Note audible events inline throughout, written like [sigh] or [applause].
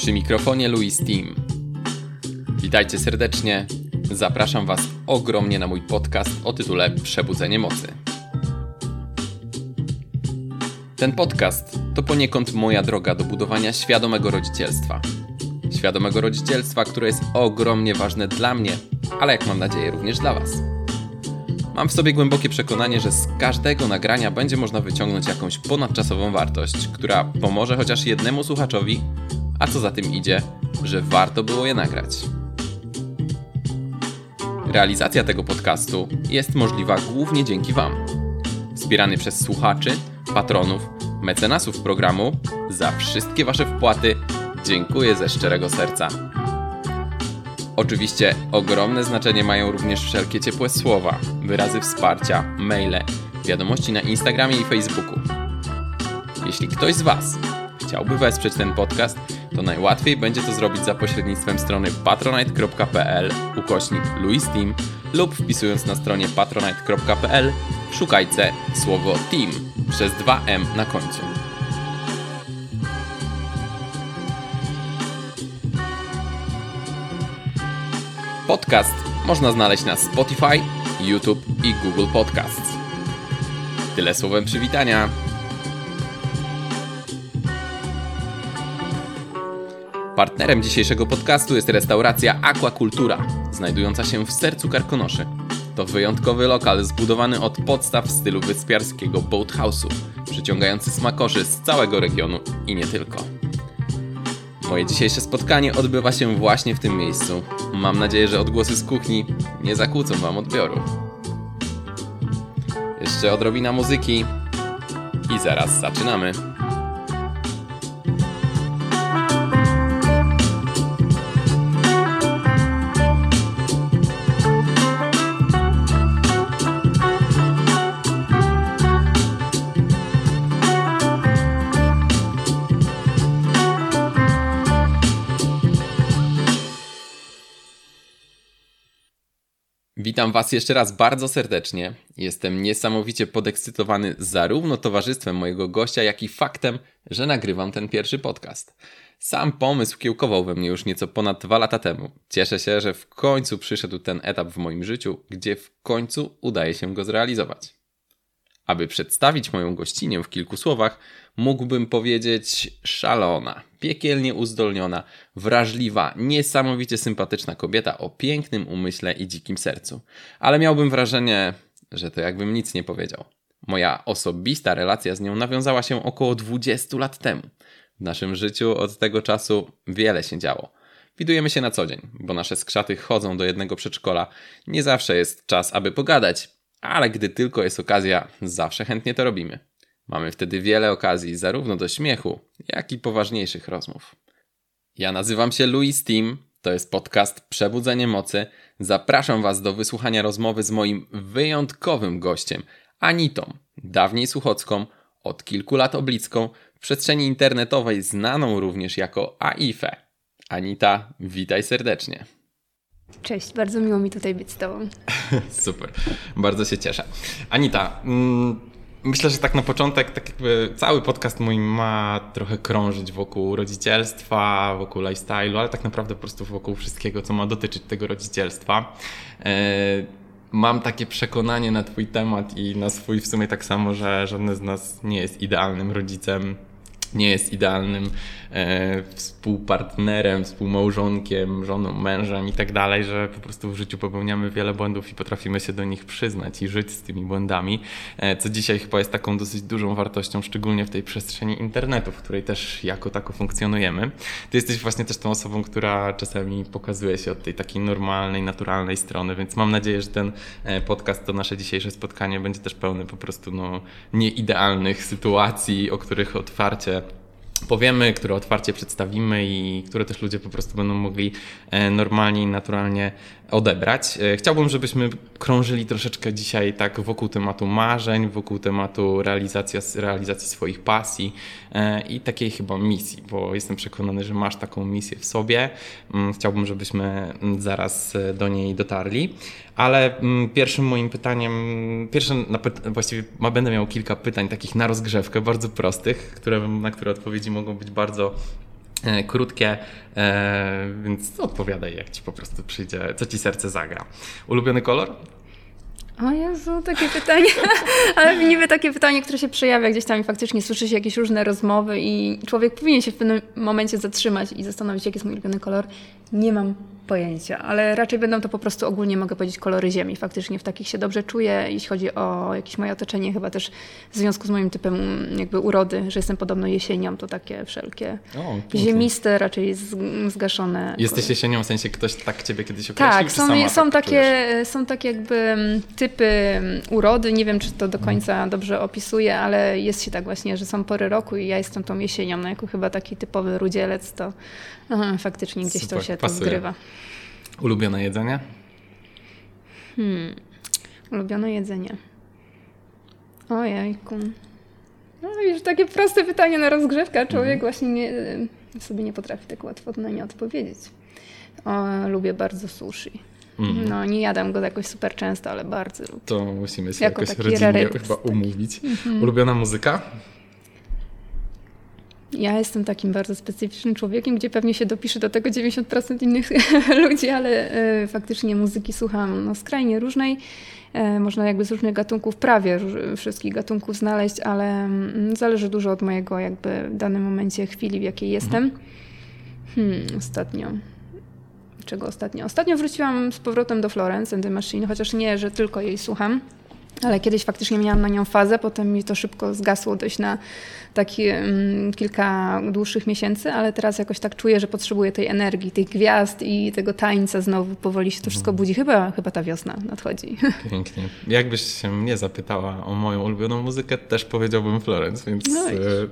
Przy mikrofonie Louis Team. Witajcie serdecznie. Zapraszam Was ogromnie na mój podcast o tytule Przebudzenie Mocy. Ten podcast to poniekąd moja droga do budowania świadomego rodzicielstwa. Świadomego rodzicielstwa, które jest ogromnie ważne dla mnie, ale jak mam nadzieję również dla Was. Mam w sobie głębokie przekonanie, że z każdego nagrania będzie można wyciągnąć jakąś ponadczasową wartość, która pomoże chociaż jednemu słuchaczowi, a co za tym idzie, że warto było je nagrać. Realizacja tego podcastu jest możliwa głównie dzięki Wam. Wspierany przez słuchaczy, patronów, mecenasów programu, za wszystkie Wasze wpłaty dziękuję ze szczerego serca. Oczywiście ogromne znaczenie mają również wszelkie ciepłe słowa, wyrazy wsparcia, maile, wiadomości na Instagramie i Facebooku. Jeśli ktoś z Was chciałby wesprzeć ten podcast, to najłatwiej będzie to zrobić za pośrednictwem strony patronite.pl ukośnik Team lub wpisując na stronie patronite.pl w szukajce słowo team przez 2m na końcu. Podcast można znaleźć na Spotify, YouTube i Google Podcasts. Tyle słowem przywitania. Partnerem dzisiejszego podcastu jest restauracja Aquakultura, znajdująca się w sercu Karkonoszy. To wyjątkowy lokal zbudowany od podstaw w stylu wyspiarskiego boathouse'u, przyciągający smakoszy z całego regionu i nie tylko. Moje dzisiejsze spotkanie odbywa się właśnie w tym miejscu. Mam nadzieję, że odgłosy z kuchni nie zakłócą Wam odbioru. Jeszcze odrobina muzyki i zaraz zaczynamy. Witam Was jeszcze raz bardzo serdecznie. Jestem niesamowicie podekscytowany zarówno towarzystwem mojego gościa, jak i faktem, że nagrywam ten pierwszy podcast. Sam pomysł kiełkował we mnie już nieco ponad dwa lata temu. Cieszę się, że w końcu przyszedł ten etap w moim życiu, gdzie w końcu udaje się go zrealizować. Aby przedstawić moją gościnię w kilku słowach, mógłbym powiedzieć szalona, piekielnie uzdolniona, wrażliwa, niesamowicie sympatyczna kobieta o pięknym umyśle i dzikim sercu. Ale miałbym wrażenie, że to jakbym nic nie powiedział. Moja osobista relacja z nią nawiązała się około 20 lat temu. W naszym życiu od tego czasu wiele się działo. Widujemy się na co dzień, bo nasze skrzaty chodzą do jednego przedszkola. Nie zawsze jest czas, aby pogadać, ale gdy tylko jest okazja, zawsze chętnie to robimy. Mamy wtedy wiele okazji, zarówno do śmiechu, jak i poważniejszych rozmów. Ja nazywam się Louis Team, to jest podcast Przebudzenie Mocy. Zapraszam Was do wysłuchania rozmowy z moim wyjątkowym gościem, Anitą, dawniej Suchocką, od kilku lat Oblicką, w przestrzeni internetowej znaną również jako AIFE. Anita, witaj serdecznie. Cześć, bardzo miło mi tutaj być z Tobą. [laughs] Super, bardzo się cieszę. Anita, mm, myślę, że tak na początek, tak jakby cały podcast mój ma trochę krążyć wokół rodzicielstwa, wokół lifestyle'u, ale tak naprawdę po prostu wokół wszystkiego, co ma dotyczyć tego rodzicielstwa. E, mam takie przekonanie na Twój temat i na swój w sumie tak samo, że żadne z nas nie jest idealnym rodzicem nie jest idealnym e, współpartnerem, współmałżonkiem, żoną, mężem i tak dalej, że po prostu w życiu popełniamy wiele błędów i potrafimy się do nich przyznać i żyć z tymi błędami, e, co dzisiaj chyba jest taką dosyć dużą wartością, szczególnie w tej przestrzeni internetu, w której też jako tako funkcjonujemy. Ty jesteś właśnie też tą osobą, która czasami pokazuje się od tej takiej normalnej, naturalnej strony, więc mam nadzieję, że ten e, podcast, to nasze dzisiejsze spotkanie będzie też pełne po prostu no, nieidealnych sytuacji, o których otwarcie powiemy, które otwarcie przedstawimy i które też ludzie po prostu będą mogli e, normalnie i naturalnie odebrać. E, chciałbym, żebyśmy krążyli troszeczkę dzisiaj tak wokół tematu marzeń, wokół tematu realizacji, realizacji swoich pasji e, i takiej chyba misji, bo jestem przekonany, że masz taką misję w sobie. Mm, chciałbym, żebyśmy zaraz do niej dotarli. Ale mm, pierwszym moim pytaniem, pierwsze właściwie będę miał kilka pytań takich na rozgrzewkę, bardzo prostych, które, na które odpowiedzi mogą być bardzo e, krótkie, e, więc odpowiadaj, jak ci po prostu przyjdzie, co ci serce zagra. Ulubiony kolor? O Jezu, takie pytanie, [laughs] ale niby takie pytanie, które się przejawia gdzieś tam i faktycznie słyszy się jakieś różne rozmowy i człowiek powinien się w pewnym momencie zatrzymać i zastanowić, jaki jest mój ulubiony kolor. Nie mam pojęcia, ale raczej będą to po prostu ogólnie, mogę powiedzieć, kolory ziemi. Faktycznie w takich się dobrze czuję, jeśli chodzi o jakieś moje otoczenie, chyba też w związku z moim typem jakby urody, że jestem podobno jesienią, to takie wszelkie o, ziemiste, raczej zgaszone. Jesteś jesienią, w sensie ktoś tak ciebie kiedyś określił? Tak, są, są, tak takie, są takie jakby mm, typy mm, urody, nie wiem, czy to do końca dobrze opisuje, ale jest się tak właśnie, że są pory roku i ja jestem tą jesienią, no jako chyba taki typowy rudzielec, to aha, faktycznie gdzieś Super, to się pasuje. to zgrywa. Ulubione jedzenie? Hmm. Ulubione jedzenie. Ojejku. No już takie proste pytanie na rozgrzewkę, człowiek mhm. właśnie nie, sobie nie potrafi tak łatwo na nie odpowiedzieć. O, lubię bardzo sushi. Mhm. No nie jadam go jakoś super często, ale bardzo lubię. To musimy się jako jakoś rodzinnie chyba umówić. Mhm. Ulubiona muzyka? Ja jestem takim bardzo specyficznym człowiekiem, gdzie pewnie się dopisze do tego 90% innych [laughs] ludzi, ale e, faktycznie muzyki słucham no, skrajnie różnej. E, można jakby z różnych gatunków, prawie wszystkich gatunków znaleźć, ale mm, zależy dużo od mojego jakby w danym momencie chwili, w jakiej jestem. Hmm, ostatnio. Czego ostatnio? Ostatnio wróciłam z powrotem do Florence and the Machine, chociaż nie, że tylko jej słucham. Ale kiedyś faktycznie miałam na nią fazę, potem mi to szybko zgasło dość na taki um, kilka dłuższych miesięcy, ale teraz jakoś tak czuję, że potrzebuję tej energii, tych gwiazd i tego tańca znowu powoli się to wszystko budzi. Chyba, chyba ta wiosna nadchodzi. [laughs] Pięknie. Jakbyś się mnie zapytała o moją ulubioną muzykę, też powiedziałbym Florence, więc no,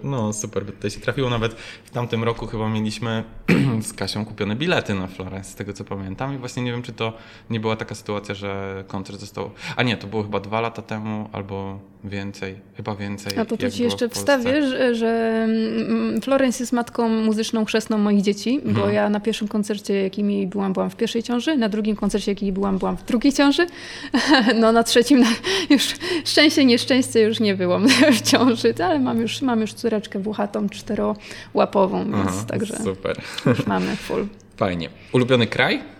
no super by tutaj się trafiło. Nawet w tamtym roku chyba mieliśmy [clears throat] z Kasią kupione bilety na Florence, z tego co pamiętam i właśnie nie wiem, czy to nie była taka sytuacja, że koncert został... A nie, to było chyba dwa lata temu albo więcej, chyba więcej. A to, to ci jeszcze wstawię, że, że mm, Florence jest matką muzyczną chrzestną moich dzieci, bo mhm. ja na pierwszym koncercie, jakim jej byłam, byłam w pierwszej ciąży, na drugim koncercie, jakim byłam, byłam w drugiej ciąży, [laughs] no na trzecim już szczęście, nieszczęście już nie byłam [laughs] w ciąży, ale mam już, mam już córeczkę włochatą, czterołapową, więc Aha, także super. już mamy full. Fajnie. Ulubiony kraj?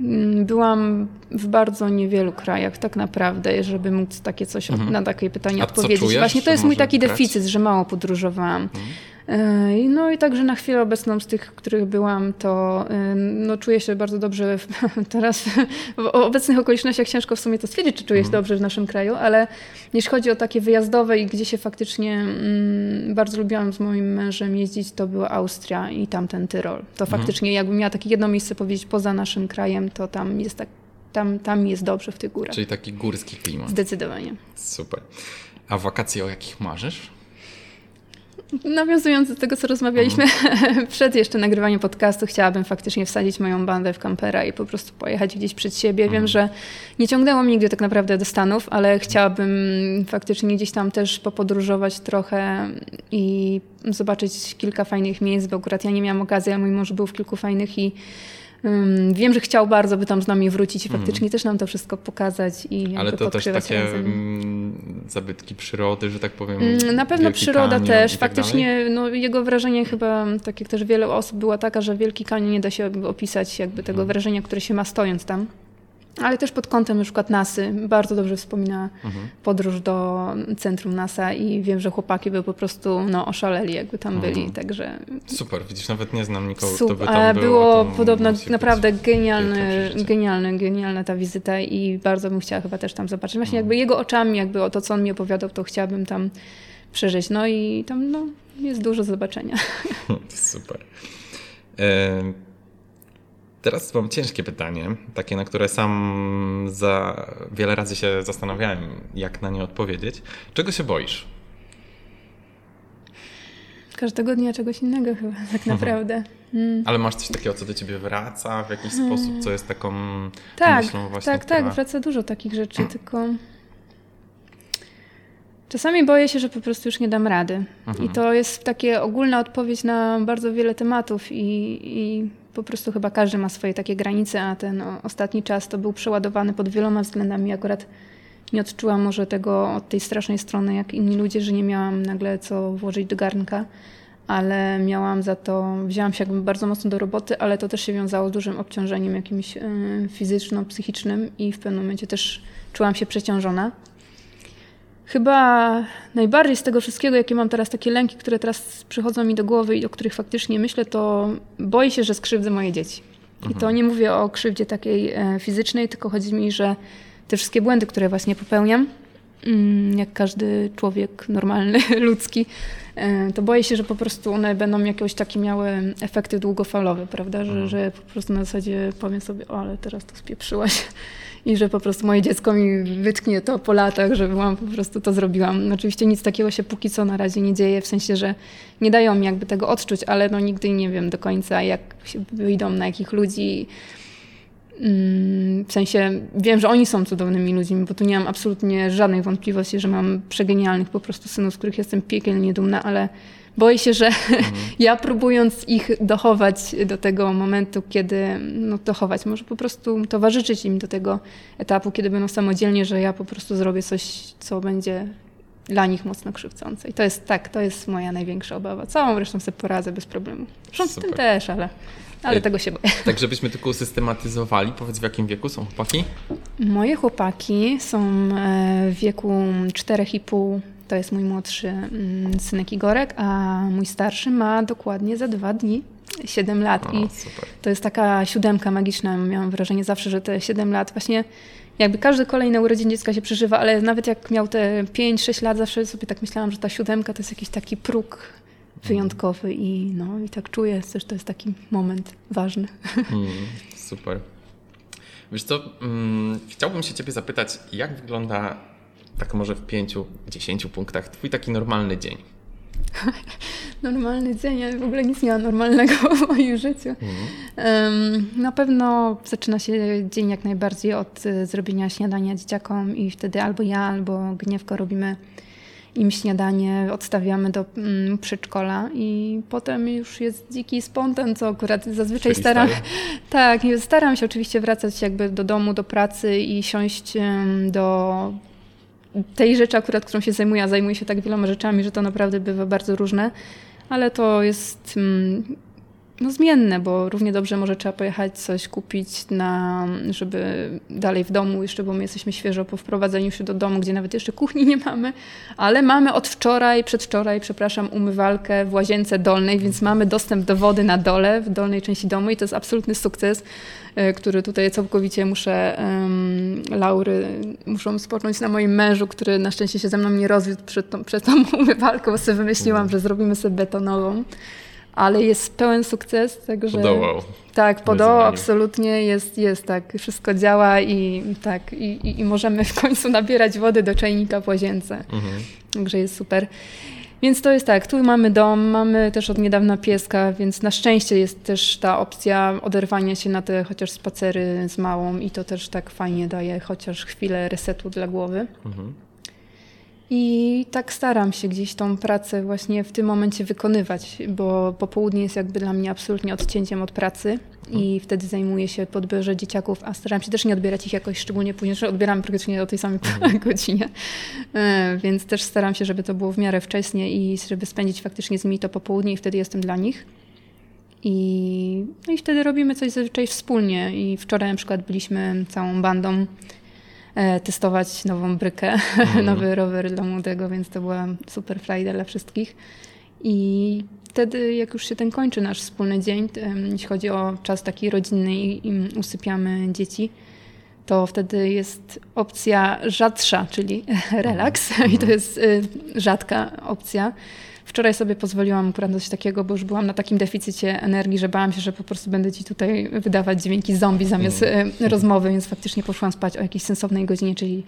Mm, byłam w bardzo niewielu krajach tak naprawdę, żeby móc takie coś mhm. na takie pytanie A odpowiedzieć. Właśnie to jest mój taki grać? deficyt, że mało podróżowałam. Mhm. No i także na chwilę obecną z tych, których byłam, to no, czuję się bardzo dobrze w, [laughs] teraz w obecnych okolicznościach ciężko w sumie to stwierdzić, czy czuję się mhm. dobrze w naszym kraju, ale jeśli chodzi o takie wyjazdowe i gdzie się faktycznie mm, bardzo lubiłam z moim mężem jeździć, to była Austria i tamten Tyrol. To mhm. faktycznie jakbym miała takie jedno miejsce powiedzieć poza naszym krajem, to tam jest tak, tam, tam jest dobrze w tych górach. Czyli taki górski klimat. Zdecydowanie. Super. A wakacje o jakich marzysz? Nawiązując do tego, co rozmawialiśmy [laughs] przed jeszcze nagrywaniem podcastu, chciałabym faktycznie wsadzić moją bandę w kampera i po prostu pojechać gdzieś przed siebie. Wiem, mhm. że nie ciągnęło mnie nigdy tak naprawdę do Stanów, ale chciałabym faktycznie gdzieś tam też popodróżować trochę i zobaczyć kilka fajnych miejsc, bo akurat ja nie miałam okazji, a mój mąż był w kilku fajnych i Wiem, że chciał bardzo, by tam z nami wrócić i mhm. faktycznie mm. też nam to wszystko pokazać i Ale to też takie razem. zabytki przyrody, że tak powiem. Mm, na pewno przyroda też. Tak faktycznie no, jego wrażenie chyba, tak jak też wiele osób, była taka, że Wielki Kanion nie da się opisać jakby tego mm. wrażenia, które się ma stojąc tam ale też pod kątem na przykład NASY. Bardzo dobrze wspomina mhm. podróż do centrum NASA i wiem, że chłopaki by po prostu no, oszaleli, jakby tam byli, mhm. także... Super, widzisz, nawet nie znam nikogo, Super. kto by tam był. Było podobno naprawdę genialne, genialne, genialna ta wizyta i bardzo bym chciała chyba też tam zobaczyć. Właśnie mhm. jakby jego oczami, jakby o to, co on mi opowiadał, to chciałabym tam przeżyć. No i tam no, jest dużo zobaczenia. [laughs] Super. E Teraz mam ciężkie pytanie, takie, na które sam za wiele razy się zastanawiałem, jak na nie odpowiedzieć. Czego się boisz? Każdego dnia czegoś innego chyba, tak mhm. naprawdę. Mm. Ale masz coś takiego, co do ciebie wraca w jakiś mm. sposób, co jest taką tak, myślą właśnie? Tak, która... tak, wraca dużo takich rzeczy, tylko czasami boję się, że po prostu już nie dam rady. Mhm. I to jest takie ogólna odpowiedź na bardzo wiele tematów i, i po prostu chyba każdy ma swoje takie granice, a ten ostatni czas to był przeładowany pod wieloma względami. Akurat nie odczułam może tego od tej strasznej strony jak inni ludzie, że nie miałam nagle co włożyć do garnka. ale miałam za to, wzięłam się jakby bardzo mocno do roboty, ale to też się wiązało z dużym obciążeniem jakimś fizyczno-psychicznym i w pewnym momencie też czułam się przeciążona. Chyba najbardziej z tego wszystkiego, jakie mam teraz takie lęki, które teraz przychodzą mi do głowy i o których faktycznie myślę, to boję się, że skrzywdzę moje dzieci. I to mhm. nie mówię o krzywdzie takiej e, fizycznej, tylko chodzi mi, że te wszystkie błędy, które właśnie popełniam, mm, jak każdy człowiek normalny, [laughs] ludzki, e, to boję się, że po prostu one będą jakieś takie miały efekty długofalowe, prawda? Że, mhm. że po prostu na zasadzie powiem sobie, o ale teraz to spieprzyłaś i że po prostu moje dziecko mi wytknie to po latach, że byłam po prostu to zrobiłam. Oczywiście nic takiego się póki co na razie nie dzieje, w sensie, że nie dają mi jakby tego odczuć, ale no nigdy nie wiem do końca, jak wyjdą, na jakich ludzi. Mm, w sensie wiem, że oni są cudownymi ludźmi, bo tu nie mam absolutnie żadnej wątpliwości, że mam przegenialnych po prostu synów, z których jestem piekielnie dumna, ale boję się, że mhm. [laughs] ja próbując ich dochować do tego momentu, kiedy, no dochować, może po prostu towarzyszyć im do tego etapu, kiedy będą samodzielnie, że ja po prostu zrobię coś, co będzie dla nich mocno krzywdzące. I to jest tak, to jest moja największa obawa. Całą resztą sobie poradzę bez problemu. Zresztą z tym też, ale, ale tego się boję. Tak, żebyśmy tylko usystematyzowali, powiedz w jakim wieku są chłopaki? Moje chłopaki są e, w wieku 4,5 to jest mój młodszy mm, synek Igorek, a mój starszy ma dokładnie za dwa dni 7 lat. O, I super. to jest taka siódemka magiczna. Miałam wrażenie zawsze, że te 7 lat właśnie jakby każdy kolejny urodzin dziecka się przeżywa, ale nawet jak miał te 5-6 lat, zawsze sobie tak myślałam, że ta siódemka to jest jakiś taki próg wyjątkowy i no i tak czuję, że to jest taki moment ważny. [laughs] Mm, super. Wiesz co, mm, chciałbym się ciebie zapytać, jak wygląda tak może w pięciu, dziesięciu punktach, twój taki normalny dzień? [laughs] normalny dzień, ja w ogóle nic nie ma normalnego [laughs] w moim życiu. Mhm. na pewno zaczyna się dzień jak najbardziej od y, zrobienia śniadania dzieciakom i wtedy albo ja, albo Gniewko robimy im śniadanie, odstawiamy do mm, przedszkola i potem już jest dziki spontan, co akurat zazwyczaj staram, [laughs] tak, staram się oczywiście wracać jakby do domu, do pracy i siąść do tej rzeczy akurat, którą się zajmuję, a zajmuję się tak wieloma rzeczami, że to naprawdę bywa bardzo różne, ale to jest mm, no, zmienne, bo równie dobrze może trzeba pojechać coś kupić, na, żeby dalej w domu jeszcze, bo my jesteśmy świeżo po wprowadzeniu się do domu, gdzie nawet jeszcze kuchni nie mamy, ale mamy od wczoraj, przedwczoraj, przepraszam, umywalkę w łazience dolnej, więc mamy dostęp do wody na dole, w dolnej części domu i to jest absolutny sukces, e, który tutaj całkowicie muszę, um, laury muszą spocząć na moim mężu, który na szczęście się ze mną nie rozwiódł przed tą, przed tą [laughs] umywalką, bo sobie wymyśliłam, że zrobimy sobie betonową ale jest pełen sukces. Także, podołał. Tak, podołał, absolutnie jest, jest tak, wszystko działa i tak, i, i, możemy w końcu nabierać wody do czajnika w łazience. Mhm. Także jest super. Więc to jest tak, tu mamy dom, mamy też od niedawna pieska, więc na szczęście jest też ta opcja oderwania się na te chociaż spacery z małą i to też tak fajnie daje chociaż chwilę resetu dla głowy. Mhm. I tak staram się gdzieś tą pracę właśnie w tym momencie wykonywać, bo popołudnie jest jakby dla mnie absolutnie odcięciem od pracy i mhm. wtedy zajmuję się podbiorze dzieciaków, a staram się też nie odbierać ich jakoś szczególnie później, że odbieram praktycznie o tej samej mhm. [laughs] godzinie, e, więc też staram się, żeby to było w miarę wcześnie i żeby spędzić faktycznie z nimi to popołudnie i wtedy jestem dla nich. I, no i wtedy robimy coś zazwyczaj wspólnie i wczoraj na przykład byliśmy całą bandą testować nową brykę, mm. [laughs] nowy rower dla młodego, więc to była super frajda dla wszystkich. I wtedy, jak już się ten kończy nasz wspólny dzień, jeśli chodzi o czas taki rodzinny i usypiamy dzieci, to wtedy jest opcja rzadsza, czyli [laughs] relaks. I to mhm. jest y, rzadka opcja. Wczoraj sobie pozwoliłam akurat coś takiego, bo już byłam na takim deficycie energii, że bałam się, że po prostu będę ci tutaj wydawać dźwięki zombie zamiast mm. rozmowy, więc faktycznie poszłam spać o jakiejś sensownej godzinie, czyli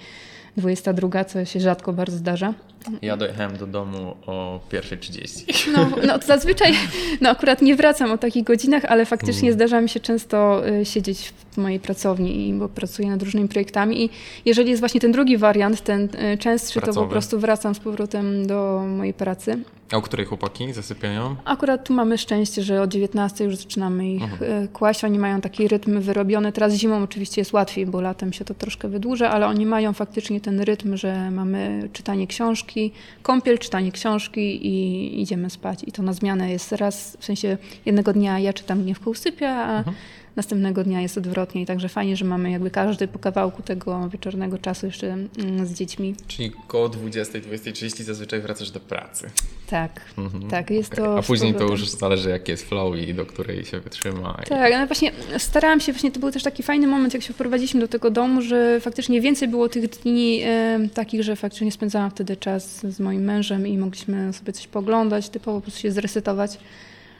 22, co się rzadko bardzo zdarza. Ja dojechałem do domu o 1.30. No, no to zazwyczaj, no akurat nie wracam o takich godzinach, ale faktycznie mm. zdarza mi się często y, siedzieć w mojej pracowni, bo pracuję nad różnymi projektami i jeżeli jest właśnie ten drugi wariant, ten y, częstszy, Pracowy. to po prostu wracam z powrotem do mojej pracy. A o której chłopaki zasypiają? Akurat tu mamy szczęście, że o 19 już zaczynamy ich mhm. kłaść. Oni mają taki rytm wyrobiony. Teraz zimą oczywiście jest łatwiej, bo latem się to troszkę wydłuża, ale oni mają faktycznie ten rytm, że mamy czytanie książki, kąpiel, czytanie książki i idziemy spać. I to na zmianę jest raz, w sensie jednego dnia ja czytam, mnie w usypia, a mhm następnego dnia jest odwrotnie. także fajnie, że mamy jakby każdy po kawałku tego wieczornego czasu jeszcze mm, z dziećmi. Czyli koło 20, 20.30 zazwyczaj wracasz do pracy. Tak, mhm. tak. Jest okay. to A później to już zależy jaki jest flow i do której się wytrzyma. Tak, ale właśnie starałam się, właśnie to był też taki fajny moment, jak się wprowadziliśmy do tego domu, że faktycznie więcej było tych dni e, takich, że faktycznie spędzałam wtedy czas z moim mężem i mogliśmy sobie coś poglądać, typowo po prostu się zresetować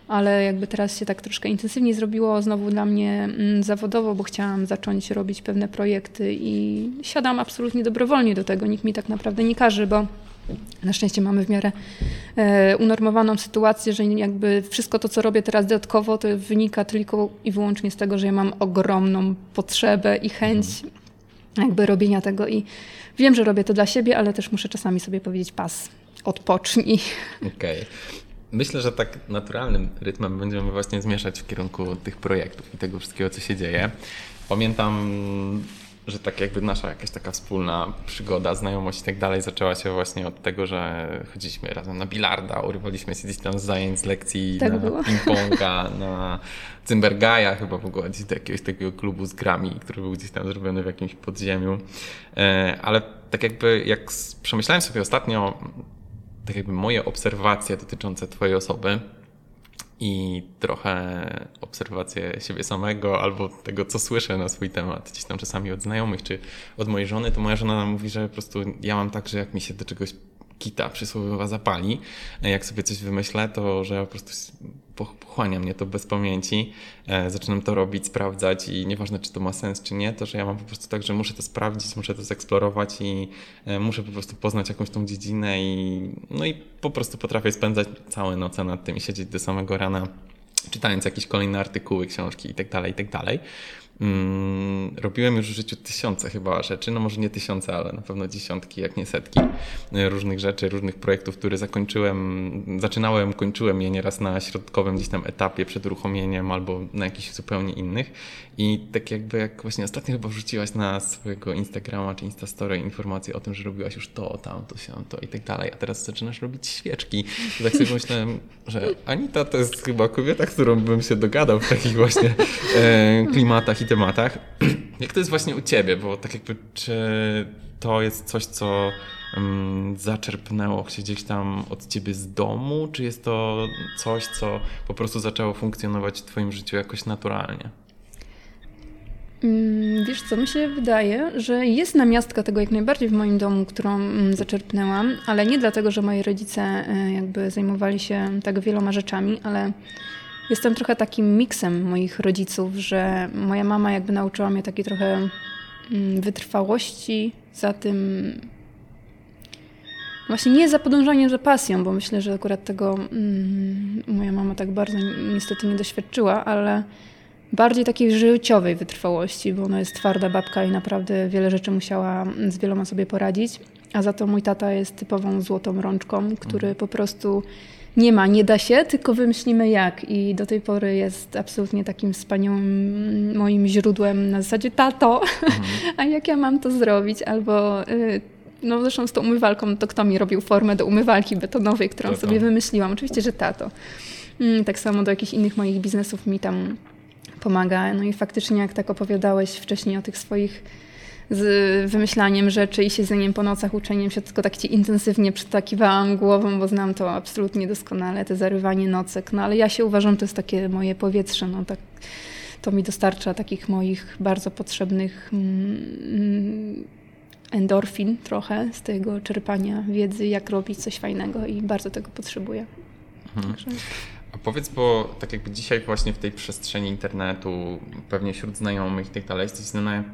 ale jakby teraz się tak troszkę intensywniej zrobiło znowu dla mnie mm, zawodowo, bo chciałam zacząć robić pewne projekty i siadam absolutnie dobrowolnie do tego. Nikt mi tak naprawdę nie każe, bo na szczęście mamy w miarę e, unormowaną sytuację, że jakby wszystko to, co robię teraz dodatkowo, to wynika tylko i wyłącznie z tego, że ja mam ogromną potrzebę i chęć jakby robienia tego i wiem, że robię to dla siebie, ale też muszę czasami sobie powiedzieć pas, odpocznij. Okej. Okay. Myślę, że tak naturalnym rytmem będziemy właśnie zmierzać w kierunku tych projektów i tego wszystkiego, co się dzieje. Pamiętam, że tak jakby nasza jakaś taka wspólna przygoda, znajomość i tak dalej zaczęła się właśnie od tego, że chodziliśmy razem na bilarda, urywaliśmy się gdzieś tam z zajęć, z lekcji tak na ping-ponga, [laughs] na Cymbergaja chyba w ogóle, gdzieś do jakiegoś takiego klubu z grami, który był gdzieś tam zrobiony w jakimś podziemiu. E, ale tak jakby jak przemyślałem sobie ostatnio tak jakby moje obserwacje dotyczące Twojej osoby i trochę obserwacje siebie samego albo tego, co słyszę na swój temat, gdzieś tam czasami od znajomych czy od mojej żony, to moja żona mówi, że po prostu ja mam tak, że jak mi się do czegoś kita przysłowiowa zapali. Jak sobie coś wymyślę, to że po prostu pochłania mnie to bez pamięci. E, zaczynam to robić, sprawdzać i nieważne, czy to ma sens, czy nie, to że ja mam po prostu tak, że muszę to sprawdzić, muszę to zeksplorować i e, muszę po prostu poznać jakąś tą dziedzinę i no i po prostu potrafię spędzać całe noce nad tym i siedzieć do samego rana czytając jakieś kolejne artykuły, książki itd., tak itd. Mm, robiłem już w życiu tysiące chyba rzeczy, no może nie tysiące, ale na pewno dziesiątki, jak nie setki e, różnych rzeczy, różnych projektów, które zakończyłem, zaczynałem, kończyłem je nieraz na środkowym gdzieś tam etapie przed uruchomieniem albo na jakichś zupełnie innych i tak jakby jak właśnie ostatnio chyba wrzuciłaś na swojego Instagrama czy Instastory informację o tym, że robiłaś już to, tamto, to i tak dalej, a teraz zaczynasz robić świeczki. To tak sobie myślałem, że Anita to jest chyba kobieta, którą bym się dogadał w takich właśnie e, klimatach i tematach. [clears throat] Jak to jest właśnie u Ciebie? Bo tak jakby, czy to jest coś, co um, zaczerpnęło się gdzieś tam od Ciebie z domu, czy jest to coś, co po prostu zaczęło funkcjonować w Twoim życiu jakoś naturalnie? Mm, wiesz co, mi się wydaje, że jest namiastka tego jak najbardziej w moim domu, którą mm, zaczerpnęłam, ale nie dlatego, że moi rodzice e, jakby zajmowali się tak wieloma rzeczami, ale jestem trochę takim miksem moich rodziców, że moja mama jakby nauczyła mnie takiej trochę mm, wytrwałości, za tym właśnie nie za podążaniem za pasją, bo myślę, że akurat tego moja mama tak bardzo niestety nie doświadczyła, ale bardziej takiej życiowej wytrwałości, bo ona jest twarda babka i naprawdę wiele rzeczy musiała z wieloma sobie poradzić. A za to mój tata jest typową złotą rączką, który po prostu nie ma, nie da się, tylko wymyślimy jak. I do tej pory jest absolutnie takim wspaniałym moim źródłem na zasadzie tato, mhm. [laughs] a jak ja mam to zrobić? Albo y, no zresztą z tą umywalką, to kto mi robił formę do umywalki betonowej, którą tato. sobie wymyśliłam? Oczywiście, że tato. Mm, tak samo do jakichś innych moich biznesów mi tam pomaga. No i faktycznie, jak tak opowiadałeś wcześniej o tych swoich z wymyślaniem rzeczy i siedzeniem po nocach, uczeniem się, tylko tak ci intensywnie przytakiwałam głową, bo znam to absolutnie doskonale, te zarywanie nocek. No ale ja się uważam, to jest takie moje powietrze, no tak to mi dostarcza takich moich bardzo potrzebnych mm, endorfin trochę z tego czerpania wiedzy, jak robić coś fajnego i bardzo tego potrzebuję. Mhm. Także... A powiedz, bo tak jakby dzisiaj właśnie w tej przestrzeni internetu, pewnie wśród znajomych i tak dalej, jesteś znana,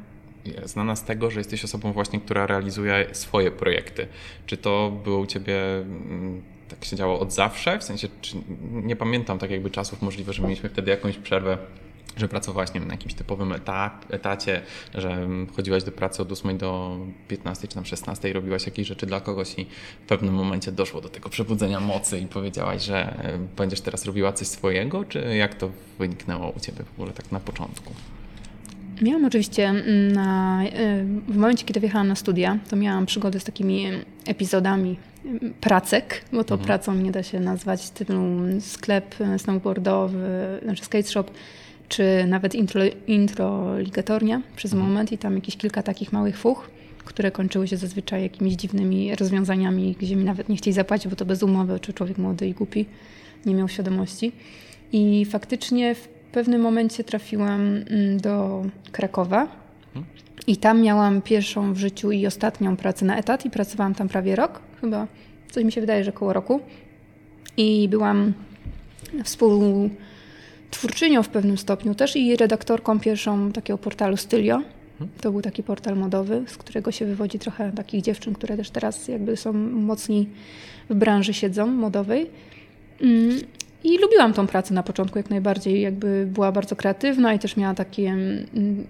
znana z tego, że jesteś osobą właśnie, która realizuje swoje projekty. Czy to było u Ciebie mm, tak się działo od zawsze? W sensie, czy nie pamiętam tak jakby czasów, możliwe, że mieliśmy wtedy jakąś przerwę że pracowałaś nie wiem, na jakimś typowym etap, etacie, że chodziłaś do pracy od 8 do 15 czy tam 16 robiłaś jakieś rzeczy dla kogoś i w pewnym momencie doszło do tego przebudzenia mocy i powiedziałaś, że e, będziesz teraz robiła coś swojego, czy jak to wyniknęło u Ciebie w ogóle tak na początku? Miałam oczywiście mm, na, e, w momencie, kiedy wjechałam na studia, to miałam przygody z takimi epizodami mm, pracek, bo to mhm. pracą nie da się nazwać, typu sklep snowboardowy, znaczy skate shop, czy nawet intro, introligatornia przez mhm. moment i tam jakieś kilka takich małych fuch, które kończyły się zazwyczaj jakimiś dziwnymi rozwiązaniami, gdzie mi nawet nie chcieli zapłacić, bo to bez umowy, czy człowiek młody i głupi nie miał świadomości. I faktycznie w pewnym momencie trafiłam mm, do Krakowa mhm. i tam miałam pierwszą w życiu i ostatnią pracę na etat i pracowałam tam prawie rok, chyba coś mi się wydaje, że około roku. I byłam współ twórczynią w pewnym stopniu też i redaktorką pierwszą takiego portalu Stylio. To był taki portal modowy, z którego się wywodzi trochę takich dziewczyn, które też teraz jakby są mocni w branży siedzą modowej. Mm, I lubiłam tą pracę na początku jak najbardziej, jakby była bardzo kreatywna i też miała takie mm,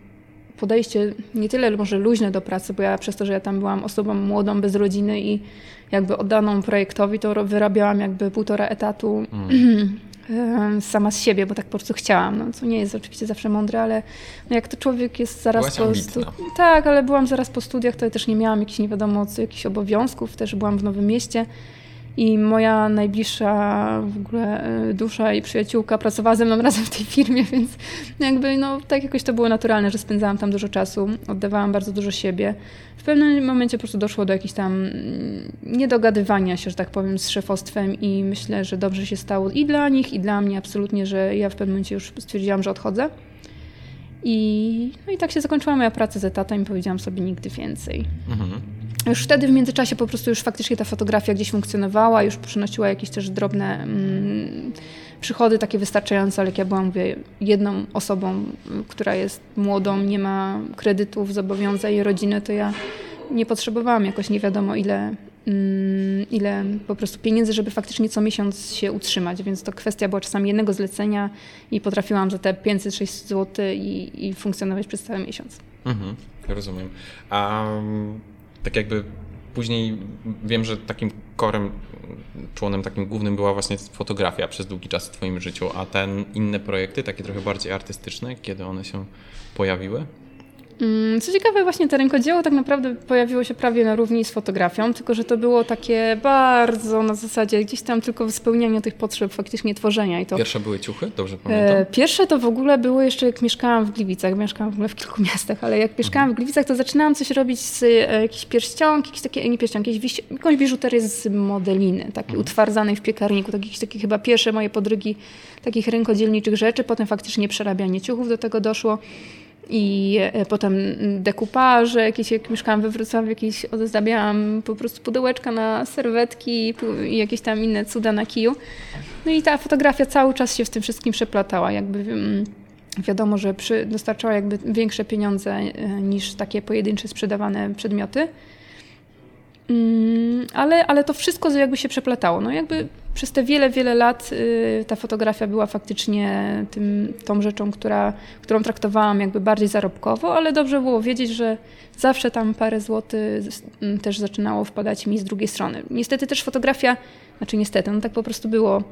podejście nie tyle może luźne do pracy, bo ja przez to, że ja tam byłam osobą młodą, bez rodziny i jakby oddaną projektowi, to wyrabiałam jakby półtora etatu mm. [clears throat] sama z siebie, bo tak po prostu chciałam, no, co nie jest oczywiście zawsze mądre, ale no, jak to człowiek jest zaraz Byłaś po stu... Tak, ale byłam zaraz po studiach, to ja też nie miałam jakichś nie wiadomo co, jakichś obowiązków, też byłam w Nowym Mieście i moja najbliższa w ogóle e, dusza i przyjaciółka pracowała ze mną [laughs] razem w tej firmie, więc jakby no tak jakoś to było naturalne, że spędzałam tam dużo czasu, oddawałam bardzo dużo siebie. W pewnym momencie po prostu doszło do jakichś tam mm, niedogadywania się, że tak powiem, z szefostwem i myślę, że dobrze się stało i dla nich, i dla mnie absolutnie, że ja w pewnym momencie już stwierdziłam, że odchodzę. I, no i tak się zakończyła moja praca z etatem i powiedziałam sobie nigdy więcej. Mhm. Już wtedy w międzyczasie po prostu już faktycznie ta fotografia gdzieś funkcjonowała, już przynosiła jakieś też drobne mm, przychody takie wystarczające, ale jak ja byłam mówię, jedną osobą, która jest młodą, nie ma kredytów, zobowiązań rodziny, to ja nie potrzebowałam jakoś nie wiadomo ile, mm, ile po prostu pieniędzy, żeby faktycznie co miesiąc się utrzymać, więc to kwestia była czasami jednego zlecenia i potrafiłam za te 500-600 zł i, i funkcjonować przez cały miesiąc. Mhm, rozumiem. A tak jakby później wiem, że takim korem, członem takim głównym była właśnie fotografia przez długi czas w Twoim życiu, a ten inne projekty, takie trochę bardziej artystyczne, kiedy one się pojawiły? Mm, co ciekawe, właśnie to rękodzieło tak naprawdę pojawiło się prawie na równi z fotografią, tylko że to było takie bardzo na zasadzie gdzieś tam tylko spełnianie tych potrzeb faktycznie tworzenia. I to, Pierwsze były ciuchy, dobrze pamiętam? E, pierwsze to w ogóle było jeszcze jak mieszkałam w Gliwicach, mieszkałam w ogóle w kilku [laughs] miastach, ale jak mieszkałam w Gliwicach, to zaczynałam coś robić z e, jakichś pierścionki, jakieś takie, nie pierścionki, jakieś, jakąś biżuterię z modeliny, takiej mhm. utwardzanej w piekarniku, jakieś takie chyba pierwsze moje podrygi takich rękodzielniczych rzeczy, potem faktycznie przerabianie ciuchów do tego doszło i e, potem dekupaże, jakieś, jak mieszkałam we Wrocławiu, jakieś ozdabiałam po prostu pudełeczka na serwetki i jakieś tam inne cuda na kiju. No i ta fotografia cały czas się w tym wszystkim przeplatała, jakby mm, wiadomo, że przy, dostarczała jakby większe pieniądze e, niż takie pojedyncze sprzedawane przedmioty. Mm, ale, ale to wszystko jakby się przeplatało. No jakby przez te wiele, wiele lat y, ta fotografia była faktycznie tym, tą rzeczą, która, którą traktowałam jakby bardziej zarobkowo, ale dobrze było wiedzieć, że zawsze tam parę złotych też zaczynało wpadać mi z drugiej strony. Niestety też fotografia, znaczy niestety, no tak po prostu było,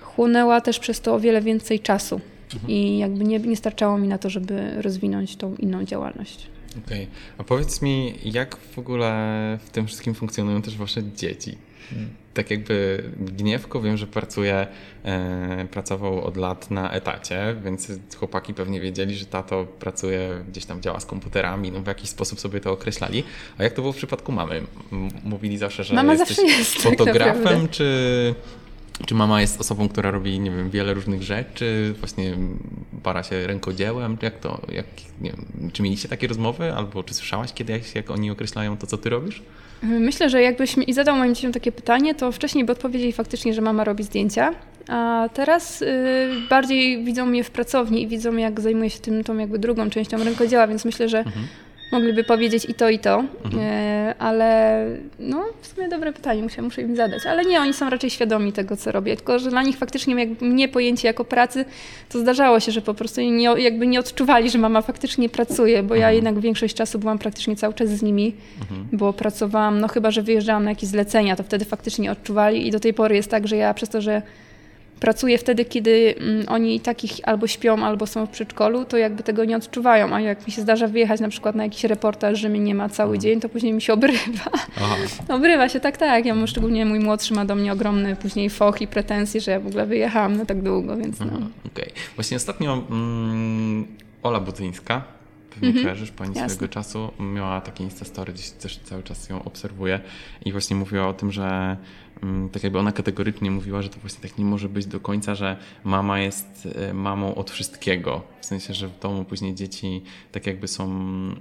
chłonęła też przez to o wiele więcej czasu mhm. i jakby nie, nie starczało mi na to, żeby rozwinąć tą inną działalność. Okej, okay. a powiedz mi, jak w ogóle w tym wszystkim funkcjonują też wasze dzieci? Tak jakby Gniewko wiem, że pracuje, e, pracował od lat na etacie, więc chłopaki pewnie wiedzieli, że tato pracuje, gdzieś tam działa z komputerami, no w jakiś sposób sobie to określali. A jak to było w przypadku mamy? Mówili zawsze, że Mama jesteś zawsze jest, tak fotografem, tak czy czy mama jest osobą, która robi, nie wiem, wiele różnych rzeczy, właśnie para się rękodziełem? Jak to, jak, nie wiem, czy mieliście takie rozmowy, albo czy słyszałaś kiedyś, jak oni określają to, co ty robisz? Myślę, że jakbyś mi zadał moim dzieciom takie pytanie, to wcześniej by odpowiedzieli faktycznie, że mama robi zdjęcia, a teraz y, bardziej widzą mnie w pracowni i widzą, jak zajmuję się tym, tą jakby drugą częścią rękodzieła, więc myślę, że mhm. Mogliby powiedzieć i to, i to, mhm. E, ale no w sumie dobre pytanie, muszę, muszę im zadać. Ale nie, oni są raczej świadomi tego, co robię, tylko że dla nich faktycznie jakby mnie pojęcie jako pracy, to zdarzało się, że po prostu nie, jakby nie odczuwali, że mama faktycznie pracuje, bo ja mhm. jednak większość czasu byłam praktycznie cały czas z nimi, mhm. bo pracowałam, no chyba, że wyjeżdżałam na jakieś zlecenia, to wtedy faktycznie odczuwali i do tej pory jest tak, że ja przez to, że pracuję wtedy, kiedy mm, oni takich albo śpią, albo są w przedszkolu, to jakby tego nie odczuwają. A jak mi się zdarza wyjechać na przykład na jakiś reportaż, że mnie nie ma cały mhm. dzień, to później mi się obrywa. Aha. [laughs] Obrywa się, tak, tak. Ja mam szczególnie mój młodszy ma do mnie ogromny później foch i pretensje, że ja w ogóle wyjechałam na tak długo, więc no. Okej. Okay. Właśnie ostatnio mm, Ola Budzyńska, pewnie mm -hmm. kojarzysz, pani Jasne. swojego czasu miała takie Instastory, gdzieś też cały czas ją obserwuję i właśnie mówiła o tym, że Mm, tak jakby ona kategorycznie mówiła, że to właśnie tak nie może być do końca, że mama jest e, mamą od wszystkiego. W sensie, że w domu później dzieci tak jakby są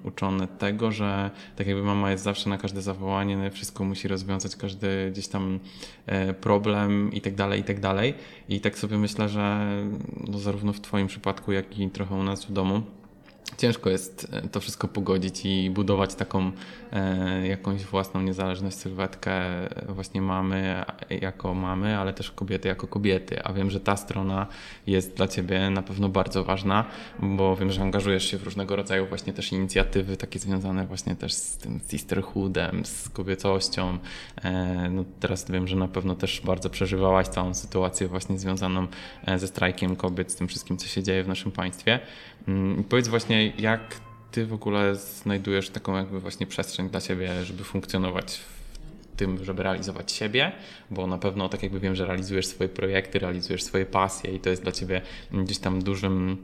uczone tego, że tak jakby mama jest zawsze na każde zawołanie, no wszystko musi rozwiązać, każdy gdzieś tam e, problem i tak dalej, i tak dalej. I tak sobie myślę, że no zarówno w Twoim przypadku, jak i trochę u nas w domu, ciężko jest e, to wszystko pogodzić i budować taką e, jakąś własną niezależność, sylwetkę e, właśnie mamy jako mamy, ale też kobiety jako kobiety. A wiem, że ta strona jest dla Ciebie na pewno bardzo ważna, bo wiem, że angażujesz się w różnego rodzaju właśnie też inicjatywy takie związane właśnie też z tym sisterhoodem, z kobiecością. E, no teraz wiem, że na pewno też bardzo przeżywałaś całą sytuację właśnie związaną e, ze strajkiem kobiet, z tym wszystkim, co się dzieje w naszym państwie. Mm, powiedz właśnie, jak ty w ogóle znajdujesz taką jakby właśnie przestrzeń dla siebie, żeby funkcjonować w tym, żeby realizować siebie, bo na pewno tak jakby wiem, że realizujesz swoje projekty, realizujesz swoje pasje i to jest dla ciebie gdzieś tam dużym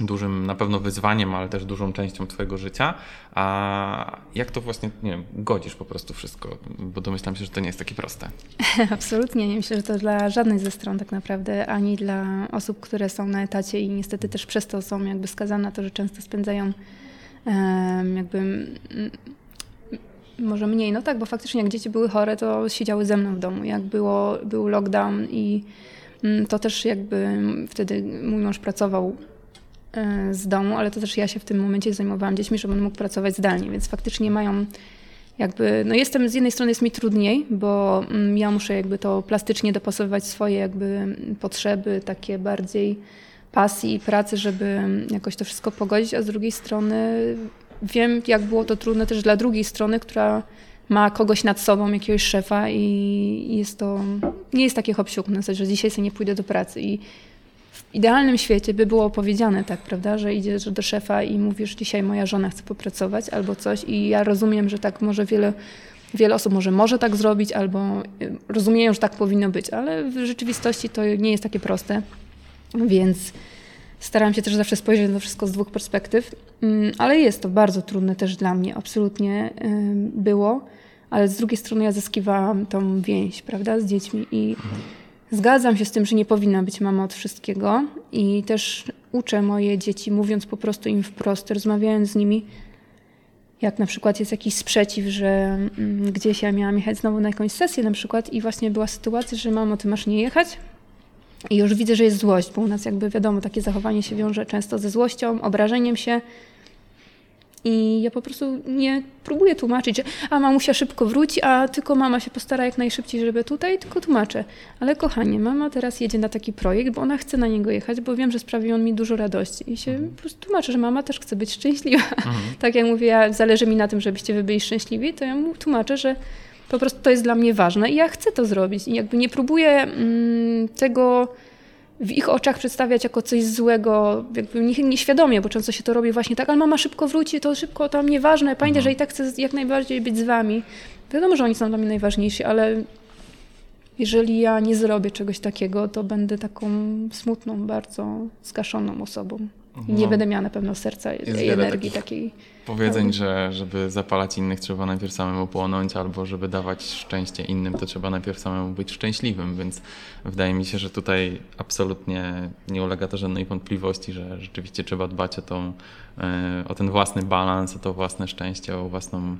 dużym na pewno wyzwaniem, ale też dużą częścią Twojego życia. A jak to właśnie, nie wiem, godzisz po prostu wszystko? Bo domyślam się, że to nie jest takie proste. [laughs] Absolutnie. Nie myślę, że to dla żadnej ze stron tak naprawdę, ani dla osób, które są na etacie i niestety też przez to są jakby skazane na to, że często spędzają jakby może mniej, no tak, bo faktycznie jak dzieci były chore, to siedziały ze mną w domu. Jak było, był lockdown i mm, to też jakby wtedy mój mąż pracował z domu, ale to też ja się w tym momencie zajmowałam dziećmi, żeby on mógł pracować zdalnie, więc faktycznie mają jakby, no jestem, z jednej strony jest mi trudniej, bo mm, ja muszę jakby to plastycznie dopasowywać swoje jakby potrzeby, takie bardziej pasji i pracy, żeby jakoś to wszystko pogodzić, a z drugiej strony wiem, jak było to trudne też dla drugiej strony, która ma kogoś nad sobą, jakiegoś szefa i jest to, nie jest takie hop na zasadzie, że dzisiaj sobie nie pójdę do pracy i w idealnym świecie by było powiedziane tak, prawda, że idziesz do szefa i mówisz, dzisiaj moja żona chce popracować albo coś i ja rozumiem, że tak może wiele, wiele osób może może tak zrobić albo y, rozumieją, że tak powinno być, ale w rzeczywistości to nie jest takie proste, więc staram się też zawsze spojrzeć na wszystko z dwóch perspektyw, mm, ale jest to bardzo trudne też dla mnie, absolutnie było, ale z drugiej strony ja zyskiwałam tą więź, prawda, z dziećmi i Zgadzam się z tym, że nie powinna być mama od wszystkiego i też uczę moje dzieci, mówiąc po prostu im wprost, rozmawiając z nimi, jak na przykład jest jakiś sprzeciw, że mm, gdzieś ja miałam jechać znowu na jakąś sesję na przykład i właśnie była sytuacja, że mamo, ty masz nie jechać? I już widzę, że jest złość, bo u nas jakby wiadomo, takie zachowanie się wiąże często ze złością, obrażeniem się, i ja po prostu nie próbuję tłumaczyć, że a mamusia szybko wróci, a tylko mama się postara jak najszybciej, żeby tutaj, tylko tłumaczę. Ale kochanie, mama teraz jedzie na taki projekt, bo ona chce na niego jechać, bo wiem, że sprawi on mi dużo radości. I się mhm. po prostu tłumaczę, że mama też chce być szczęśliwa. Mhm. [laughs] tak jak mówię, ja, zależy mi na tym, żebyście wy byli szczęśliwi, to ja mu tłumaczę, że po prostu to jest dla mnie ważne i ja chcę to zrobić. I jakby nie próbuję mm, tego w ich oczach przedstawiać jako coś złego, jakby nieświadomie, bo często się to robi właśnie tak, ale mama szybko wróci, to szybko, to nieważne, pamiętaj, mhm. że i tak chcę jak najbardziej być z wami. Wiadomo, że oni są dla mnie najważniejsi, ale jeżeli ja nie zrobię czegoś takiego, to będę taką smutną, bardzo zgaszoną osobą. I nie no, będę miała na pewno serca i energii takiej. Powiedzeń, że żeby zapalać innych, trzeba najpierw samemu płonąć, albo żeby dawać szczęście innym, to trzeba najpierw samemu być szczęśliwym, więc wydaje mi się, że tutaj absolutnie nie ulega to żadnej wątpliwości, że rzeczywiście trzeba dbać o, tą, e, o ten własny balans, o to własne szczęście, o własną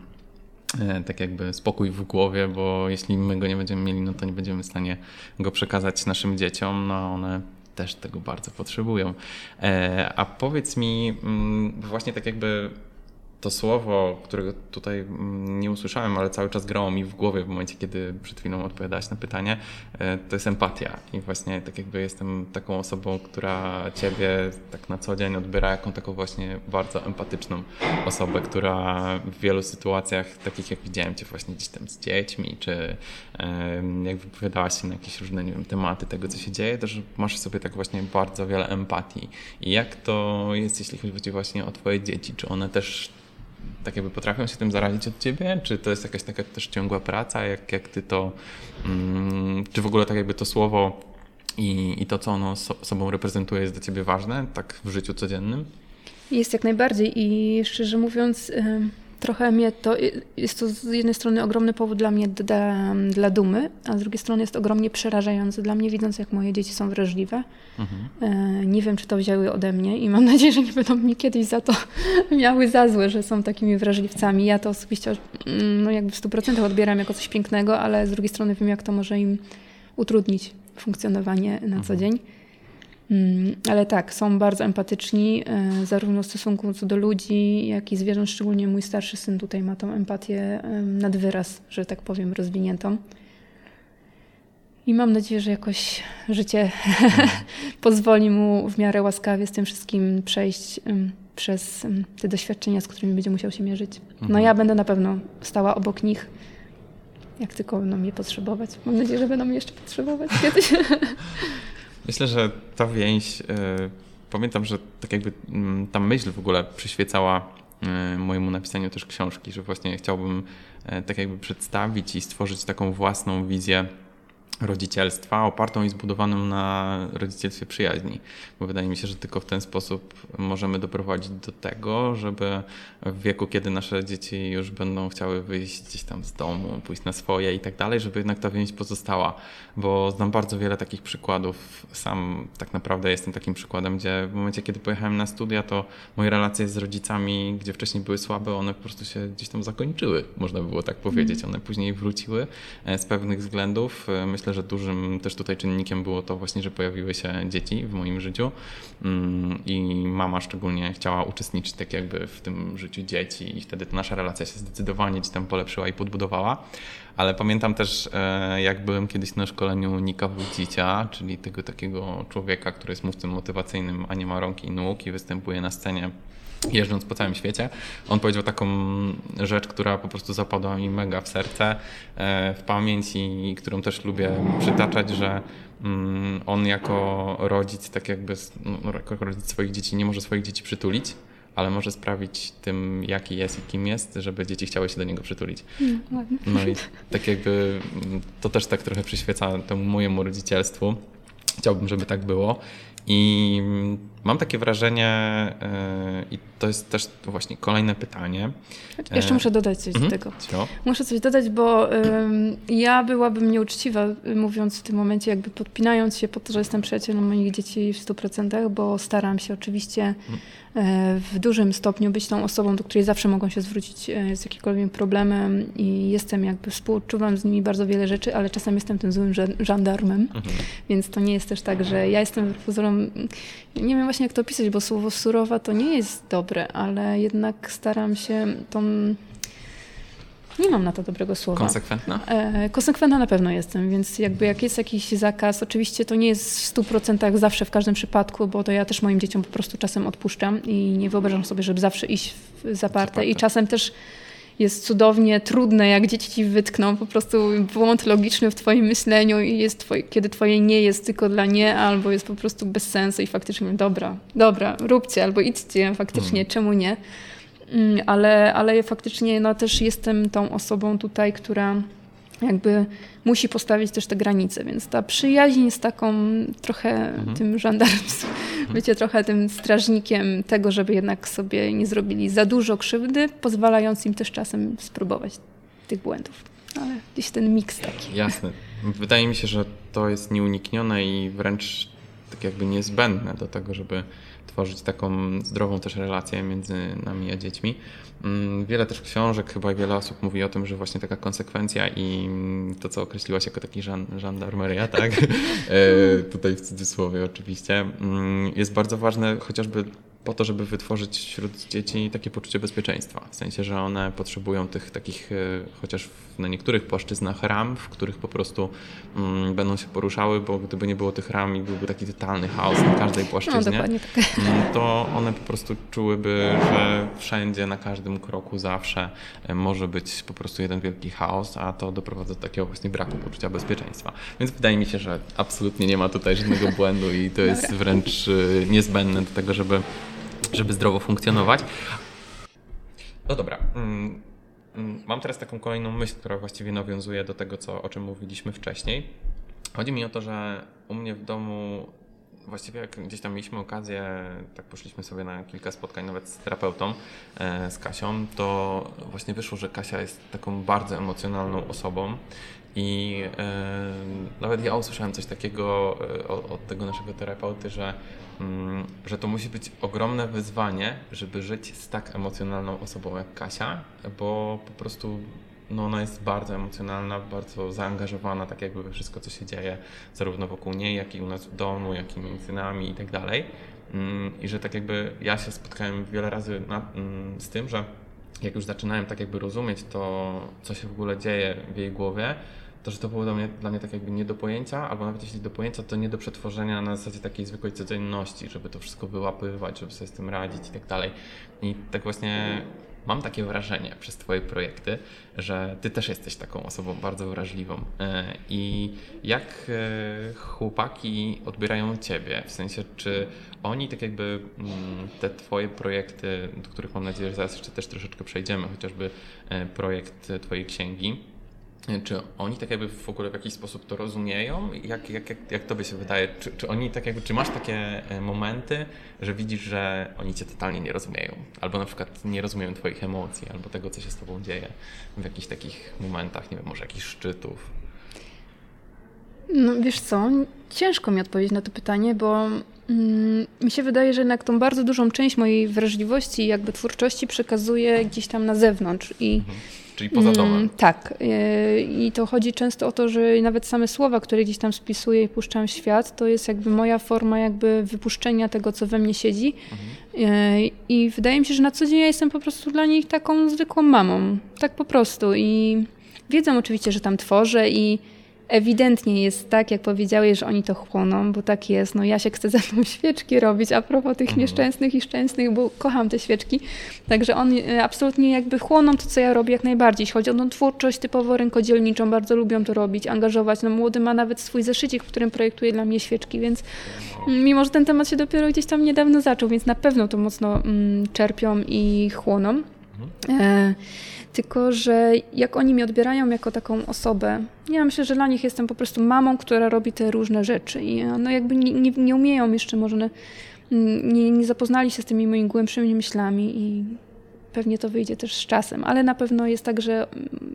e, tak jakby spokój w głowie, bo jeśli my go nie będziemy mieli, no to nie będziemy w stanie go przekazać naszym dzieciom, no one też tego bardzo potrzebują. E, a powiedz mi, mm, właśnie tak jakby to słowo, którego tutaj mm, nie usłyszałem, ale cały czas grało mi w głowie w momencie, kiedy przed chwilą odpowiadałaś na pytanie, e, to jest empatia. I właśnie tak jakby jestem taką osobą, która ciebie tak na co dzień odbiera jako taką właśnie bardzo empatyczną osobę, która w wielu sytuacjach, takich jak widziałem cię właśnie gdzieś tam z dziećmi, czy jak wypowiadałaś się na jakieś różne nie wiem, tematy tego, co się dzieje, to że masz sobie tak właśnie bardzo wiele empatii. I jak to jest, jeśli chodzi właśnie o twoje dzieci? Czy one też tak jakby potrafią się tym zarazić od ciebie? Czy to jest jakaś taka też ciągła praca? Jak, jak ty to, mm, czy w ogóle tak jakby to słowo i, i to, co ono so, sobą reprezentuje, jest dla ciebie ważne, tak w życiu codziennym? Jest jak najbardziej i szczerze mówiąc, trochę mnie to, jest to z jednej strony ogromny powód dla mnie dla, dla dumy, a z drugiej strony jest ogromnie przerażający dla mnie, widząc jak moje dzieci są wrażliwe. Mhm. E, nie wiem, czy to wzięły ode mnie i mam nadzieję, że nie będą mi kiedyś za to [laughs] miały za złe, że są takimi wrażliwcami. Ja to osobiście mm, no jakby w 100% odbieram jako coś pięknego, ale z drugiej strony wiem, jak to może im utrudnić funkcjonowanie na co mhm. dzień. Mm, ale tak, są bardzo empatyczni, e, zarówno w stosunku co do ludzi, jak i zwierząt. Szczególnie mój starszy syn tutaj ma tą empatię nad wyraz, że tak powiem, rozwiniętą. I mam nadzieję, że jakoś życie [laughs] pozwoli mu w miarę łaskawie z tym wszystkim przejść przez te doświadczenia, z którymi będzie musiał się mierzyć. No mhm. ja będę na pewno stała obok nich, jak tylko będą mnie potrzebować. Mam nadzieję, że będą mnie jeszcze potrzebować kiedyś. [laughs] Myślę, że ta więź, y, pamiętam, że tak jakby mm, ta myśl w ogóle przyświecała y, mojemu napisaniu też książki, że właśnie chciałbym y, tak jakby przedstawić i stworzyć taką własną wizję rodzicielstwa opartą i zbudowaną na rodzicielstwie przyjaźni. Bo wydaje mi się, że tylko w ten sposób możemy doprowadzić do tego, żeby w wieku, kiedy nasze dzieci już będą chciały wyjść gdzieś tam z domu, pójść na swoje i tak dalej, żeby jednak ta więź pozostała. Bo znam bardzo wiele takich przykładów. Sam tak naprawdę jestem takim przykładem, gdzie w momencie, kiedy pojechałem na studia, to moje relacje z rodzicami, gdzie wcześniej były słabe, one po prostu się gdzieś tam zakończyły, można by było tak powiedzieć. Mhm. One później wróciły e, z pewnych względów. E, myślę, że dużym też tutaj czynnikiem było to właśnie, że pojawiły się dzieci w moim życiu mm, i mama szczególnie chciała uczestniczyć tak jakby w tym życiu dzieci i wtedy ta nasza relacja się zdecydowanie gdzieś tam polepszyła i podbudowała. Ale pamiętam też, e, jak byłem kiedyś na szkoleniu Nika Wójcicia, czyli tego takiego człowieka, który jest mówcą motywacyjnym, a nie ma rąk i nóg i występuje na scenie jeżdżąc po całym świecie. On powiedział taką rzecz, która po prostu zapadła mi mega w serce, e, w pamięć i którą też lubię przytaczać, że mm, on jako rodzic, tak jakby no, jako rodzic swoich dzieci nie może swoich dzieci przytulić, ale może sprawić tym, jaki jest i kim jest, żeby dzieci chciały się do niego przytulić. No, no i tak jakby mm, to też tak trochę przyświeca temu mojemu rodzicielstwu. Chciałbym, żeby tak było. I mam takie wrażenie, e, i to jest też właśnie kolejne pytanie. Jeszcze e, muszę dodać coś mhm. do tego. Co? Muszę coś dodać, bo ja byłabym nieuczciwa, mówiąc w tym momencie, jakby podpinając się po to, że jestem przyjacielem moich dzieci w 100%, bo staram się oczywiście mhm. E, w dużym stopniu być tą osobą, do której zawsze mogą się zwrócić z jakimkolwiek problemem i jestem jakby współczuwam z nimi bardzo wiele rzeczy, ale czasem jestem tym złym żandarmem, mhm. więc to nie jest też tak, że ja jestem pozorom, nie wiem właśnie jak to opisać, bo słowo surowa to nie jest dobre, ale jednak staram się tą nie mam na to dobrego słowa. Konsekwentna? E, konsekwentna na pewno jestem, więc jakby jak jest jakiś zakaz, oczywiście to nie jest w 100% zawsze w każdym przypadku, bo to ja też moim dzieciom po prostu czasem odpuszczam i nie wyobrażam sobie, żeby zawsze iść w zaparte i czasem też jest cudownie trudne, jak dzieci ci wytkną po prostu błąd logiczny w twoim myśleniu i jest twoje, kiedy twoje nie jest tylko dla nie, albo jest po prostu bez sensu i faktycznie dobra, dobra, róbcie albo idźcie, faktycznie, mm. czemu nie? Mm, ale, ale faktycznie no, też jestem tą osobą tutaj, która jakby musi postawić też te granice, więc ta przyjaźń z taką trochę mhm. tym żandarmstwem, mhm. bycie trochę tym strażnikiem tego, żeby jednak sobie nie zrobili za dużo krzywdy, pozwalając im też czasem spróbować tych błędów. Ale gdzieś ten miks taki. Jasne. Wydaje mi się, że to jest nieuniknione i wręcz tak jakby niezbędne do tego, żeby tworzyć taką zdrową też relację między nami a dziećmi. Mm, wiele też książek, chyba wiele osób mówi o tym, że właśnie taka konsekwencja i to, co określiłaś jako taki żandarmeria, tak? [laughs] E, tutaj w cudzysłowie oczywiście, mm, jest bardzo ważne chociażby po to, żeby wytworzyć wśród dzieci takie poczucie bezpieczeństwa. W sensie, że one potrzebują tych takich, e, chociaż na niektórych płaszczyznach ram, w których po prostu mm, będą się poruszały, bo gdyby nie było tych ram i byłby taki totalny chaos na każdej płaszczyźnie, no, tak. Mm, to one po prostu czułyby, że wszędzie, na każdym kroku zawsze e, może być po prostu jeden wielki chaos, a to doprowadza do takiego właśnie braku poczucia bezpieczeństwa. Więc wydaje mi się, że absolutnie nie ma tutaj żadnego błędu i to jest wręcz e, niezbędne do tego, żeby żeby zdrowo funkcjonować. No dobra. Mm, mm, mam teraz taką kolejną myśl, która właściwie nawiązuje do tego, co, o czym mówiliśmy wcześniej. Chodzi mi o to, że u mnie w domu właściwie jak gdzieś tam mieliśmy okazję, tak poszliśmy sobie na kilka spotkań nawet z terapeutą, e, z Kasią, to właśnie wyszło, że Kasia jest taką bardzo emocjonalną osobą i e, nawet ja usłyszałem coś takiego e, od tego naszego terapeuty, że że to musi być ogromne wyzwanie, żeby żyć z tak emocjonalną osobą jak Kasia, bo po prostu no ona jest bardzo emocjonalna, bardzo zaangażowana, tak jakby we wszystko, co się dzieje, zarówno wokół niej, jak i u nas w domu, jak i między nami i tak dalej. Mm, I że tak jakby ja się spotkałem wiele razy na, mm, z tym, że jak już zaczynałem tak jakby rozumieć to, co się w ogóle dzieje w jej głowie, to, że to było dla mnie, dla mnie tak jakby nie do pojęcia, albo nawet jeśli do pojęcia, to nie do przetworzenia na zasadzie takiej zwykłej codzienności, żeby to wszystko wyłapywać, żeby sobie z tym radzić i tak dalej. I tak właśnie mam takie wrażenie przez Twoje projekty, że Ty też jesteś taką osobą bardzo wrażliwą. E, I jak e, chłopaki odbierają Ciebie? W sensie, czy oni tak jakby mm, te Twoje projekty, do których mam nadzieję, że zaraz jeszcze też troszeczkę przejdziemy, chociażby e, projekt Twojej księgi, czy oni tak jakby w ogóle w jakiś sposób to rozumieją? Jak, jak, jak, jak tobie się wydaje? Czy, czy oni tak jakby, czy masz takie e, momenty, że widzisz, że oni cię totalnie nie rozumieją? Albo na przykład nie rozumieją twoich emocji, albo tego, co się z tobą dzieje w jakichś takich momentach, nie wiem, może jakichś szczytów? No wiesz co, ciężko mi odpowiedzieć na to pytanie, bo mm, mi się wydaje, że jednak tą bardzo dużą część mojej wrażliwości, jakby twórczości przekazuję gdzieś tam na zewnątrz i mhm Czyli poza domem. Mm, tak. E, I to chodzi często o to, że nawet same słowa, które gdzieś tam spisuję i puszczam w świat, to jest jakby moja forma jakby wypuszczenia tego, co we mnie siedzi. Mhm. E, I wydaje mi się, że na co dzień ja jestem po prostu dla nich taką zwykłą mamą. Tak po prostu. I wiedzą oczywiście, że tam tworzę i ewidentnie jest tak, jak powiedziałeś, że oni to chłoną, bo tak jest. No ja się chcę ze mną [laughs] świeczki robić, a propos tych mhm. nieszczęsnych i szczęsnych, bo kocham te świeczki. Także oni e, absolutnie jakby chłoną to, co ja robię jak najbardziej. Jeśli chodzi o tą twórczość typowo rękodzielniczą, bardzo lubią to robić, angażować. No młody ma nawet swój zeszycik, w którym projektuje dla mnie świeczki, więc mimo, że ten temat się dopiero gdzieś tam niedawno zaczął, więc na pewno to mocno mm, czerpią i chłoną. Mhm. E tylko, że jak oni mnie odbierają jako taką osobę, ja myślę, że dla nich jestem po prostu mamą, która robi te różne rzeczy i no jakby nie, nie, nie umieją jeszcze może, nie, nie zapoznali się z tymi moimi głębszymi myślami i pewnie to wyjdzie też z czasem, ale na pewno jest tak, że mm,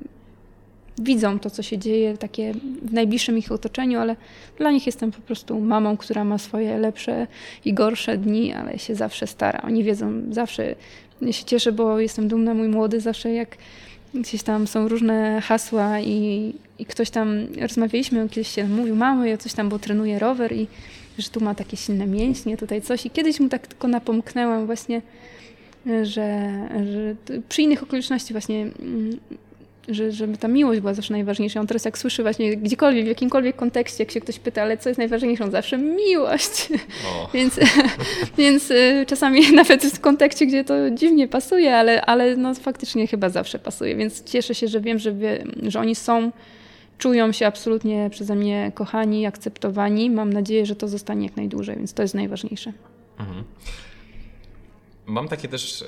widzą to, co się dzieje takie w najbliższym ich otoczeniu, ale dla nich jestem po prostu mamą, która ma swoje lepsze i gorsze dni, ale się zawsze stara. Oni wiedzą zawsze, się cieszę, bo jestem dumna, mój młody zawsze jak gdzieś tam są różne hasła i, i ktoś tam, rozmawialiśmy, kiedyś się mówił, mamy, ja coś tam, bo trenuję rower i że tu ma takie silne mięśnie, tutaj coś i kiedyś mu tak tylko napomknęłam właśnie, że, że przy innych okoliczności właśnie mm, że, żeby ta miłość była zawsze najważniejsza. On teraz jak słyszy właśnie gdziekolwiek, w jakimkolwiek kontekście, jak się ktoś pyta, ale co jest najważniejsze, on zawsze miłość. [laughs] więc, [laughs] więc y, czasami [laughs] nawet w kontekście, gdzie to dziwnie pasuje, ale, ale no faktycznie chyba zawsze pasuje. Więc cieszę się, że wiem, że, wie, że oni są, czują się absolutnie przeze mnie kochani, akceptowani. Mam nadzieję, że to zostanie jak najdłużej, więc to jest najważniejsze. Mhm. Mam takie też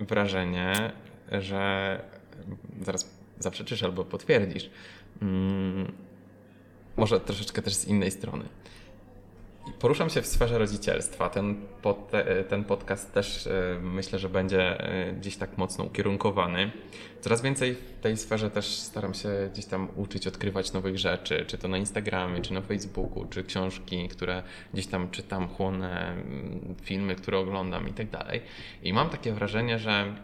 yy, wrażenie, że zaraz zaprzeczysz albo potwierdzisz. Mm, może troszeczkę też z innej strony. Poruszam się w sferze rodzicielstwa. Ten, pod, ten podcast też e, myślę, że będzie e, gdzieś tak mocno ukierunkowany. Coraz więcej w tej sferze też staram się gdzieś tam uczyć, odkrywać nowych rzeczy, czy to na Instagramie, czy na Facebooku, czy książki, które gdzieś tam czytam, chłonę, mm, filmy, które oglądam i tak dalej. I mam takie wrażenie, że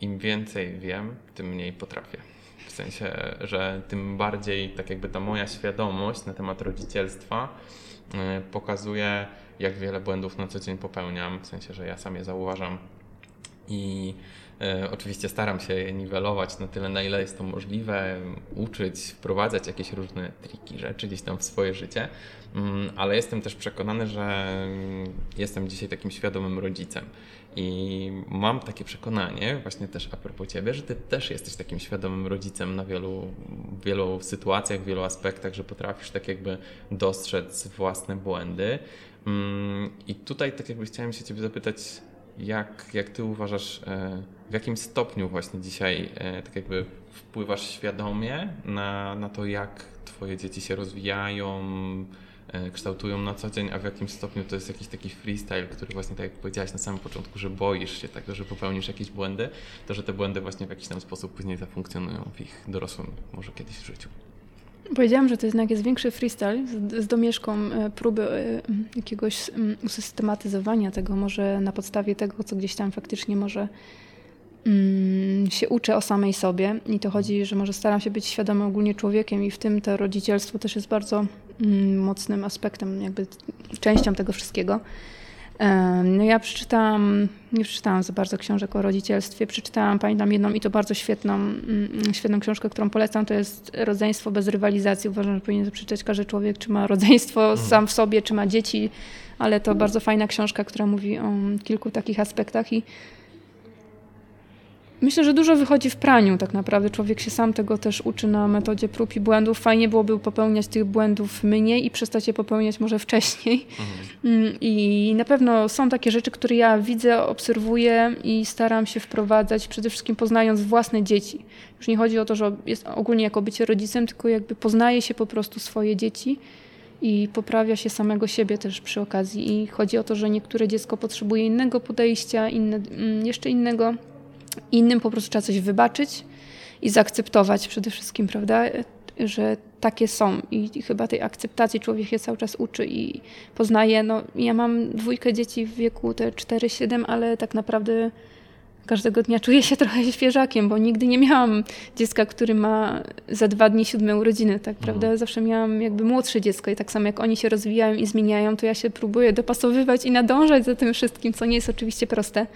im więcej wiem, tym mniej potrafię. W sensie, że tym bardziej tak jakby ta moja świadomość na temat rodzicielstwa e, pokazuje, jak wiele błędów na co dzień popełniam, w sensie, że ja sam je zauważam i e, oczywiście staram się je niwelować na tyle, na ile jest to możliwe, uczyć, wprowadzać jakieś różne triki, rzeczy gdzieś tam w swoje życie, mm, ale jestem też przekonany, że jestem dzisiaj takim świadomym rodzicem. I mam takie przekonanie, właśnie też a propos Ciebie, że Ty też jesteś takim świadomym rodzicem na wielu, wielu sytuacjach, w wielu aspektach, że potrafisz tak jakby dostrzec własne błędy. Mm, I tutaj tak jakby chciałem się Ciebie zapytać, jak, jak Ty uważasz, e, w jakim stopniu właśnie dzisiaj e, tak jakby wpływasz świadomie na, na to, jak Twoje dzieci się rozwijają, kształtują na co dzień, a w jakim stopniu to jest jakiś taki freestyle, który właśnie tak jak powiedziałaś na samym początku, że boisz się tego, że popełnisz jakieś błędy, to że te błędy właśnie w jakiś tam sposób później zafunkcjonują w ich dorosłym, może kiedyś w życiu. Powiedziałam, że to jednak jest większy freestyle z, z domieszką e, próby e, jakiegoś usystematyzowania tego, może na podstawie tego, co gdzieś tam faktycznie może mm, się uczę o samej sobie i to chodzi, że może staram się być świadomym ogólnie człowiekiem i w tym to rodzicielstwo też jest bardzo mm, mocnym aspektem, jakby częścią tego wszystkiego. No ja przeczytałam, nie przeczytałam za bardzo książek o rodzicielstwie, przeczytałam, pamiętam jedną i to bardzo świetną, mm, świetną książkę, którą polecam, to jest Rodzeństwo bez rywalizacji. Uważam, że powinien to przeczytać każdy człowiek, czy ma rodzeństwo mhm. sam w sobie, czy ma dzieci, ale to bardzo fajna książka, która mówi o kilku takich aspektach i Myślę, że dużo wychodzi w praniu tak naprawdę. Człowiek się sam tego też uczy na metodzie prób i błędów. Fajnie byłoby popełniać tych błędów mniej i przestać je popełniać może wcześniej. Mhm. Mm, I na pewno są takie rzeczy, które ja widzę, obserwuję i staram się wprowadzać, przede wszystkim poznając własne dzieci. Już nie chodzi o to, że jest ogólnie jako bycie rodzicem, tylko jakby poznaje się po prostu swoje dzieci i poprawia się samego siebie też przy okazji. I chodzi o to, że niektóre dziecko potrzebuje innego podejścia, inne, mm, jeszcze innego Innym po prostu trzeba coś wybaczyć i zaakceptować przede wszystkim, prawda? Że takie są i chyba tej akceptacji człowiek się cały czas uczy i poznaje. No, ja mam dwójkę dzieci w wieku te 4-7, ale tak naprawdę każdego dnia czuję się [laughs] trochę świeżakiem, bo nigdy nie miałam dziecka, który ma za dwa dni siódme urodziny, tak prawda? Mhm. Zawsze miałam jakby młodsze dziecko i tak samo jak oni się rozwijają i zmieniają, to ja się próbuję dopasowywać i nadążać za tym wszystkim, co nie jest oczywiście proste.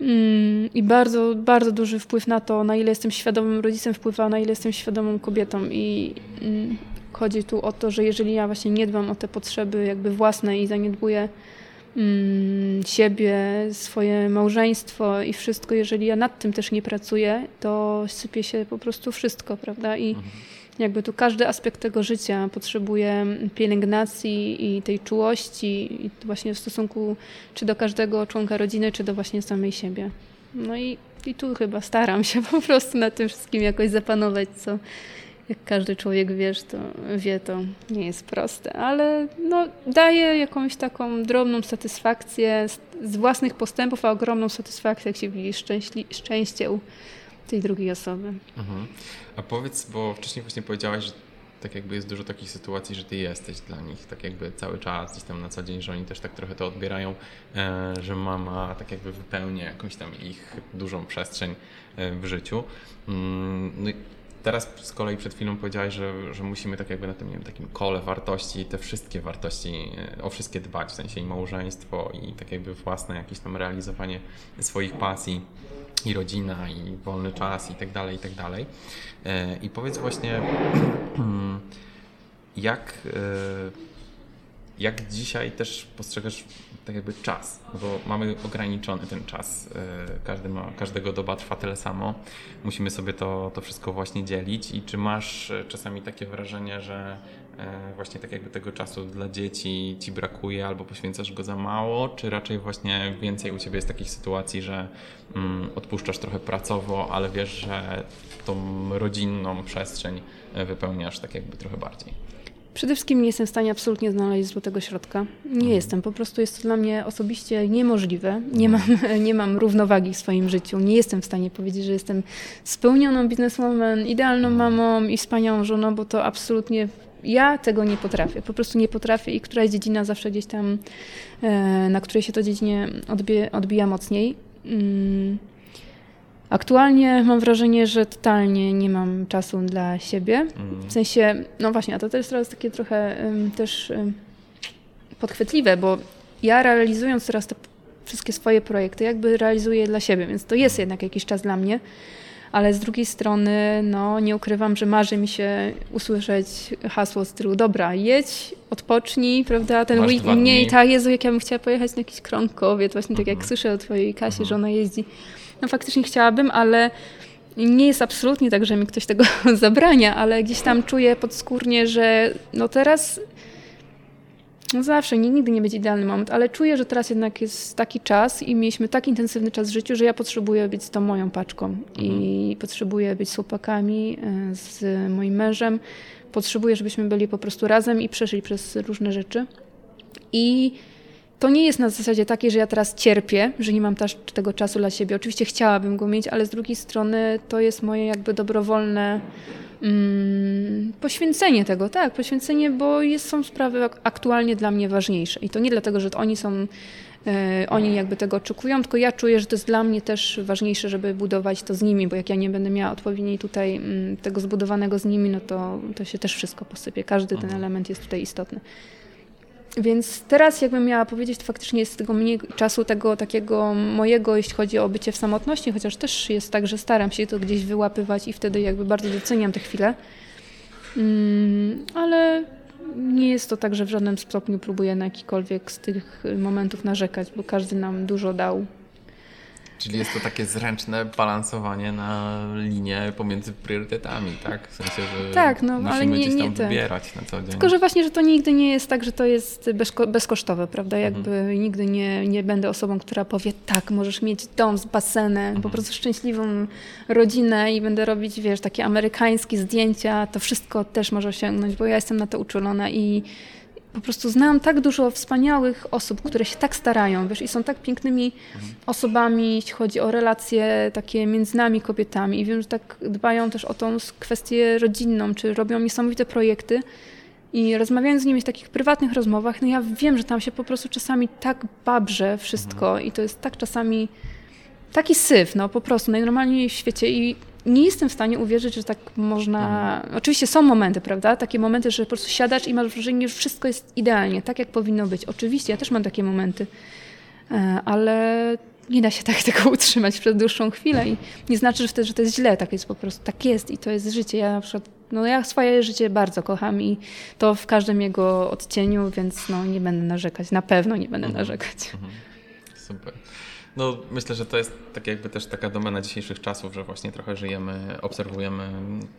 Mm, I bardzo, bardzo duży wpływ na to, na ile jestem świadomym rodzicem, wpływa na ile jestem świadomą kobietą. I mm, chodzi tu o to, że jeżeli ja właśnie nie dbam o te potrzeby jakby własne i zaniedbuję mm, siebie, swoje małżeństwo i wszystko, jeżeli ja nad tym też nie pracuję, to sypie się po prostu wszystko, prawda? I mhm jakby tu każdy aspekt tego życia potrzebuje pielęgnacji i tej czułości i właśnie w stosunku czy do każdego członka rodziny, czy do właśnie samej siebie. No i, i tu chyba staram się [laughs] po prostu na tym wszystkim jakoś zapanować, co jak każdy człowiek wiesz, to wie, to nie jest proste, ale no, daje jakąś taką drobną satysfakcję z, z własnych postępów, a ogromną satysfakcję, jak się widzi szczęście u tej drugiej osoby. Mhm. A powiedz, bo wcześniej właśnie powiedziałaś, że tak jakby jest dużo takich sytuacji, że ty jesteś dla nich tak jakby cały czas, gdzieś tam na co dzień, że oni też tak trochę to odbierają, e, że mama tak jakby wypełnia jakąś tam ich dużą przestrzeń e, w życiu. Mm, no i teraz z kolei przed chwilą powiedziałaś, że, że musimy tak jakby na tym nie wiem, takim kole wartości, te wszystkie wartości, e, o wszystkie dbać, w sensie i małżeństwo i tak jakby własne jakieś tam realizowanie swoich pasji i rodzina, i wolny czas, i tak dalej, i tak dalej. E, I powiedz właśnie, [clears throat] jak, e, jak dzisiaj też postrzegasz tak jakby czas, bo mamy ograniczony ten czas. E, każdy ma, każdego doba trwa tyle samo. Musimy sobie to, to wszystko właśnie dzielić. I czy masz czasami takie wrażenie, że właśnie tak jakby tego czasu dla dzieci ci brakuje albo poświęcasz go za mało, czy raczej właśnie więcej u ciebie jest takich sytuacji, że mm, odpuszczasz trochę pracowo, ale wiesz, że tą rodzinną przestrzeń e, wypełniasz tak jakby trochę bardziej? Przede wszystkim nie jestem w stanie absolutnie znaleźć złotego środka. Nie mhm. jestem, po prostu jest to dla mnie osobiście niemożliwe. Nie mam, [laughs] nie mam równowagi w swoim życiu. Nie jestem w stanie powiedzieć, że jestem spełnioną bizneswoman, idealną mhm. mamą i wspaniałą żoną, bo to absolutnie ja tego nie potrafię, po prostu nie potrafię i któraś dziedzina zawsze gdzieś tam, e, na której się to dziedzinie odbija, odbija mocniej. Mm. Aktualnie mam wrażenie, że totalnie nie mam czasu dla siebie. Mhm. W sensie, no właśnie, a to też teraz takie trochę też podchwytliwe, bo ja realizując teraz te wszystkie swoje projekty, jakby realizuję dla siebie, więc to jest jednak jakiś czas dla mnie ale z drugiej strony no, nie ukrywam, że marzy mi się usłyszeć hasło z stylu dobra, jedź, odpocznij, prawda, ten weekend, mniej, tak, Jezu, jak ja bym chciała pojechać na jakiś krągkowiec, właśnie tak jak mhm. słyszę o twojej Kasie, mhm. że ona jeździ. No faktycznie chciałabym, ale nie jest absolutnie tak, że mi ktoś tego [laughs] zabrania, ale gdzieś tam czuję podskórnie, że no teraz no zawsze, nie, nigdy nie będzie idealny moment, ale czuję, że teraz jednak jest taki czas i mieliśmy tak intensywny czas w życiu, że ja potrzebuję być z tą moją paczką mhm. i potrzebuję być z chłopakami, e, z moim mężem. Potrzebuję, żebyśmy byli po prostu razem i przeszli przez różne rzeczy. I to nie jest na zasadzie takiej, że ja teraz cierpię, że nie mam też tego czasu dla siebie. Oczywiście chciałabym go mieć, ale z drugiej strony to jest moje jakby dobrowolne mm, poświęcenie tego, tak, poświęcenie, bo jest, są sprawy aktualnie dla mnie ważniejsze. I to nie dlatego, że oni są e, oni jakby tego oczekują, tylko ja czuję, że to jest dla mnie też ważniejsze, żeby budować to z nimi, bo jak ja nie będę miała odpowiedniej tutaj mm, tego zbudowanego z nimi, no to, to się też wszystko posypie. Każdy ten mhm. element jest tutaj istotny. Więc teraz jakbym miała powiedzieć, to faktycznie jest tego mniej czasu tego takiego mojego, jeśli chodzi o bycie w samotności, chociaż też jest tak, że staram się to gdzieś wyłapywać i wtedy jakby bardzo doceniam te chwile. Mm, ale nie jest to tak, że w żadnym stopniu próbuję na jakikolwiek z tych momentów narzekać, bo każdy nam dużo dał Czyli jest to takie zręczne balansowanie na linię pomiędzy priorytetami, tak? W sensie, że tak, no, musimy ale nie, gdzieś tam nie wybierać na co dzień. Tylko, że właśnie, że to nigdy nie jest tak, że to jest bezko bezkosztowe, prawda? Mhm. Jakby mhm. nigdy nie, nie będę osobą, która powie tak, możesz mieć dom z basenem, mhm. po prostu szczęśliwą rodzinę i będę robić, wiesz, takie amerykańskie zdjęcia, to wszystko też może osiągnąć, bo ja jestem na to uczulona i po prostu znam tak dużo wspaniałych osób, które się tak starają, wiesz, i są tak pięknymi mhm. osobami, jeśli chodzi o relacje takie między nami, kobietami. I wiem, że tak dbają też o tą kwestię rodzinną, czy robią niesamowite projekty. I rozmawiając z nimi w takich prywatnych rozmowach, no ja wiem, że tam się po prostu czasami tak babrze wszystko mhm. i to jest tak czasami taki syf, no po prostu najnormalniej w świecie i nie jestem w stanie uwierzyć, że tak można. Mhm. Oczywiście są momenty, prawda? Takie momenty, że po prostu siadasz i masz wrażenie, że wszystko jest idealnie, tak jak powinno być. Oczywiście, ja też mam takie momenty, e, ale nie da się tak [laughs] tego utrzymać przez dłuższą chwilę i nie znaczy że wtedy, że to jest źle, tak jest po prostu, tak jest i to jest życie. Ja na przykład, no ja swoje życie bardzo kocham i to w każdym jego odcieniu, więc no nie będę narzekać, na pewno nie będę mhm. narzekać. Mhm. Super. No, myślę, że to jest tak jakby też taka domena dzisiejszych czasów, że właśnie trochę żyjemy, obserwujemy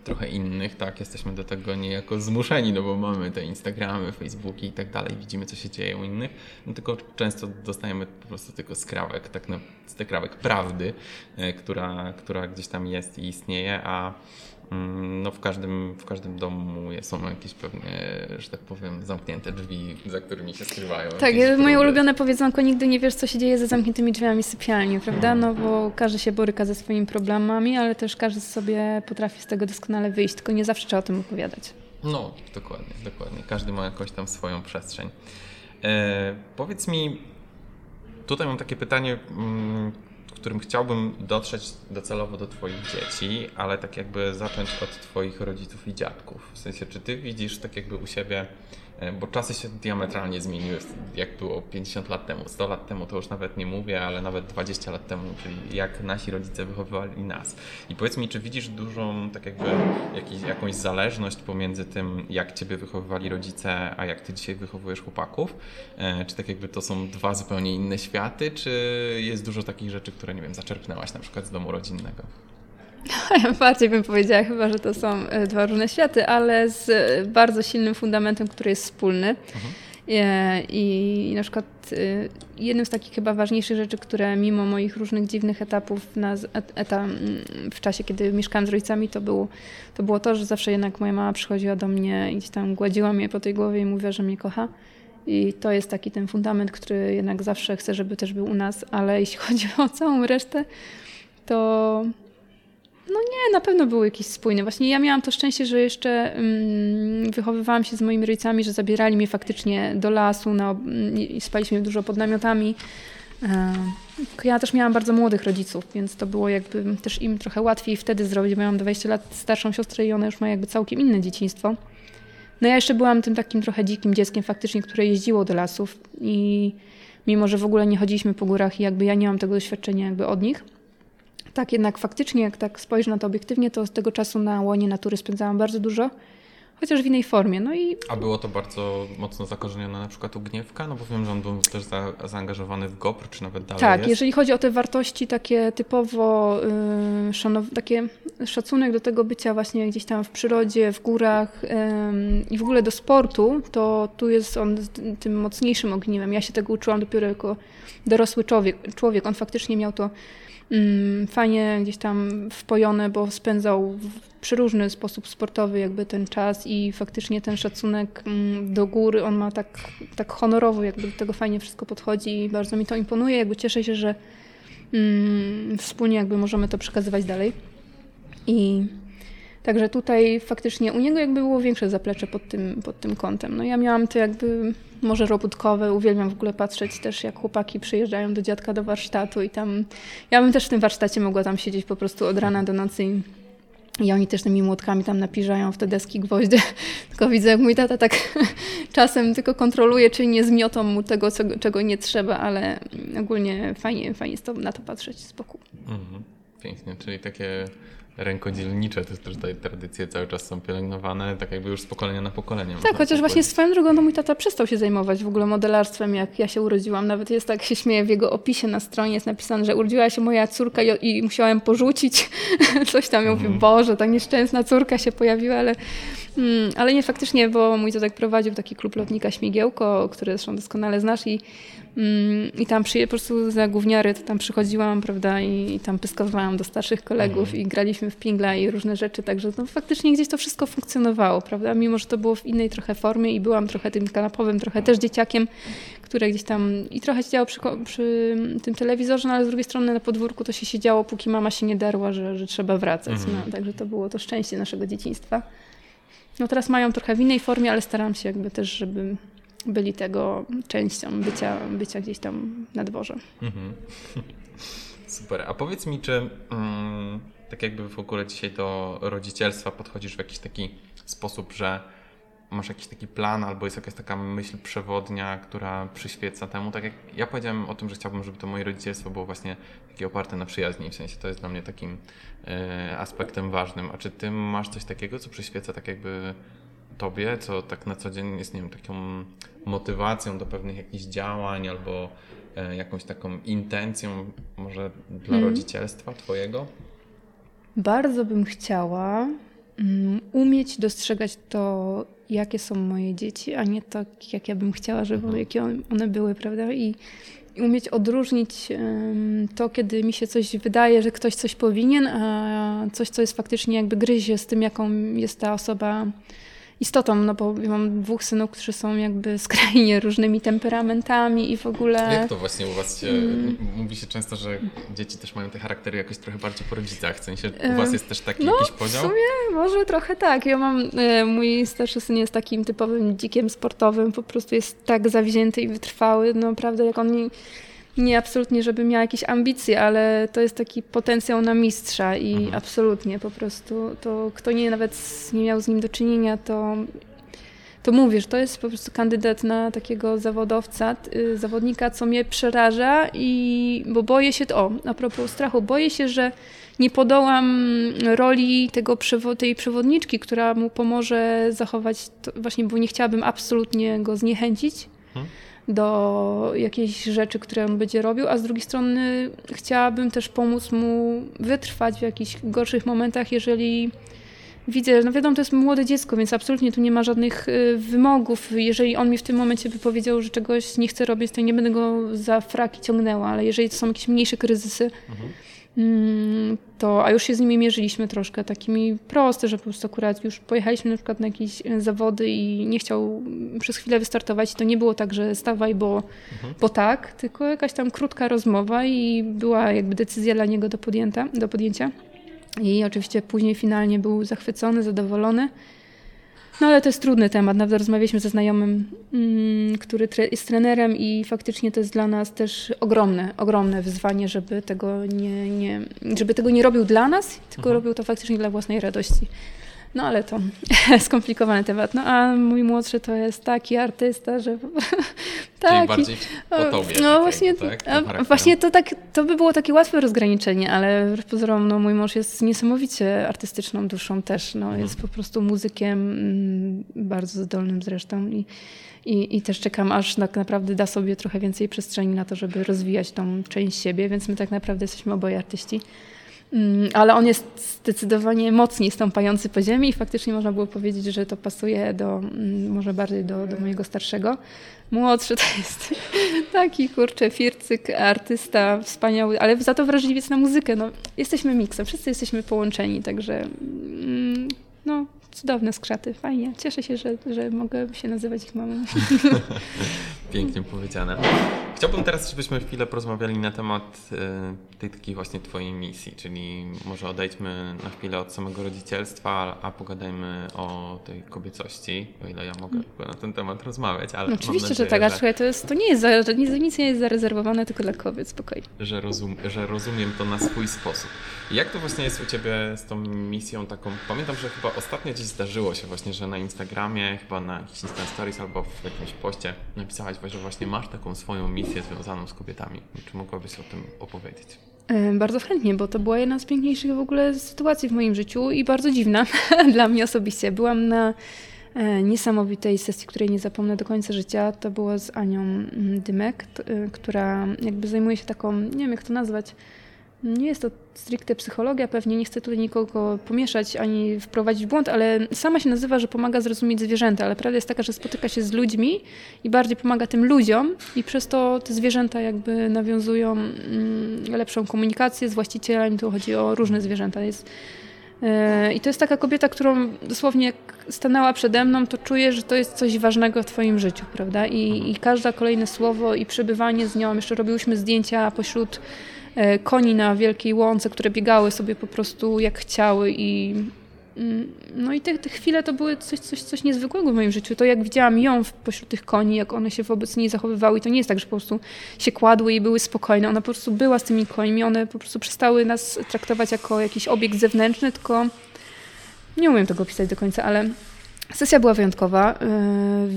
trochę innych, tak? Jesteśmy do tego niejako zmuszeni, no bo mamy te Instagramy, Facebooki i tak dalej, widzimy co się dzieje u innych, no tylko często dostajemy po prostu tylko skrawek, tak na skrawek prawdy, e, która, która gdzieś tam jest i istnieje, a no w każdym, w każdym domu są jakieś pewnie, że tak powiem, zamknięte drzwi, za którymi się skrywają. Tak, moje ulubione powiedzonko, nigdy nie wiesz, co się dzieje za zamkniętymi drzwiami sypialni, prawda? Mhm. No bo każdy się boryka ze swoimi problemami, ale też każdy sobie potrafi z tego doskonale wyjść, tylko nie zawsze trzeba o tym opowiadać. No, dokładnie, dokładnie. Każdy ma jakąś tam swoją przestrzeń. E, powiedz mi, tutaj mam takie pytanie, mm, którym chciałbym dotrzeć docelowo do Twoich dzieci, ale tak jakby zacząć od Twoich rodziców i dziadków. W sensie, czy Ty widzisz tak jakby u siebie bo czasy się diametralnie zmieniły, jak było 50 lat temu, 100 lat temu, to już nawet nie mówię, ale nawet 20 lat temu, czyli jak nasi rodzice wychowywali nas. I powiedz mi, czy widzisz dużą, tak jakby jakiś, jakąś zależność pomiędzy tym, jak ciebie wychowywali rodzice, a jak ty dzisiaj wychowujesz chłopaków? E, czy tak jakby to są dwa zupełnie inne światy, czy jest dużo takich rzeczy, które, nie wiem, zaczerpnęłaś na przykład z domu rodzinnego? Ja [laughs] bardziej bym powiedziała chyba, że to są e, dwa różne światy, ale z e, bardzo silnym fundamentem, który jest wspólny. Mhm. E, I na przykład jednym z takich chyba ważniejszych rzeczy, które mimo moich różnych dziwnych etapów na eta, w czasie, kiedy mieszkałam z rodzicami, to było, to było to, że zawsze jednak moja mama przychodziła do mnie i gdzieś tam gładziła mnie po tej głowie i mówiła, że mnie kocha. I to jest taki ten fundament, który jednak zawsze chcę, żeby też był u nas, ale jeśli [laughs] chodzi o całą resztę, to no nie, na pewno był jakiś spójny. Właśnie ja miałam to szczęście, że jeszcze um, wychowywałam się z moimi rodzicami, że zabierali mnie faktycznie do lasu, na, i spaliśmy dużo pod namiotami. Ja też miałam bardzo młodych rodziców, więc to było jakby też im trochę łatwiej wtedy zrobić, miałam 20 lat starszą siostrę i ona już ma jakby całkiem inne dzieciństwo. No ja jeszcze byłam tym takim trochę dzikim dzieckiem faktycznie, które jeździło do lasów i mimo, że w ogóle nie chodziliśmy po górach i jakby ja nie mam tego doświadczenia jakby od nich, tak jednak faktycznie, jak tak spojrzę na to obiektywnie, to z tego czasu na łonie natury spędzałam bardzo dużo chociaż w innej formie. No i... A było to bardzo mocno zakorzenione na przykład u Gniewka? No bo wiem, że on był też za, zaangażowany w GoPro, czy nawet dalej Tak, jest. jeżeli chodzi o te wartości takie typowo, yy, szanow... takie szacunek do tego bycia właśnie gdzieś tam w przyrodzie, w górach yy, i w ogóle do sportu, to tu jest on tym mocniejszym ogniwem. Ja się tego uczyłam dopiero jako dorosły człowiek. człowiek. On faktycznie miał to fajnie gdzieś tam wpojone, bo spędzał w przeróżny sposób sportowy jakby ten czas i faktycznie ten szacunek mm, do góry, on ma tak, tak honorowo jakby do tego fajnie wszystko podchodzi i bardzo mi to imponuje, jakby cieszę się, że mm, wspólnie jakby możemy to przekazywać dalej. I Także tutaj faktycznie u niego jakby było większe zaplecze pod tym, pod tym kątem. No ja miałam to jakby może robótkowe, uwielbiam w ogóle patrzeć też jak chłopaki przyjeżdżają do dziadka do warsztatu i tam, ja bym też w tym warsztacie mogła tam siedzieć po prostu od rana do nocy i, i oni też tymi młotkami tam napiżają w te deski gwoździe. [laughs] Tylko widzę, jak mój tata tak [laughs] czasem tylko kontroluje, czy nie zmiotą mu tego, co, czego nie trzeba, ale ogólnie fajnie, fajnie jest to, na to patrzeć z boku. Mhm. Pięknie, czyli takie rękodzielnicze też, też te tradycje cały czas są pielęgnowane, tak jakby już z pokolenia na pokolenie. Tak, chociaż właśnie swoją drogą no mój tata przestał się zajmować w ogóle modelarstwem, jak ja się urodziłam. Nawet jest tak, się śmieję, w jego opisie na stronie jest napisane, że urodziła się moja córka i, i musiałem porzucić [laughs] coś tam. Ja mówię, mm. Boże, ta nieszczęsna córka się pojawiła, ale, mm, ale nie faktycznie, bo mój tak prowadził taki klub lotnika Śmigiełko, który zresztą doskonale znasz i I tam przy, po prostu za gówniary to tam przychodziłam, prawda, i, i tam pyskowałam do starszych kolegów mhm. i graliśmy w pingla i różne rzeczy, także no, faktycznie gdzieś to wszystko funkcjonowało, prawda, mimo, że to było w innej trochę formie i byłam trochę tym kanapowym, trochę też dzieciakiem, które gdzieś tam i trochę siedziało przy, przy tym telewizorze, no, ale z drugiej strony na podwórku to się siedziało, póki mama się nie darła, że, że trzeba wracać, mhm. no, także to było to szczęście naszego dzieciństwa. No teraz mają trochę w innej formie, ale staram się jakby też, żeby byli tego częścią bycia, bycia gdzieś tam na dworze. Mhm. [laughs] Super. A powiedz mi, czy mm, tak jakby w ogóle dzisiaj do rodzicielstwa podchodzisz w jakiś taki sposób, że masz jakiś taki plan albo jest jakaś taka myśl przewodnia, która przyświeca temu. Tak jak ja powiedziałem o tym, że chciałbym, żeby to moje rodzicielstwo było właśnie takie oparte na przyjaźni, w sensie to jest dla mnie takim y, aspektem ważnym. A czy ty masz coś takiego, co przyświeca tak jakby tobie, co tak na co dzień jest, nie wiem, taką motywacją do pewnych jakichś działań albo e, jakąś taką intencją może dla hmm. rodzicielstwa twojego? Bardzo bym chciała um, umieć dostrzegać to, jakie są moje dzieci, a nie tak, jak ja bym chciała, żeby mhm. jakie one były, prawda? I, i umieć odróżnić to, kiedy mi się coś wydaje, że ktoś coś powinien, a coś, co jest faktycznie jakby gryzie z tym, jaką jest ta osoba istotą, no bo ja mam dwóch synów, którzy są jakby skrajnie [laughs] różnymi temperamentami i w ogóle... Jak to właśnie u Was się... Mm. Mówi się często, że dzieci też mają te charaktery jakoś trochę bardziej po rodzicach, w sensie u Was jest też taki no, jakiś podział? w sumie może trochę tak. Ja mam... E, mój starszy syn jest takim typowym dzikiem sportowym, po prostu jest tak zawzięty i wytrwały, no naprawdę jak on nie absolutnie, żeby miał jakieś ambicje, ale to jest taki potencjał na mistrza i mhm. absolutnie po prostu to kto nie nawet nie miał z nim do czynienia, to to mówisz, to jest po prostu kandydat na takiego zawodowca, y, zawodnika, co mnie przeraża i bo boję się, o, a propos strachu, boję się, że nie podołam roli tego, tej przewodniczki, która mu pomoże zachować, to, właśnie, bo nie chciałabym absolutnie go zniechęcić. Hmm do jakiejś rzeczy, które on będzie robił, a z drugiej strony chciałabym też pomóc mu wytrwać w jakichś gorszych momentach, jeżeli widzę, no wiadomo, to jest młode dziecko, więc absolutnie tu nie ma żadnych y, wymogów. Jeżeli on mi w tym momencie by powiedział, że czegoś nie chce robić, to nie będę go za fraki ciągnęła, ale jeżeli to są jakieś mniejsze kryzysy, mhm to, a już się z nimi mierzyliśmy troszkę, takimi proste, że po prostu akurat już pojechaliśmy na przykład na jakieś e, zawody i nie chciał przez chwilę wystartować. To nie było tak, że stawaj, bo, mhm. bo tak, tylko jakaś tam krótka rozmowa i była jakby decyzja dla niego do, podjęta, do podjęcia. I oczywiście później finalnie był zachwycony, zadowolony. No ale to jest trudny temat. Nawet rozmawialiśmy ze znajomym, mm, który jest trenerem i faktycznie to jest dla nas też ogromne, ogromne wyzwanie, żeby tego nie, nie, żeby tego nie robił dla nas, tylko mhm. robił to faktycznie dla własnej radości. No ale to [laughs] skomplikowany temat. No a mój młodszy to jest taki artysta, że [laughs] taki. bardziej po tobie. No właśnie, tak? właśnie to tak, to by było takie łatwe rozgraniczenie, ale pozorom no, mój mąż jest niesamowicie artystyczną duszą też. No, mhm. Jest po prostu muzykiem mm, bardzo zdolnym zresztą i, i, i też czekam, aż tak naprawdę da sobie trochę więcej przestrzeni na to, żeby rozwijać tą część siebie, więc my tak naprawdę jesteśmy oboje artyści. Mm, ale on jest zdecydowanie mocniej stąpający po ziemi i faktycznie można było powiedzieć, że to pasuje do, mm, może bardziej do, do mojego starszego. Młodszy to jest [laughs] taki, kurczę, fircyk, artysta, wspaniały, ale za to wrażliwiec na muzykę. No, jesteśmy miksem, wszyscy jesteśmy połączeni, także mm, no, cudowne skrzaty, fajnie. Cieszę się, że, że mogę się nazywać ich mamą. [laughs] Pięknie powiedziane. Chciałbym teraz, żebyśmy chwilę porozmawiali na temat y, tej takiej właśnie Twojej misji, czyli może odejdźmy na chwilę od samego rodzicielstwa, a pogadajmy o tej kobiecości, o ile ja mogę na ten temat rozmawiać. Ale no oczywiście, nadzieję, że tak, że... to, jest, to nie jest, za, nic, nic nie jest zarezerwowane tylko dla kobiet, spokojnie. Że, rozum, że rozumiem to na swój sposób. Jak to właśnie jest u Ciebie z tą misją taką? Pamiętam, że chyba ostatnio gdzieś zdarzyło się właśnie, że na Instagramie, chyba na jakichś Insta Stories albo w jakimś poście napisałaś, że właśnie masz taką swoją misję związaną z kobietami. Czy mogłabyś o tym opowiedzieć? Bardzo chętnie, bo to była jedna z piękniejszych w ogóle sytuacji w moim życiu i bardzo dziwna [laughs] dla mnie osobiście. Byłam na e, niesamowitej sesji, której nie zapomnę do końca życia. To było z Anią mm, Dymek, e, która jakby zajmuje się taką, nie wiem jak to nazwać, nie jest to stricte psychologia, pewnie nie chcę tutaj nikogo pomieszać ani wprowadzić w błąd, ale sama się nazywa, że pomaga zrozumieć zwierzęta, ale prawda jest taka, że spotyka się z ludźmi i bardziej pomaga tym ludziom i przez to te zwierzęta jakby nawiązują mm, lepszą komunikację z właścicielami, tu chodzi o różne zwierzęta. Jest, e, i to jest taka kobieta, którą dosłownie jak stanęła przede mną, to czuję, że to jest coś ważnego w Twoim życiu, prawda? I, i każde kolejne słowo i przebywanie z nią, jeszcze robiłyśmy zdjęcia pośród koni na wielkiej łące, które biegały sobie po prostu jak chciały i mm, no i te, te chwile to były coś, coś, coś niezwykłego w moim życiu. To jak widziałam ją pośród tych koni, jak one się wobec niej zachowywały i to nie jest tak, że po prostu się kładły i były spokojne. Ona po prostu była z tymi końmi, one po prostu przestały nas traktować jako jakiś obiekt zewnętrzny, tylko nie umiem tego opisać do końca, ale sesja była wyjątkowa. E,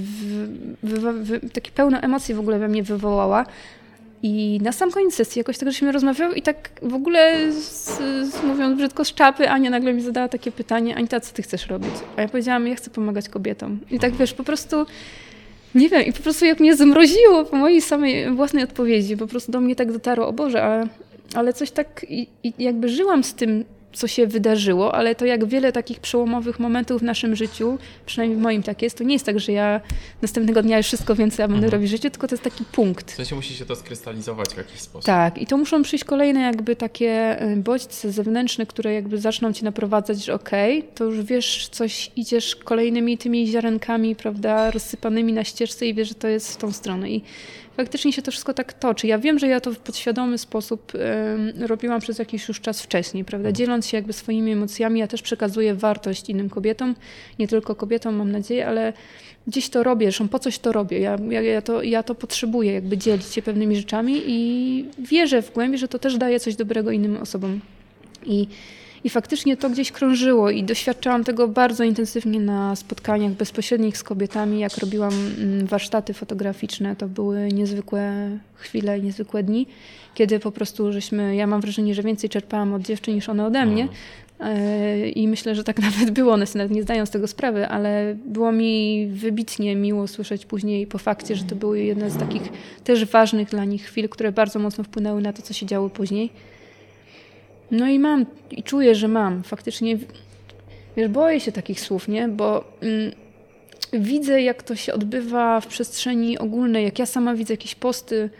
takie pełne emocji w ogóle we mnie wywołała. I na sam koniec sesji jakoś tak żeśmy rozmawiały i tak w ogóle, z, z, mówiąc brzydko, z czapy, Ania nagle mi zadała takie pytanie, Anita, co ty chcesz robić? A ja powiedziałam, ja chcę pomagać kobietom. I tak wiesz, po prostu, nie wiem, i po prostu jak mnie zmroziło po mojej samej własnej odpowiedzi, po prostu do mnie tak dotarło, o Boże, ale, ale coś tak, i, i jakby żyłam z tym co się wydarzyło, ale to jak wiele takich przełomowych momentów w naszym życiu, przynajmniej w moim tak jest, to nie jest tak, że ja następnego dnia już wszystko więcej ja będę mhm. robić w życiu, tylko to jest taki punkt. W sensie musi się to skrystalizować w jakiś sposób. Tak, i to muszą przyjść kolejne jakby takie y, bodźce zewnętrzne, które jakby zaczną ci naprowadzać, że okej, okay, to już wiesz, coś idziesz kolejnymi tymi ziarenkami, prawda, rozsypanymi na ścieżce i wiesz, że to jest w tą stronę. I faktycznie się to wszystko tak toczy. Ja wiem, że ja to w podświadomy sposób y, robiłam przez jakiś już czas wcześniej, prawda? Dzieląc się jakby swoimi emocjami, ja też przekazuję wartość innym kobietom, nie tylko kobietom, mam nadzieję, ale gdzieś to robię, zresztą po coś to robię. Ja, ja, ja, to, ja to potrzebuję, jakby dzielić się pewnymi rzeczami i wierzę w głębi, że to też daje coś dobrego innym osobom. I i faktycznie to gdzieś krążyło i doświadczałam tego bardzo intensywnie na spotkaniach bezpośrednich z kobietami, jak robiłam mm, warsztaty fotograficzne. To były niezwykłe chwile, niezwykłe dni, kiedy po prostu żeśmy, ja mam wrażenie, że więcej czerpałam od dziewczyn niż one ode mnie. E, I myślę, że tak [laughs] nawet było, one sobie nawet nie zdają z tego sprawy, ale było mi wybitnie miło słyszeć później po fakcie, że to były jedne z takich też ważnych dla nich chwil, które bardzo mocno wpłynęły na to, co się działo później. No i mam, i czuję, że mam. Faktycznie, wiesz, boję się takich słów, nie? Bo mm, widzę, jak to się odbywa w przestrzeni ogólnej, jak ja sama widzę jakieś posty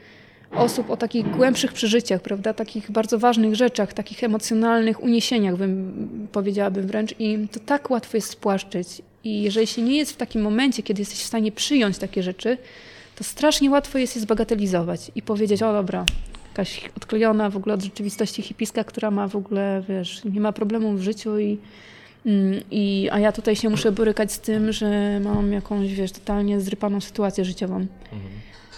osób o takich głębszych przeżyciach, prawda? Takich bardzo ważnych rzeczach, takich emocjonalnych uniesieniach, bym, powiedziałabym wręcz. I to tak łatwo jest spłaszczyć. I jeżeli się nie jest w takim momencie, kiedy jesteś w stanie przyjąć takie rzeczy, to strasznie łatwo jest je zbagatelizować i powiedzieć, o dobra, jakaś odklejona w ogóle od rzeczywistości hipiska, która ma w ogóle, wiesz, nie ma problemu w życiu i Mm, I, a ja tutaj się muszę borykać z tym, że mam jakąś, wiesz, totalnie zrypaną sytuację życiową. Mhm.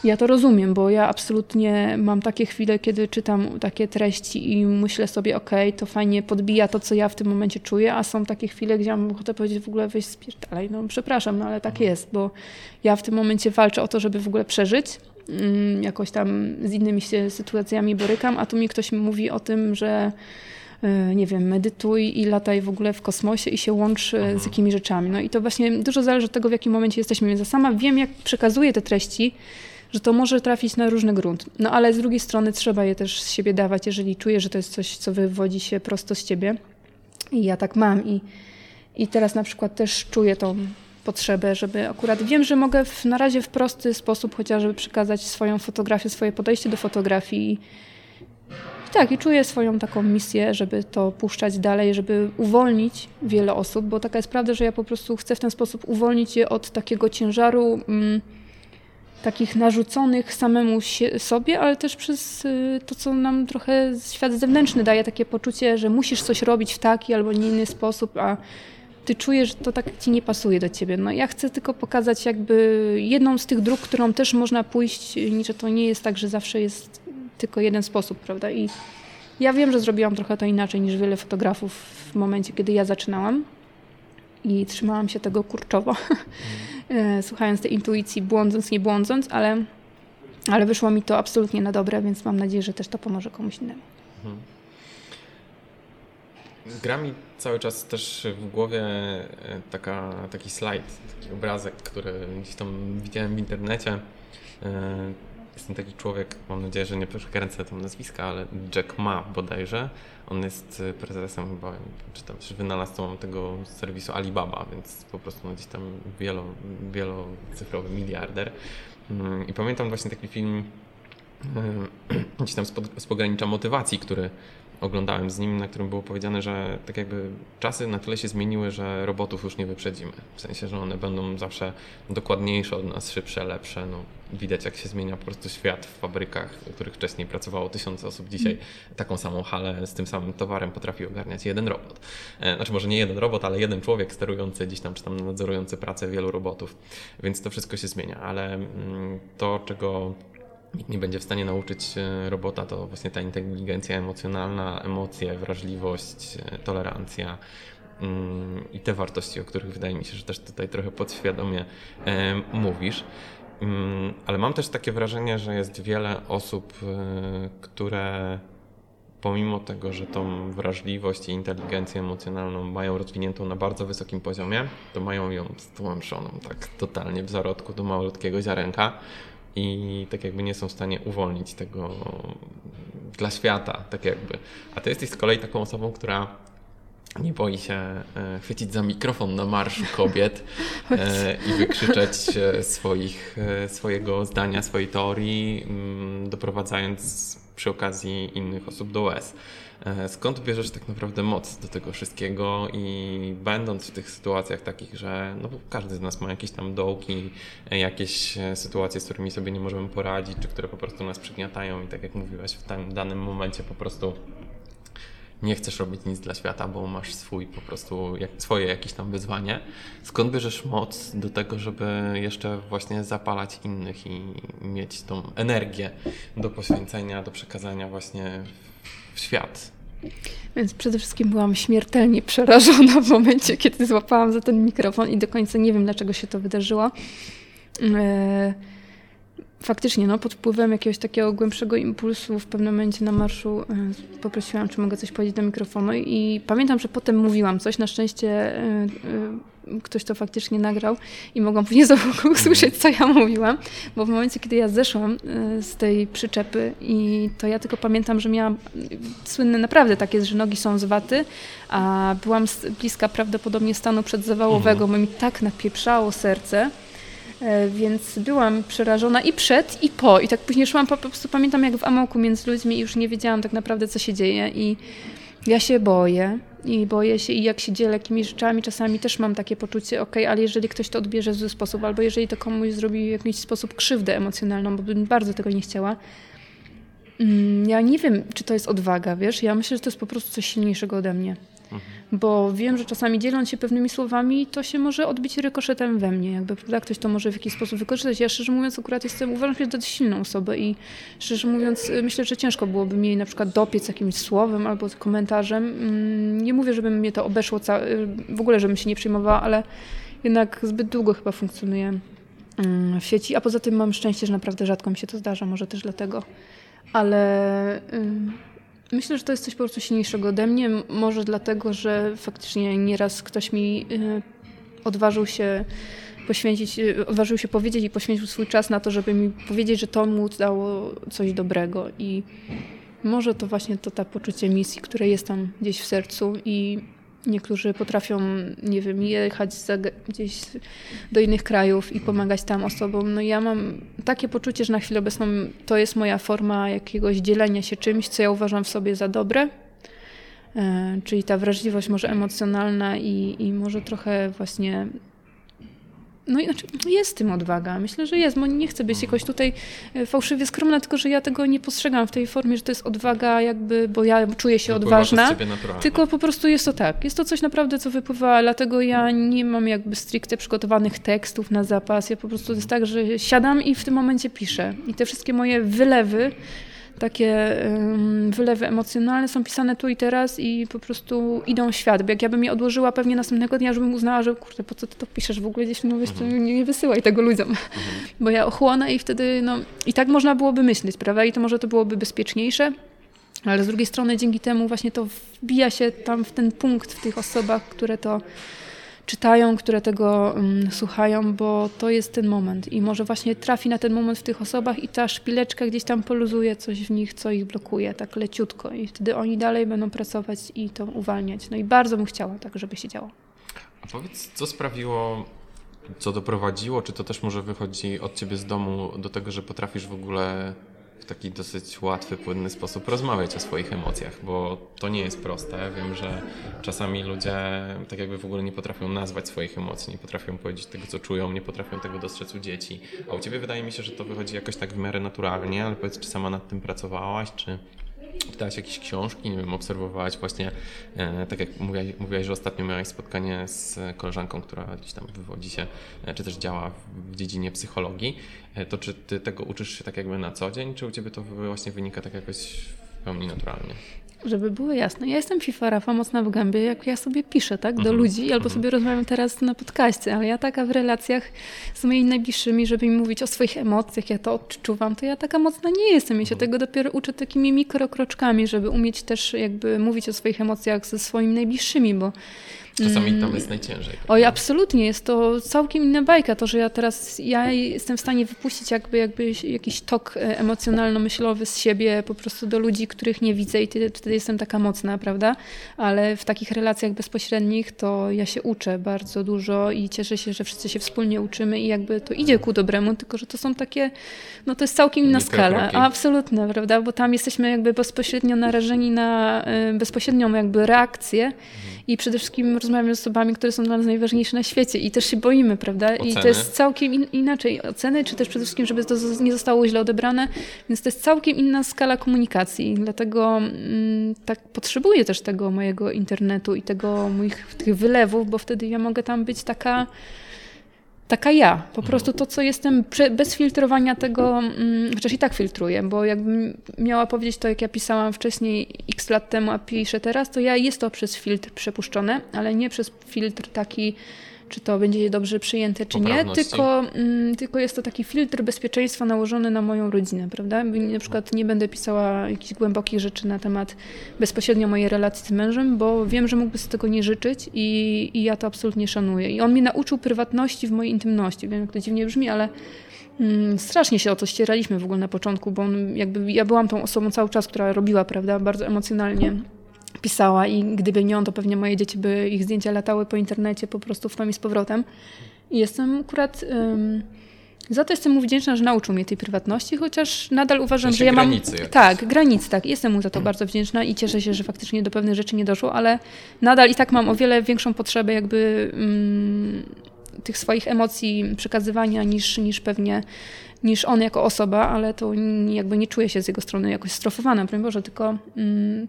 Ja to rozumiem, bo ja absolutnie mam takie chwile, kiedy czytam takie treści i myślę sobie, okej, okay, to fajnie podbija to, co ja w tym momencie czuję, a są takie chwile, gdzie mam ochotę powiedzieć w ogóle weź spierdalaj, no przepraszam, no ale tak mhm. jest, bo ja w tym momencie walczę o to, żeby w ogóle przeżyć, jakoś tam z innymi się sytuacjami borykam, a tu mi ktoś mówi o tym, że e, nie wiem, medytuj i lataj w ogóle w kosmosie i się łącz mhm. z jakimi rzeczami. No i to właśnie dużo zależy od tego, w jakim momencie jesteśmy. Więc ja sama wiem, jak przekazuję te treści, że to może trafić na różny grunt. No ale z drugiej strony trzeba je też z siebie dawać, jeżeli czuję, że to jest coś, co wywodzi się prosto z ciebie. I ja tak mam. I, i teraz na przykład też czuję tą potrzebę, żeby akurat wiem, że mogę w, na razie w prosty sposób chociażby przekazać swoją fotografię, swoje podejście do fotografii. I tak, i czuję swoją taką misję, żeby to puszczać dalej, żeby uwolnić wiele osób, bo taka jest prawda, że ja po prostu chcę w ten sposób uwolnić je od takiego ciężaru. Mm, takich narzuconych samemu sobie, ale też przez y, to, co nam trochę świat zewnętrzny daje, takie poczucie, że musisz coś robić w taki albo inny sposób, a ty czujesz, że to tak ci nie pasuje do ciebie. No ja chcę tylko pokazać jakby jedną z tych dróg, którą też można pójść, że to nie jest tak, że zawsze jest tylko jeden sposób, prawda? I ja wiem, że zrobiłam trochę to inaczej niż wiele fotografów w momencie, kiedy ja zaczynałam i trzymałam się tego kurczowo, mm. [laughs] słuchając tej intuicji, błądząc, nie błądząc, ale, ale wyszło mi to absolutnie na dobre, więc mam nadzieję, że też to pomoże komuś innemu. Mhm. Gra mi cały czas też w głowie e, taka, taki slajd, taki obrazek, który gdzieś tam widziałem w internecie. E, Jestem taki człowiek, mam nadzieję, że nie przekręcę tam nazwiska, ale Jack Ma bodajże. On jest y, prezesem chyba, czy tam czy wynalazcą tego serwisu Alibaba, więc po prostu no, gdzieś tam wielo, wielocyfrowy miliarder. Mm, I pamiętam właśnie taki film [clears throat] gdzieś tam z pogranicza motywacji, który oglądałem z nim, na którym było powiedziane, że tak jakby czasy na tyle się zmieniły, że robotów już nie wyprzedzimy. W sensie, że one będą zawsze dokładniejsze od nas, szybsze, lepsze. No, widać, jak się zmienia po prostu świat w fabrykach, w których wcześniej pracowało tysiące osób. Dzisiaj taką samą halę z tym samym towarem potrafi ogarniać jeden robot. E, znaczy, może nie jeden robot, ale jeden człowiek sterujący gdzieś tam, czy tam nadzorujący pracę wielu robotów. Więc to wszystko się zmienia, ale mm, to, czego nikt nie będzie w stanie nauczyć e, robota, to właśnie ta inteligencja emocjonalna, emocje, wrażliwość, e, tolerancja mm, i te wartości, o których wydaje mi się, że też tutaj trochę podświadomie e, mówisz. Mm, ale mam też takie wrażenie, że jest wiele osób, które pomimo tego, że tą wrażliwość i inteligencję emocjonalną mają rozwiniętą na bardzo wysokim poziomie, to mają ją stłamszoną tak totalnie w zarodku do malutkiego ziarenka i tak jakby nie są w stanie uwolnić tego dla świata, tak jakby. A ty jesteś z kolei taką osobą, która nie boi się e, chwycić za mikrofon na marszu kobiet e, i wykrzyczeć e, swoich, swojego zdania, swojej teorii, mm, doprowadzając przy okazji innych osób do łez. E, skąd bierzesz tak naprawdę moc do tego wszystkiego i będąc w tych sytuacjach takich, że no, każdy z nas ma jakieś tam dołki, e, jakieś e, sytuacje, z którymi sobie nie możemy poradzić, czy które po prostu nas przygniatają i tak jak mówiłaś, w danym momencie po prostu nie chcesz robić nic dla świata, bo masz swój po prostu, jak, swoje jakieś tam wyzwanie. Skąd bierzesz moc do tego, żeby jeszcze właśnie zapalać innych i mieć tą energię do poświęcenia, do przekazania właśnie świat? Więc przede wszystkim byłam śmiertelnie przerażona w momencie, kiedy złapałam za ten mikrofon i do końca nie wiem, dlaczego się to wydarzyło. E, faktycznie, no, pod wpływem jakiegoś takiego głębszego impulsu w pewnym momencie na marszu e, poprosiłam, czy mogę coś powiedzieć do mikrofonu i pamiętam, że potem mówiłam coś. Na szczęście e, e, ktoś to faktycznie nagrał i mogłam później [laughs] znowu usłyszeć, co ja mówiłam, bo w momencie, kiedy ja zeszłam z tej przyczepy i to ja tylko pamiętam, że miałam słynne naprawdę takie, że nogi są z waty, a byłam bliska prawdopodobnie stanu przedzawałowego, bo mi tak napieprzało serce, więc byłam przerażona i przed, i po. I tak później szłam, po prostu pamiętam jak w amoku między ludźmi i już nie wiedziałam tak naprawdę, co się dzieje. I ja się boję. I boję się, i jak się dzielę jakimiś rzeczami, czasami też mam takie poczucie, ok, ale jeżeli ktoś to odbierze w zły sposób, albo jeżeli to komuś zrobi w jakiś sposób krzywdę emocjonalną, bo bym bardzo tego nie chciała, mm, ja nie wiem, czy to jest odwaga, wiesz? Ja myślę, że to jest po prostu coś silniejszego ode mnie. Bo wiem, że czasami dzieląc się pewnymi słowami, to się może odbić rykoszetem we mnie, jakby, prawda? Ktoś to może w jakiś sposób wykorzystać. Ja szczerze mówiąc akurat jestem, uważam się za dość silną osobę i szczerze mówiąc myślę, że ciężko byłoby mi na przykład dopiec jakimś słowem albo komentarzem. Mm, nie mówię, żeby mnie to obeszło, w ogóle żebym się nie przejmowała, ale jednak zbyt długo chyba funkcjonuje mm, w sieci, a poza tym mam szczęście, że naprawdę rzadko mi się to zdarza, może też dlatego. Ale myślę, że to jest coś po prostu silniejszego ode mnie, może dlatego, że faktycznie nieraz ktoś mi y, odważył się poświęcić, y, odważył się powiedzieć i poświęcił swój czas na to, żeby mi powiedzieć, że to mu dało coś dobrego. I może to właśnie to ta poczucie misji, które jest tam gdzieś w sercu i Niektórzy potrafią, nie wiem, jechać gdzieś do innych krajów i pomagać tam osobom. No ja mam takie poczucie, że na chwilę obecną to jest moja forma jakiegoś dzielenia się czymś, co ja uważam w sobie za dobre. E, czyli ta wrażliwość może emocjonalna i, i może trochę właśnie no i znaczy, jest w tym odwaga. Myślę, że jest, bo nie chcę być jakoś tutaj e, fałszywie skromna, tylko że ja tego nie postrzegam w tej formie, że to jest odwaga jakby, bo ja czuję się odważna. Tylko po prostu jest to tak. Jest to coś naprawdę, co wypływa, dlatego ja nie mam jakby stricte przygotowanych tekstów na zapas. Ja po prostu jest tak, że siadam i w tym momencie piszę. I te wszystkie moje wylewy takie wylewy emocjonalne są pisane tu i teraz i po prostu idą w świat. Bo jak ja bym je odłożyła pewnie następnego dnia, żebym uznała, że kurde, po co ty to piszesz w ogóle gdzieś, no wiesz, mhm. nie, nie wysyłaj tego ludziom. Mhm. Bo ja ochłonę i wtedy, no i tak można byłoby myśleć, prawda? I to może to byłoby bezpieczniejsze. Ale z drugiej strony dzięki temu właśnie to wbija się tam w ten punkt w tych osobach, które to czytają, które tego um, słuchają, bo to jest ten moment i może właśnie trafi na ten moment w tych osobach i ta szpileczka gdzieś tam poluzuje coś w nich, co ich blokuje, tak leciutko i wtedy oni dalej będą pracować i to uwalniać. No i bardzo bym chciała tak, żeby się działo. A powiedz, co sprawiło, co doprowadziło, czy to też może wychodzi od ciebie z domu do tego, że potrafisz w ogóle taki dosyć łatwy, płynny sposób rozmawiać o swoich emocjach, bo to nie jest proste. Wiem, że czasami ludzie tak jakby w ogóle nie potrafią nazwać swoich emocji, nie potrafią powiedzieć tego, co czują, nie potrafią tego dostrzec u dzieci. A u Ciebie wydaje mi się, że to wychodzi jakoś tak w miarę naturalnie, ale powiedz, czy sama nad tym pracowałaś, czy czytałaś jakieś książki, nie wiem, obserwowałaś właśnie, e, tak jak mówiłaś, mówiłaś, że ostatnio miałaś spotkanie z koleżanką, która gdzieś tam wywodzi się, e, czy też działa w, dziedzinie psychologii, e, to czy ty tego uczysz się tak jakby na co dzień, czy u ciebie to właśnie wynika tak jakoś w pełni naturalnie? Żeby było jasne, ja jestem FIFA Rafa mocna w gębie, jak ja sobie piszę, tak, do mhm. ludzi, albo mhm. sobie rozmawiam teraz na podcaście, ale ja taka w relacjach z moimi najbliższymi, żeby im mówić o swoich emocjach, ja to odczuwam, to ja taka mocna nie jestem. Ja się mhm. tego dopiero uczę takimi mikrokroczkami, żeby umieć też jakby mówić o swoich emocjach ze swoimi najbliższymi, bo Czasami tam mm. jest najciężej. Oj, absolutnie. Jest to całkiem inna bajka. To, że ja teraz ja jestem w stanie wypuścić jakby, jakby jakiś tok e, emocjonalno-myślowy z siebie po prostu do ludzi, których nie widzę i wtedy jestem taka mocna, prawda? Ale w takich relacjach bezpośrednich to ja się uczę bardzo dużo i cieszę się, że wszyscy się wspólnie uczymy i jakby to idzie ku dobremu, tylko że to są takie, no to jest całkiem inna skala. Absolutna, prawda? Bo tam jesteśmy jakby bezpośrednio narażeni na e, bezpośrednią jakby reakcję. I przede wszystkim rozmawiamy z osobami, które są dla nas najważniejsze na świecie i też się boimy, prawda? Oceny. I to jest całkiem in, inaczej. Oceny, czy też przede wszystkim, żeby to nie zostało źle odebrane, więc to jest całkiem inna skala komunikacji. Dlatego mm, tak potrzebuję też tego mojego internetu i tego moich tych wylewów, bo wtedy ja mogę tam być taka taka ja. Po prostu to, co jestem, bez filtrowania tego, mm, chociaż i tak filtruję, bo jakbym miała powiedzieć to, jak ja pisałam wcześniej x lat temu, a piszę teraz, to ja jest to przez filtr przepuszczone, ale nie przez filtr taki czy to będzie dobrze przyjęte, czy nie, tylko, mm, tylko jest to taki filtr bezpieczeństwa nałożony na moją rodzinę, prawda? Na przykład nie będę pisała jakichś głębokich rzeczy na temat bezpośrednio mojej relacji z mężem, bo wiem, że mógłby sobie tego nie życzyć i, i ja to absolutnie szanuję. I on mnie nauczył prywatności w mojej intymności. Wiem, jak to dziwnie brzmi, ale mm, strasznie się o to ścieraliśmy w ogóle na początku, bo on jakby, ja byłam tą osobą cały czas, która robiła, prawda, bardzo emocjonalnie pisała i gdyby nie on, to pewnie moje dzieci by ich zdjęcia latały po internecie po prostu w tom i z powrotem. I jestem akurat... Um, za to jestem mu wdzięczna, że nauczył mnie tej prywatności, chociaż nadal uważam, że ja mam. Tak, granic, tak. Jestem mu za to hmm. bardzo wdzięczna i cieszę się, że faktycznie do pewnych rzeczy nie doszło, ale nadal i tak mam o wiele większą potrzebę jakby um, tych swoich emocji przekazywania niż, niż pewnie niż on jako osoba, ale to jakby nie czuję się z jego strony jakoś strofowana, broń Boże, tylko um,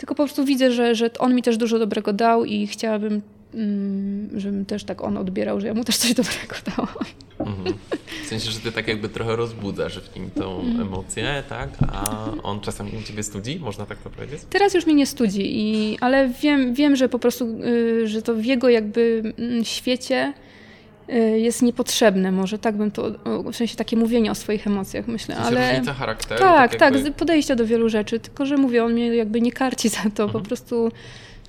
tylko po prostu widzę, że, że on mi też dużo dobrego dał i chciałabym, mm, żebym też tak on odbierał, że ja mu też coś dobrego dałam. Mhm. W sensie, że ty tak jakby trochę rozbudzasz w nim tą mhm. emocję, tak? A on czasami u ciebie studzi, można tak to powiedzieć? Teraz już mnie nie studzi, i, ale wiem, wiem, że po prostu, y, że to w jego jakby mm, świecie jest niepotrzebne, może tak bym to, w sensie takie mówienie o swoich emocjach, myślę, w sensie ale... różnica charakteru? Tak, tak, jakby... tak, podejścia do wielu rzeczy, tylko że mówię, on mnie jakby nie karci [laughs] za to, mhm. po prostu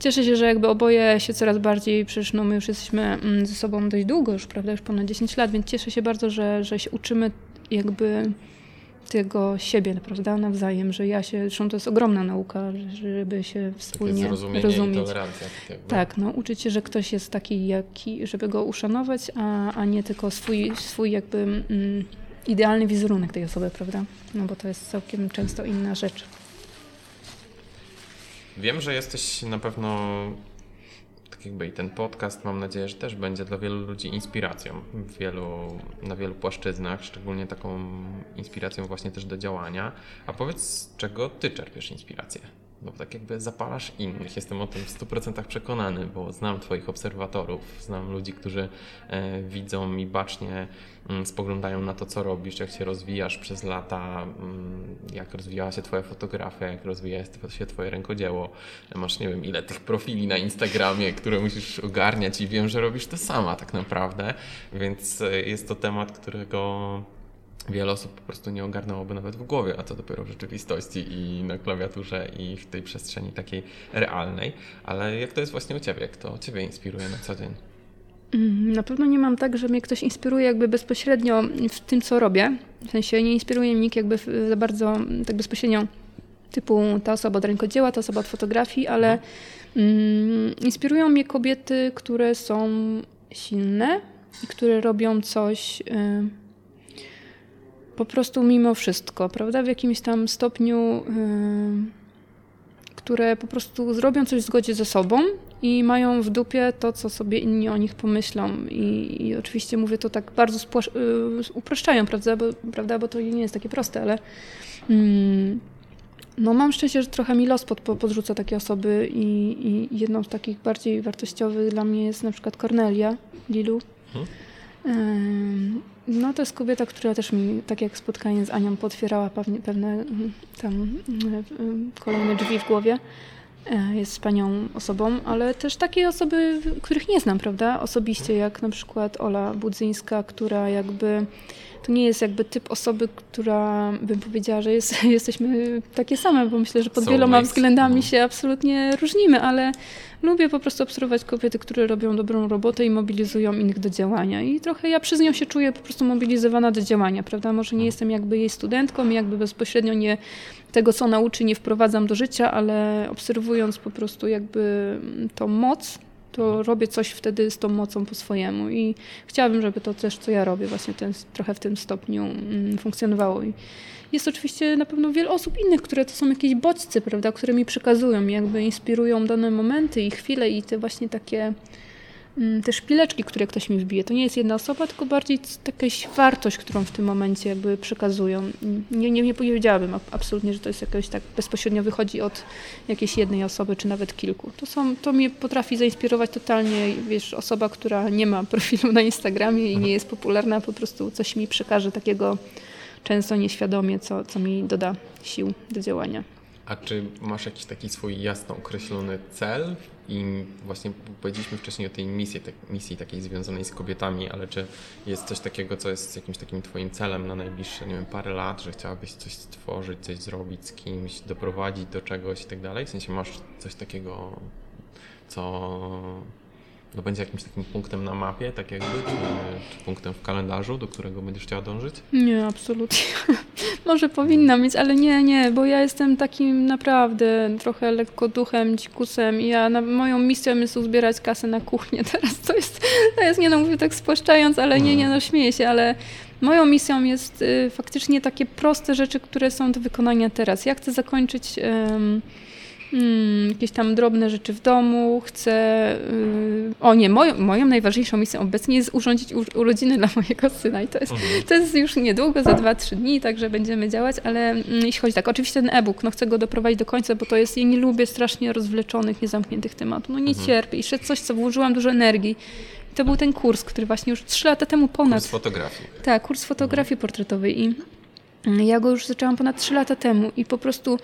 Cieszę się, że jakby oboje się coraz bardziej, przecież no my już jesteśmy mm, ze sobą dość długo już, prawda, już ponad 10 lat, więc cieszę się bardzo, że, że się uczymy jakby tego siebie, prawda, nawzajem, że ja się, zresztą to jest ogromna nauka, żeby się wspólnie rozumieć. Tak, tak, no uczyć się, że ktoś jest taki, jaki, żeby go uszanować, a, a nie tylko swój, swój jakby mm, idealny wizerunek tej osoby, prawda, no bo to jest całkiem często inna rzecz. Wiem, że jesteś na pewno, tak jakby i ten podcast, mam nadzieję, że też będzie dla wielu ludzi inspiracją wielu, na wielu płaszczyznach, szczególnie taką inspiracją właśnie też do działania. A powiedz, z czego ty czerpiesz inspirację? Bo tak jakby zapalasz innych. Jestem o tym w 100% przekonany, bo znam Twoich obserwatorów, znam ludzi, którzy e, widzą i bacznie mm, spoglądają na to, co robisz, jak się rozwijasz przez lata, mm, jak rozwijała się Twoja fotografia, jak rozwija się Twoje rękodzieło. Masz nie wiem, ile tych profili na Instagramie, które musisz ogarniać i wiem, że robisz to sama tak naprawdę, więc e, jest to temat, którego wiele osób po prostu nie ogarnęłoby nawet w głowie, a co dopiero w rzeczywistości i na klawiaturze i w tej przestrzeni takiej realnej. Ale jak to jest właśnie u Ciebie? Kto Ciebie inspiruje na co dzień? Mm, na pewno nie mam tak, że mnie ktoś inspiruje jakby bezpośrednio w tym, co robię. W sensie nie inspiruje mnie nikt jakby za bardzo tak bezpośrednio typu ta osoba od rękodzieła, ta osoba od fotografii, ale mm, inspirują mnie kobiety, które są silne i które robią coś... Y po prostu mimo wszystko, prawda? W jakimś tam stopniu, yy, które po prostu zrobią coś w zgodzie ze sobą i mają w dupie to, co sobie inni o nich pomyślą. I, i oczywiście mówię to tak bardzo yy, upraszczają, prawda? Bo, prawda? Bo to nie jest takie proste, ale. Yy, no mam szczęście, że trochę mi los pod, podrzuca takie osoby i, i jedną z takich bardziej wartościowych dla mnie jest na przykład Cornelia Lilu. Hmm. No to jest kobieta, która też mi, tak jak spotkanie z Anią, potwierała pewne, pewne mm, tam mm, kolejne drzwi w głowie. E, jest wspaniałą osobą, ale też takie osoby, których nie znam, prawda? Osobiście, jak na przykład Ola Budzyńska, która jakby to nie jest jakby typ osoby, która bym powiedziała, że jest, [laughs] jesteśmy takie same, bo myślę, że pod wieloma względami no. się absolutnie różnimy, ale lubię po prostu obserwować kobiety, które robią dobrą robotę i mobilizują innych do działania. I trochę ja przez nią się czuję po prostu mobilizowana do działania, prawda? Może nie jestem jakby jej studentką jakby bezpośrednio nie tego, co nauczy, nie wprowadzam do życia, ale obserwując po prostu jakby tą moc, to robię coś wtedy z tą mocą po swojemu i chciałabym, żeby to też, co ja robię, właśnie ten, trochę w tym stopniu mm, funkcjonowało. I jest oczywiście na pewno wiele osób innych, które to są jakieś bodźce, prawda, które mi przekazują, jakby inspirują dane momenty i chwile i te właśnie takie te szpileczki, które ktoś mi wbije. To nie jest jedna osoba, tylko bardziej jakaś wartość, którą w tym momencie jakby przekazują. Nie, nie, nie powiedziałabym absolutnie, że to jest jakoś tak bezpośrednio wychodzi od jakiejś jednej osoby, czy nawet kilku. To, są, to mnie potrafi zainspirować totalnie, wiesz, osoba, która nie ma profilu na Instagramie i nie jest popularna, po prostu coś mi przekaże takiego często nieświadomie, co, co mi doda sił do działania. A czy masz jakiś taki swój jasno określony cel? I właśnie powiedzieliśmy wcześniej o tej misji, tej misji takiej związanej z kobietami, ale czy jest coś takiego, co jest jakimś takim twoim celem na najbliższe, nie wiem, parę lat, że chciałabyś coś stworzyć, coś zrobić z kimś, doprowadzić do czegoś i tak dalej? W sensie masz coś takiego, co to będzie jakimś takim punktem na mapie, tak jakby, czy, czy, punktem w kalendarzu, do którego będziesz chciała dążyć? Nie, absolutnie. [laughs] Może powinna mieć, ale nie, nie, bo ja jestem takim naprawdę trochę lekko duchem, dzikusem i ja na, moją misją jest uzbierać kasę na kuchnię [laughs] teraz. To jest, to jest nie no mówię tak spłaszczając, ale nie, nie, no śmieję się, ale moją misją jest y, faktycznie takie proste rzeczy, które są do wykonania teraz. Ja chcę zakończyć... hmm, jakieś tam drobne rzeczy w domu, chcę... Yy, o nie, moją, moją najważniejszą misją obecnie jest urządzić urodziny dla mojego syna i to jest, mhm. to jest już niedługo, za 2-3 dni, także będziemy działać, ale mm, jeśli chodzi tak, oczywiście ten e-book, no chcę go doprowadzić do końca, bo to jest, ja nie lubię strasznie rozwleczonych, niezamkniętych tematów, no nie mhm. cierpię i jeszcze coś, co włożyłam dużo energii. To był ten kurs, który właśnie już 3 lata temu ponad... Kurs fotografii. Tak, kurs fotografii portretowej i mm, ja go już zaczęłam ponad 3 lata temu i po prostu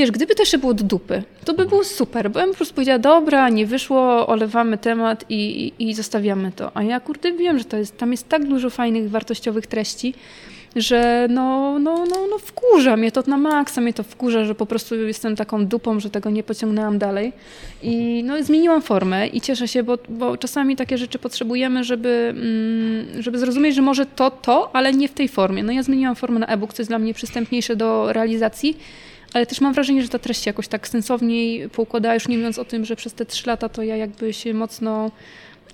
Wiesz, gdyby to jeszcze było do dupy, to by było super, bo ja po prostu powiedziała, dobra, nie wyszło, olewamy temat i, i, i zostawiamy to. A ja kurde wiem, że to jest, tam jest tak dużo fajnych, wartościowych treści, że no, no, no, no wkurza mnie to na maksa, mnie to wkurza, że po prostu jestem taką dupą, że tego nie pociągnęłam dalej. I no, zmieniłam formę i cieszę się, bo, bo czasami takie rzeczy potrzebujemy, żeby, mm, żeby zrozumieć, że może to, to, ale nie w tej formie. No ja zmieniłam formę na e-book, co jest dla mnie przystępniejsze do realizacji ale też mam wrażenie, że ta treść się jakoś tak sensowniej poukładała, już nie mówiąc o tym, że przez te trzy lata to ja jakby się mocno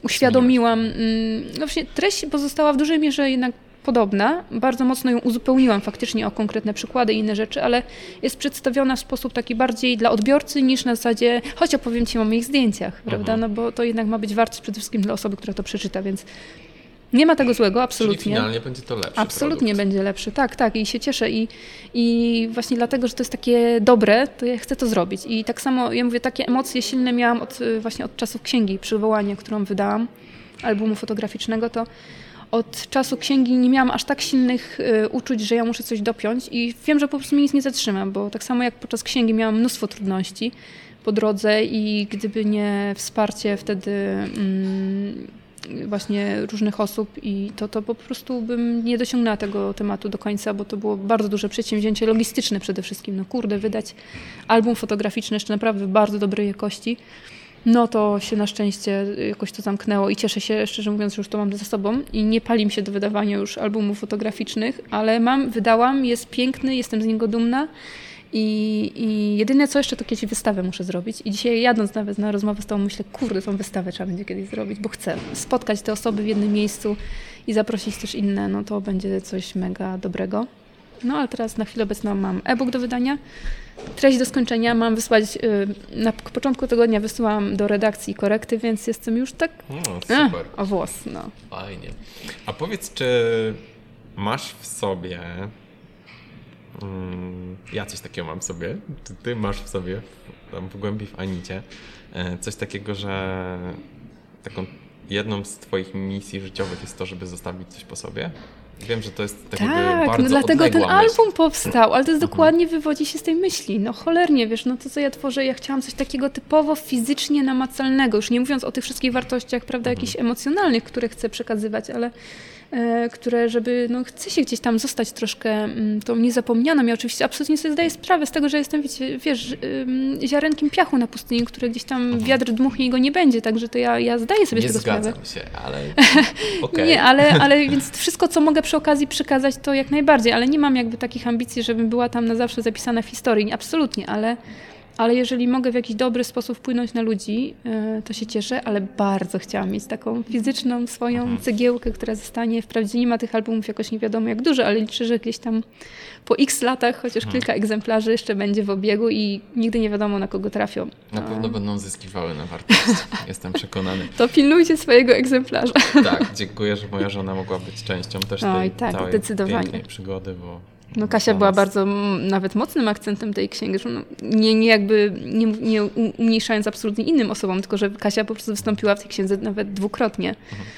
uświadomiłam. Mm, no właśnie treść pozostała w dużej mierze jednak podobna. Bardzo mocno ją uzupełniłam faktycznie o konkretne przykłady i inne rzeczy, ale jest przedstawiona w sposób taki bardziej dla odbiorcy niż na zasadzie, choć opowiem Ci o moich zdjęciach, prawda? Mhm. No bo to jednak ma być wartość przede wszystkim dla osoby, która to przeczyta, więc nie ma tego złego, absolutnie. Czyli finalnie będzie to lepszy Absolutnie produkt. będzie lepszy, tak, tak i się cieszę i, i właśnie dlatego, że to jest takie dobre, to ja chcę to zrobić i tak samo, ja mówię, takie emocje silne miałam od, właśnie od czasów księgi przywołania, którą wydałam, albumu fotograficznego, to od czasu księgi nie miałam aż tak silnych y, uczuć, że ja muszę coś dopiąć i wiem, że po prostu mnie nic nie zatrzyma, bo tak samo jak podczas księgi miałam mnóstwo trudności po drodze i gdyby nie wsparcie wtedy... Mm, właśnie różnych osób i to, to po prostu bym nie dosiągnęła tego tematu do końca, bo to było bardzo duże przedsięwzięcie logistyczne przede wszystkim. No kurde, wydać album fotograficzny jeszcze naprawdę bardzo dobrej jakości. No to się na szczęście jakoś to zamknęło i cieszę się, szczerze mówiąc, że już to mam za sobą i nie palim się do wydawania już albumów fotograficznych, ale mam, wydałam, jest piękny, jestem z niego dumna i, I jedyne co jeszcze, to kiedyś wystawę muszę zrobić. I dzisiaj jadąc nawet na rozmowę z tobą myślę, kurde, tą wystawę trzeba będzie kiedyś zrobić, bo chcę spotkać te osoby w jednym miejscu i zaprosić też inne, no to będzie coś mega dobrego. No ale teraz na chwilę obecną mam e-book do wydania. Treść do skończenia mam wysłać, y, na początku tygodnia wysłałam do redakcji korekty, więc jestem już tak no, super. A, o włos. No. Fajnie. A powiedz, czy masz w sobie ja coś takiego mam w sobie, ty, ty masz w sobie, tam w głębi w Anicie, e, coś takiego, że taką jedną z Twoich misji życiowych jest to, żeby zostawić coś po sobie? Wiem, że to jest tak, tak bardzo no dlatego ten myśl. album powstał, ale to jest mhm. dokładnie wywodzi się z tej myśli. No cholernie, wiesz, no to co ja tworzę, ja chciałam coś takiego typowo fizycznie namacalnego, już nie mówiąc o tych wszystkich wartościach, prawda, mhm. jakichś emocjonalnych, które chcę przekazywać, ale które, żeby, no chce się gdzieś tam zostać troszkę mm, tą niezapomnianą. Ja oczywiście absolutnie sobie zdaję sprawę z tego, że jestem, wiecie, wiesz, ziarenkiem piachu na pustyni, które gdzieś tam mhm. wiatr dmuchnie i go nie będzie, także to ja, ja zdaję sobie nie z tego sprawę. Nie zgadzam się, ale [laughs] okay. Nie, ale, [laughs] ale więc wszystko, co mogę przy okazji przekazać, to jak najbardziej, ale nie mam jakby takich ambicji, żebym była tam na zawsze zapisana w historii, absolutnie, ale ale jeżeli mogę w jakiś dobry sposób wpłynąć na ludzi, e, to się cieszę, ale bardzo chciałam mieć taką fizyczną swoją mhm. cegiełkę, która zostanie. Wprawdzie nie ma tych albumów jakoś nie wiadomo jak dużo, ale liczę, że gdzieś tam po x latach chociaż mhm. kilka egzemplarzy jeszcze będzie w obiegu i nigdy nie wiadomo na kogo trafią. Na pewno będą zyskiwały na wartości. [laughs] Jestem przekonany. To pilnujcie swojego egzemplarza. Tak, dziękuję, że moja żona mogła być częścią też tej Oj, tak, całej pięknej przygody, bo no Kasia była bardzo nawet mocnym akcentem tej księgi, że no, nie, nie jakby nie, nie umniejszając absolutnie innym osobom, tylko że Kasia po prostu wystąpiła w tej księdze nawet dwukrotnie. Mhm.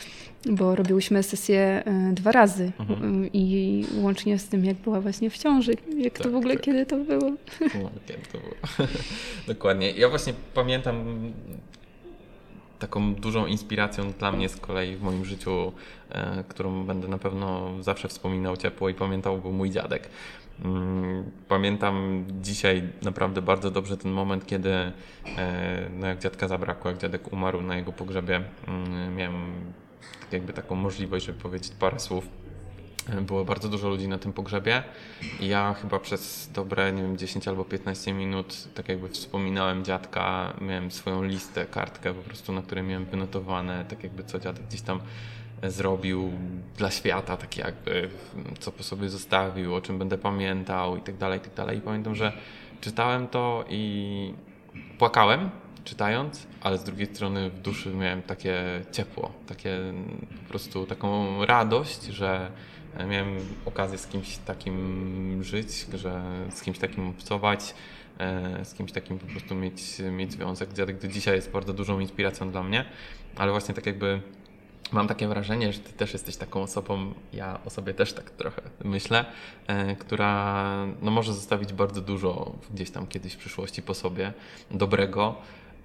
Bo robiłyśmy sesję y, dwa razy mhm. y, i łącznie z tym, jak była właśnie w ciąży. Jak tak, to w ogóle, tak. kiedy to było? No, kiedy to było. [laughs] Dokładnie. Ja właśnie pamiętam taką dużą inspiracją dla mnie z kolei w moim życiu, e, którą będę na pewno zawsze wspominał ciepło i pamiętał, był mój dziadek. Mm, pamiętam dzisiaj naprawdę bardzo dobrze ten moment, kiedy e, no jak dziadka zabrakło, jak dziadek umarł na jego pogrzebie, mm, miałem jakby taką możliwość, żeby powiedzieć parę słów było bardzo dużo ludzi na tym pogrzebie i ja chyba przez dobre, nie wiem, 10 albo 15 minut, tak jakby wspominałem dziadka, miałem swoją listę, kartkę po prostu, na której miałem wynotowane, tak jakby co dziadek gdzieś tam zrobił dla świata, tak jakby, co po sobie zostawił, o czym będę pamiętał i tak dalej, i tak dalej. I pamiętam, że czytałem to i płakałem czytając, ale z drugiej strony w duszy miałem takie ciepło, takie po prostu taką radość, że miałem okazję z kimś takim żyć, że z kimś takim obcować, e, z kimś takim po prostu mieć, mieć związek. Dziadek do dzisiaj jest bardzo dużą inspiracją dla mnie, ale właśnie tak jakby mam takie wrażenie, że ty też jesteś taką osobą, ja o sobie też tak trochę myślę, e, która no, może zostawić bardzo dużo gdzieś tam kiedyś w przyszłości po sobie dobrego.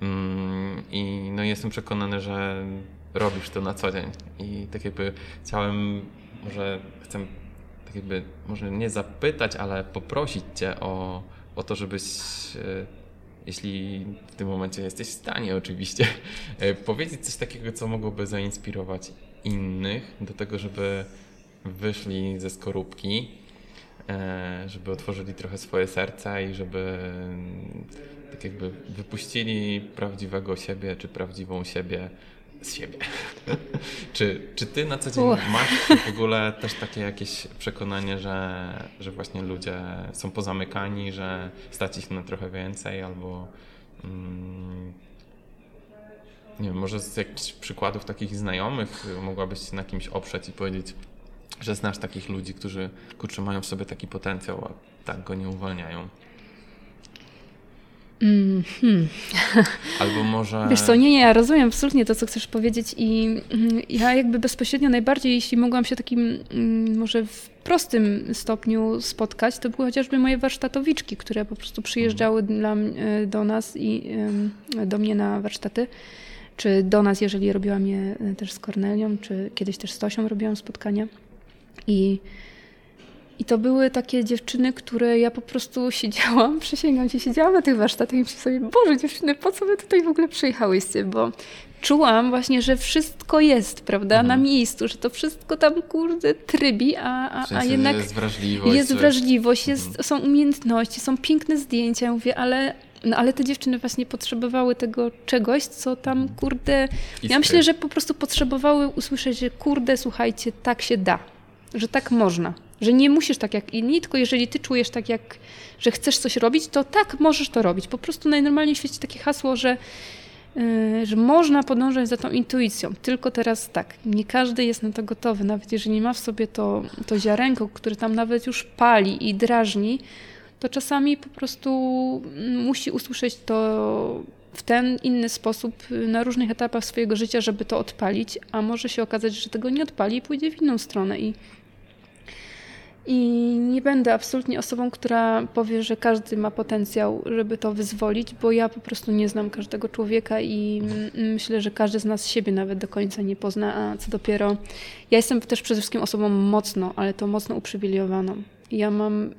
Mm, I no, jestem przekonany, że robisz to na co dzień. I tak jakby chciałem, może chcę tak jakby, może nie zapytać, ale poprosić Cię o, o to, żebyś e, jeśli w tym momencie jesteś w stanie oczywiście, e, powiedzieć coś takiego, co mogłoby zainspirować innych do tego, żeby wyszli ze skorupki, e, żeby otworzyli trochę swoje serca i żeby tak jakby wypuścili prawdziwego siebie czy prawdziwą siebie z siebie. [laughs] czy, czy ty na co dzień masz w ogóle też takie jakieś przekonanie, że, że właśnie ludzie są pozamykani, że stać ich na trochę więcej albo mm, nie wiem, może z jakichś przykładów takich znajomych mogłabyś się na kimś oprzeć i powiedzieć, że znasz takich ludzi, którzy kurczę, mają w sobie taki potencjał, a tak go nie uwalniają. Mm, hmm. Albo może. Wiesz co, nie, nie, ja rozumiem absolutnie to, co chcesz powiedzieć, i mm, ja jakby bezpośrednio najbardziej, jeśli mogłam się takim mm, może w prostym stopniu spotkać, to były chociażby moje warsztatowiczki, które po prostu przyjeżdżały mhm. dla, e, do nas i do mnie na warsztaty. Czy do nas, jeżeli robiłam je e, też z Kornelią, czy kiedyś też z Tosią robiłam spotkania. I i to były takie dziewczyny, które ja po prostu siedziałam, [laughs] przysięgam się, siedziałam na tych warsztatach i myślałam sobie, Boże dziewczyny, po co wy tutaj w ogóle przyjechałyście? Bo czułam właśnie, że wszystko jest, prawda, mhm. na miejscu, że to wszystko tam, kurde, trybi, a, a, w sensie, a jednak jest wrażliwość, jest, wrażliwość jest, mhm. są umiejętności, są piękne zdjęcia. Ja mówię, ale no ale te dziewczyny właśnie potrzebowały tego czegoś, co tam, kurde. Ja myślę, że po prostu potrzebowały usłyszeć, że kurde, słuchajcie, tak się da, że tak można. Że nie musisz tak jak inni, tylko jeżeli ty czujesz tak jak, że chcesz coś robić, to tak możesz to robić. Po prostu najnormalniej w świecie takie hasło, że, yy, że można podążać za tą intuicją. Tylko teraz tak, nie każdy jest na to gotowy. Nawet jeżeli ma w sobie to, to ziarenko, które tam nawet już pali i drażni, to czasami po prostu musi usłyszeć to w ten inny sposób na różnych etapach swojego życia, żeby to odpalić, a może się okazać, że tego nie odpali i pójdzie w inną stronę. I i nie będę absolutnie osobą, która powie, że każdy ma potencjał, żeby to wyzwolić, bo ja po prostu nie znam każdego człowieka i myślę, że każdy z nas siebie nawet do końca nie pozna, a co dopiero. Ja jestem też przede wszystkim osobą mocno, ale to mocno uprzywilejowaną. Ja mam.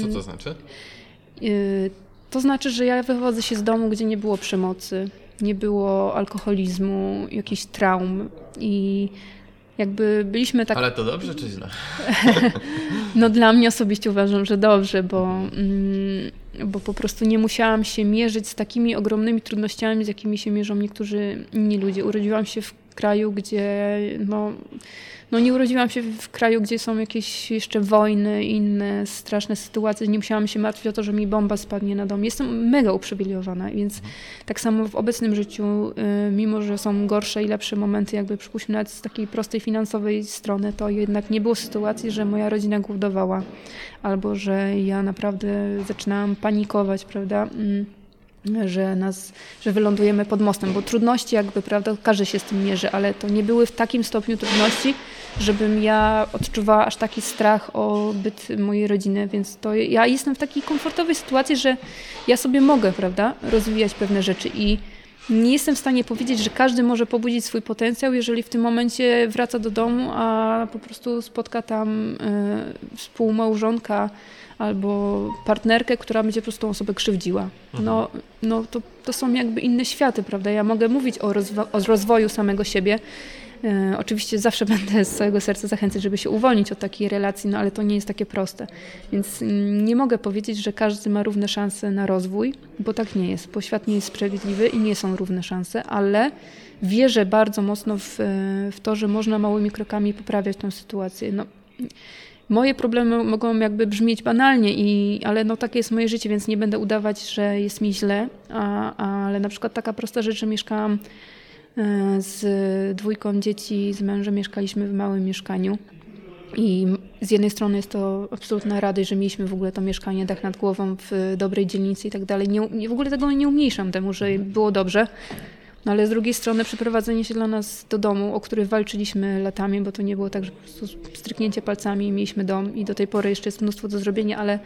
Co to znaczy? Y, to znaczy, że ja wychodzę się z domu, gdzie nie było przemocy, nie było alkoholizmu, jakichś traum i jakby byliśmy tak... Ale to dobrze czy źle? [laughs] no dla mnie osobiście uważam, że dobrze, bo, mm, bo po prostu nie musiałam się mierzyć z takimi ogromnymi trudnościami, z jakimi się mierzą niektórzy inni ludzie. Urodziłam się w kraju, gdzie no, no nie urodziłam się w kraju, gdzie są jakieś jeszcze wojny, inne straszne sytuacje. Nie musiałam się martwić o to, że mi bomba spadnie na dom. Jestem mega uprzywilejowana, więc tak samo w obecnym życiu, y, mimo że są gorsze i lepsze momenty, jakby przypuśćmy nawet z takiej prostej finansowej strony, to jednak nie było sytuacji, że moja rodzina głodowała albo że ja naprawdę zaczynałam panikować, prawda? Że, nas, że wylądujemy pod mostem, bo trudności jakby, prawda, każdy się z tym mierzy, ale to nie były w takim stopniu trudności, żebym ja odczuwała aż taki strach o byt mojej rodziny, więc to ja jestem w takiej komfortowej sytuacji, że ja sobie mogę, prawda, rozwijać pewne rzeczy i nie jestem w stanie powiedzieć, że każdy może pobudzić swój potencjał, jeżeli w tym momencie wraca do domu, a po prostu spotka tam y, współmałżonka, albo partnerkę, która będzie po prostu tą osobę krzywdziła. Mhm. No, no to, to są jakby inne światy, prawda? Ja mogę mówić o, rozwo o rozwoju samego siebie. E, oczywiście zawsze [laughs] będę z całego serca zachęcać, żeby się uwolnić od takiej relacji, no ale to nie jest takie proste. Więc mm, nie mogę powiedzieć, że każdy ma równe szanse na rozwój, bo tak nie jest, bo świat nie jest sprawiedliwy i nie są równe szanse, ale wierzę bardzo mocno w, w to, że można małymi krokami poprawiać tę sytuację. No, moje problemy mogą jakby brzmieć banalnie, i, ale no takie jest moje życie, więc nie będę udawać, że jest mi źle, a, ale na przykład taka prosta rzecz, że mieszkałam e, z dwójką dzieci, z mężem mieszkaliśmy w małym mieszkaniu. I z jednej strony jest to absolutna radość, że mieliśmy w ogóle to mieszkanie, dach nad głową w dobrej dzielnicy i tak dalej. Nie, w ogóle tego nie umniejszam temu, że było dobrze, no ale z drugiej strony przeprowadzenie się dla nas do domu, o który walczyliśmy latami, bo to nie było tak, że po prostu stryknięcie palcami mieliśmy dom i do tej pory jeszcze jest mnóstwo do zrobienia, ale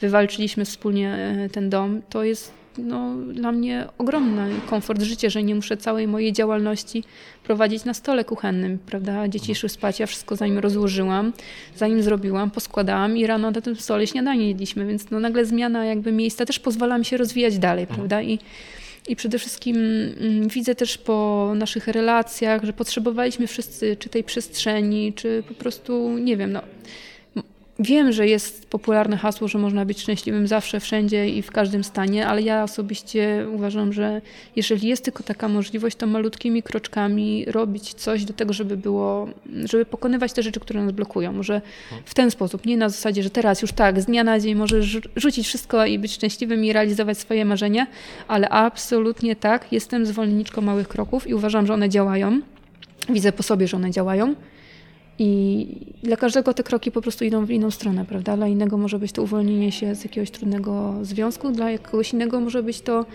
wywalczyliśmy wspólnie e, ten dom, to jest no, dla mnie ogromny komfort życia, że nie muszę całej mojej działalności prowadzić na stole kuchennym, prawda? Dzieci szły spać, ja wszystko zanim rozłożyłam, zanim zrobiłam, poskładałam i rano na tym stole śniadanie jedliśmy, więc no, nagle zmiana jakby miejsca też pozwala mi się rozwijać dalej, prawda? I i przede wszystkim mm, widzę też po naszych relacjach, że potrzebowaliśmy wszyscy czy tej przestrzeni, czy po prostu, nie wiem, no, Wiem, że jest popularne hasło, że można być szczęśliwym zawsze, wszędzie i w każdym stanie, ale ja osobiście uważam, że jeżeli jest tylko taka możliwość, to malutkimi kroczkami robić coś do tego, żeby było, żeby pokonywać te rzeczy, które nas blokują. Może w ten sposób, nie na zasadzie, że teraz już tak, z dnia na dzień możesz rzucić wszystko i być szczęśliwym i realizować swoje marzenia, ale absolutnie tak, jestem zwolenniczką małych kroków i uważam, że one działają. Widzę po sobie, że one działają i dla każdego te kroki po prostu idą w inną stronę, prawda? Dla innego może być to uwolnienie się z jakiegoś trudnego związku, dla kogoś innego może być to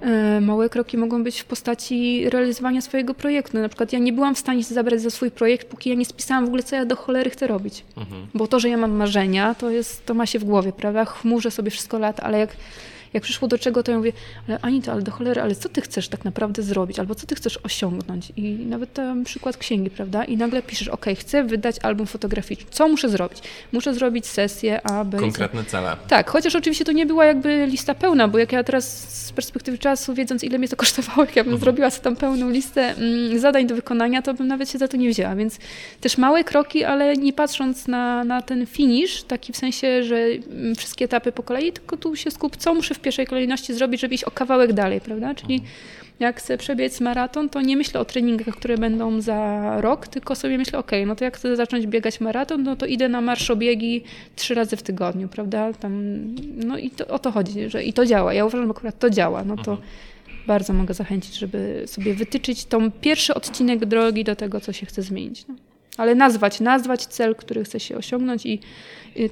e, małe kroki mogą być w postaci realizowania swojego projektu. Na przykład ja nie byłam w stanie się zabrać za swój projekt, póki ja nie spisałam w ogóle, co ja do cholery chcę robić. Mhm. Bo to, że ja mam marzenia, to jest, to ma się w głowie, prawda? Chmurzę sobie wszystko lat, ale jak jak przyszło do czego, to ja mówię, ale Anita, ale do cholery, ale co ty chcesz tak naprawdę zrobić? Albo co ty chcesz osiągnąć? I nawet ten przykład księgi, prawda? I nagle piszesz, ok, chcę wydać album fotograficzny. Co muszę zrobić? Muszę zrobić sesję A, B, Konkretne cele. Tak, chociaż oczywiście to nie była jakby lista pełna, bo jak ja teraz z perspektywy czasu, wiedząc ile mnie to kosztowało, [laughs] jak ja bym mhm. zrobiła sobie tam pełną listę mm, zadań do wykonania, to bym nawet się za to nie wzięła. Więc też małe kroki, ale nie patrząc na, na ten finish, taki w sensie, że mm, wszystkie etapy po kolei, tylko tu się skup, co muszę w pierwszej kolejności zrobić, żeby iść o kawałek dalej, prawda? Czyli mhm. jak chcę przebiec maraton, to nie myślę o treningach, które będą za rok, tylko sobie myślę, ok, no to jak chcę zacząć biegać maraton, no to idę na marszobiegi trzy razy w tygodniu, prawda? Tam, no i to, o to chodzi, że i to działa. Ja uważam, że akurat to działa, no to mhm. bardzo mogę zachęcić, żeby sobie wytyczyć tą pierwszy odcinek drogi do tego, co się chce zmienić. No. Ale nazwać, nazwać cel, który chce się osiągnąć i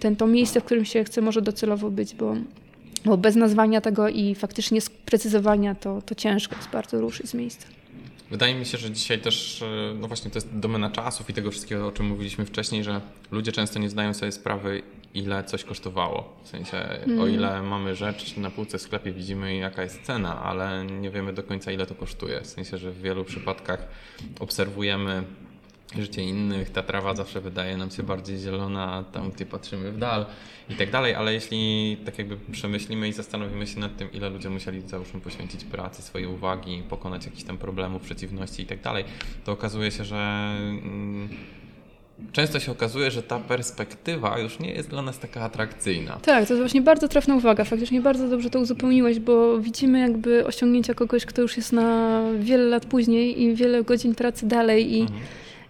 ten, to miejsce, w którym się chce może docelowo być, bo bo bez nazwania tego i faktycznie sprecyzowania to, to ciężko jest bardzo ruszyć z miejsca. Wydaje mi się, że dzisiaj też, e, no właśnie to jest domena czasów i tego wszystkiego, o czym mówiliśmy wcześniej, że ludzie często nie zdają sobie sprawy, ile coś kosztowało. W sensie, mm. o ile mamy rzecz na półce w sklepie, widzimy jaka jest cena, ale nie wiemy do końca ile to kosztuje. W sensie, że w wielu przypadkach obserwujemy życie innych, ta trawa zawsze wydaje nam się bardziej zielona, tam gdzie patrzymy w dal i tak dalej, ale jeśli tak jakby przemyślimy i zastanowimy się nad tym, ile ludzie musieli załóżmy poświęcić pracy, swojej uwagi, pokonać jakiś tam problemów, przeciwności i tak dalej, to okazuje się, że mm, często się okazuje, że ta perspektywa już nie jest dla nas taka atrakcyjna. Tak, to jest właśnie bardzo trafna uwaga. Faktycznie bardzo dobrze to uzupełniłeś, bo widzimy jakby osiągnięcia kogoś, kto już jest na wiele lat później i wiele godzin pracy dalej i mhm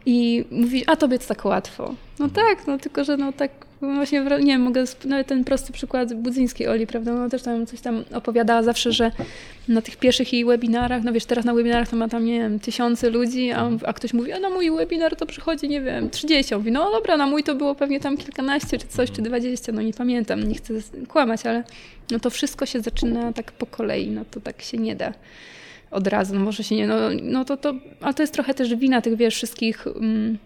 i mówi, a tobie to tak łatwo. No mhm. tak, no tylko, że no tak właśnie, nie wiem, mogę, nawet ten prosty przykład Budzyńskiej Oli, prawda, no też tam coś tam opowiadała zawsze, że na tych pierwszych jej webinarach, no wiesz, teraz na webinarach to ma tam, nie wiem, tysiące ludzi, a, a ktoś mówi, a na mój webinar to przychodzi, nie wiem, 30. Mówi, no dobra, na mój to było pewnie tam kilkanaście, czy coś, czy dwadzieścia, no nie pamiętam, nie chcę kłamać, ale no to wszystko się zaczyna tak po kolei, no to tak się nie da od razu, no może się nie, no, no to, to, ale to jest trochę też wina tych, wiesz, wszystkich mm,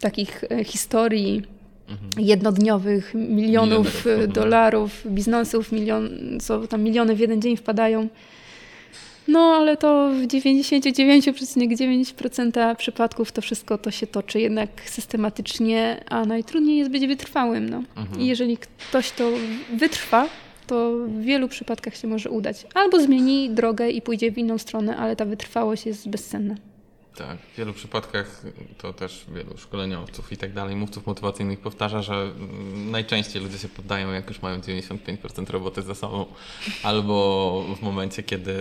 takich e, historii mhm. jednodniowych, milionów e, dolarów, biznesów, milion, co tam miliony w jeden dzień wpadają. No, ale to w 99,9% przypadków to wszystko to się toczy jednak systematycznie, a najtrudniej jest być wytrwałym. No. Mhm. I jeżeli ktoś to wytrwa, to w wielu przypadkach się może udać. Albo zmieni drogę i pójdzie w inną stronę, ale ta wytrwałość jest bezcenna. Tak, w wielu przypadkach to też wielu szkoleniowców i tak dalej, mówców motywacyjnych powtarza, że najczęściej ludzie się poddają, jak już mają 95% roboty za sobą, albo w momencie, kiedy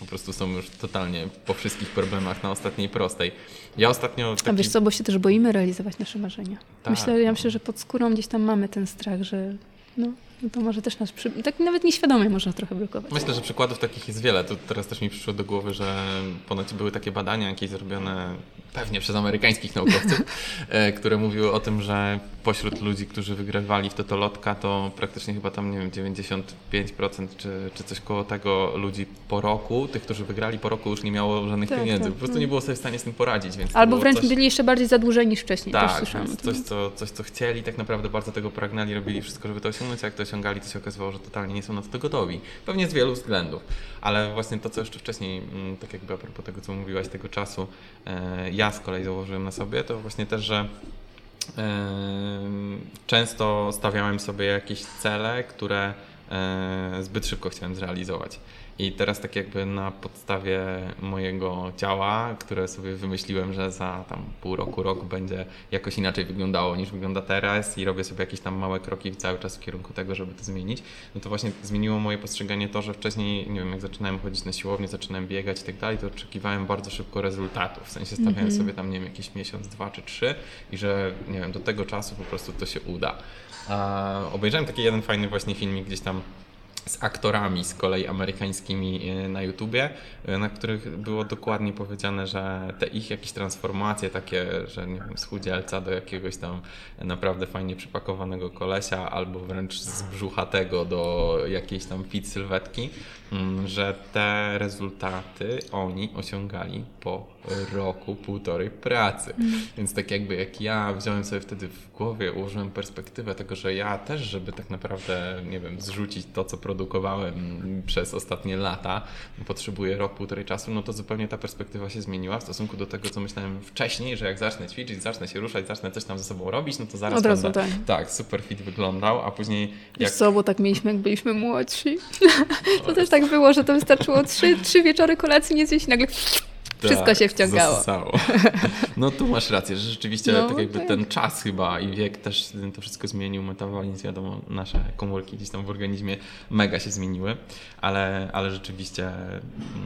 po prostu są już totalnie po wszystkich problemach na ostatniej prostej. Ja ostatnio. Taki... A wiesz co, bo się też boimy realizować nasze marzenia. Tak. Myślę, ja myślę, że pod skórą gdzieś tam mamy ten strach, że no, no to może też nas, przy... tak nawet nieświadomie można trochę blokować. Myślę, że przykładów takich jest wiele. To teraz też mi przyszło do głowy, że ponoć były takie badania jakieś zrobione pewnie przez amerykańskich naukowców, [laughs] e, które mówiły o tym, że pośród ludzi, którzy wygrywali w Totolotka, to praktycznie chyba tam, nie wiem, 95% czy, czy coś koło tego ludzi po roku, tych, którzy wygrali po roku już nie miało żadnych tak, pieniędzy. Tak, po prostu tak. nie było sobie w stanie z tym poradzić. Więc Albo wręcz coś... byli jeszcze bardziej zadłużeni niż wcześniej. Tak, coś co, coś, co chcieli, tak naprawdę bardzo tego pragnęli, robili wszystko, żeby to osiągnąć, jak to osiągali, to się okazywało, że totalnie nie są na to gotowi. Pewnie z wielu względów, ale właśnie to, co jeszcze wcześniej, mm, tak jakby a propos tego, co mówiłaś, tego czasu, e, ja z kolei założyłem na sobie, to właśnie też, że często stawiałem sobie jakieś cele, które e, zbyt szybko chciałem zrealizować. I teraz tak jakby na podstawie mojego ciała, które sobie wymyśliłem, że za tam pół roku, rok będzie jakoś inaczej wyglądało niż wygląda teraz i robię sobie jakieś tam małe kroki cały czas w kierunku tego, żeby to zmienić, no to właśnie zmieniło moje postrzeganie to, że wcześniej, nie wiem, jak zaczynałem chodzić na siłownię, zaczynałem biegać i tak dalej, to oczekiwałem bardzo szybko rezultatów. W sensie stawiałem mm -hmm. sobie tam, nie wiem, jakiś miesiąc, dwa czy trzy i że, nie wiem, do tego czasu po prostu to się uda. A obejrzałem taki jeden fajny właśnie filmik gdzieś tam z aktorami z kolei amerykańskimi e, na YouTubie, e, na których było dokładnie powiedziane, że te ich jakieś transformacje takie, że nie wiem, z chudzielca do jakiegoś tam naprawdę fajnie przypakowanego kolesia albo wręcz z brzuchatego do jakiejś tam fit sylwetki, że te rezultaty oni osiągali po roku, półtorej pracy. Mm. Więc tak jakby jak ja wziąłem sobie wtedy w głowie, ułożyłem perspektywę tego, że ja też, żeby tak naprawdę, nie wiem, zrzucić to, co produkowałem przez ostatnie lata, potrzebuję rok, półtorej czasu, no to zupełnie ta perspektywa się zmieniła w stosunku do tego, co myślałem wcześniej, że jak zacznę ćwiczyć, zacznę się ruszać, zacznę coś tam ze sobą robić, no to zaraz Od razu, będę, tak. tak, super fit wyglądał, a później jak... Wiesz co, bo tak mieliśmy, jak byliśmy młodsi. [laughs] to też tak było, że to wystarczyło trzy, trzy wieczory kolacji nie zjeść i nagle wszystko tak, się wciągało. Zasysało. No tu masz rację, że rzeczywiście no, tak jakby tak. ten czas chyba i wiek też to wszystko zmienił, metabolizm, wiadomo, nasze komórki gdzieś tam w organizmie mega się zmieniły, ale, ale rzeczywiście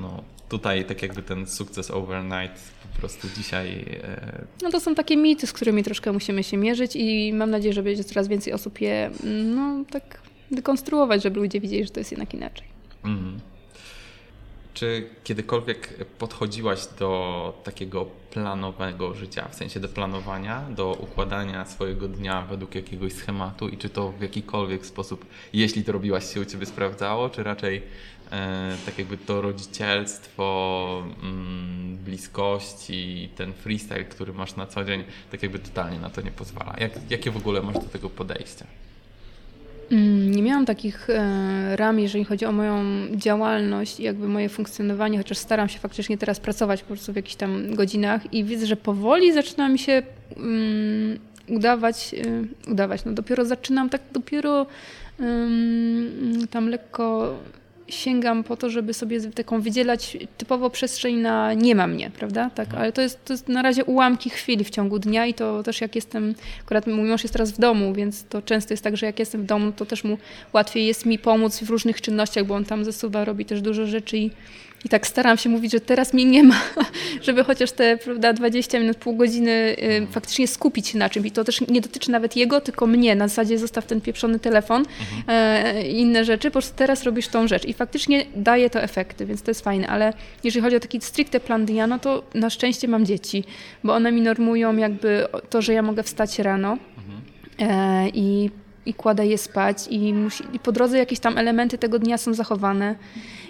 no, tutaj tak jakby ten sukces overnight po prostu dzisiaj... E... No to są takie mity, z którymi troszkę musimy się mierzyć i mam nadzieję, że będzie coraz więcej osób je no tak dekonstruować, żeby ludzie widzieli, że to jest jednak inaczej. Mm. Czy kiedykolwiek podchodziłaś do takiego planowego życia, w sensie do planowania, do układania swojego dnia według jakiegoś schematu i czy to w jakikolwiek sposób, jeśli to robiłaś, się u Ciebie sprawdzało, czy raczej e, tak jakby to rodzicielstwo, mm, bliskość i ten freestyle, który masz na co dzień, tak jakby totalnie na to nie pozwala? Jak, jakie w ogóle masz do tego podejście? Mm, nie miałam takich e, ram, jeżeli chodzi o moją działalność i jakby moje funkcjonowanie, chociaż staram się faktycznie teraz pracować po prostu w jakichś tam godzinach i widzę, że powoli zaczyna mi się um, udawać, um, udawać, no dopiero zaczynam tak dopiero tam lekko sięgam po to, żeby sobie taką wydzielać typowo przestrzeń na nie ma mnie, prawda? Tak, mhm. ale to jest, to jest na razie ułamki chwili w ciągu dnia i to też jak jestem, akurat mój mąż jest teraz w domu, więc to często jest tak, że jak jestem w domu, to też mu łatwiej jest mi pomóc w różnych czynnościach, bo on tam zasuwa, robi też dużo rzeczy i i tak staram się mówić, że teraz mnie nie ma, [laughs] żeby chociaż te prawda, 20 minut, pół godziny y, faktycznie skupić się na czymś. I to też nie dotyczy nawet jego, tylko mnie. Na zasadzie zostaw ten pieprzony telefon mhm. i inne rzeczy. Po prostu teraz robisz tą rzecz. I faktycznie daje to efekty, więc to jest fajne. Ale jeżeli chodzi o taki stricte plan dnia, no to na szczęście mam dzieci, bo one mi normują jakby to, że ja mogę wstać rano. Mhm. E, I i kładę je spać i, musi, i po drodze jakieś tam elementy tego dnia są zachowane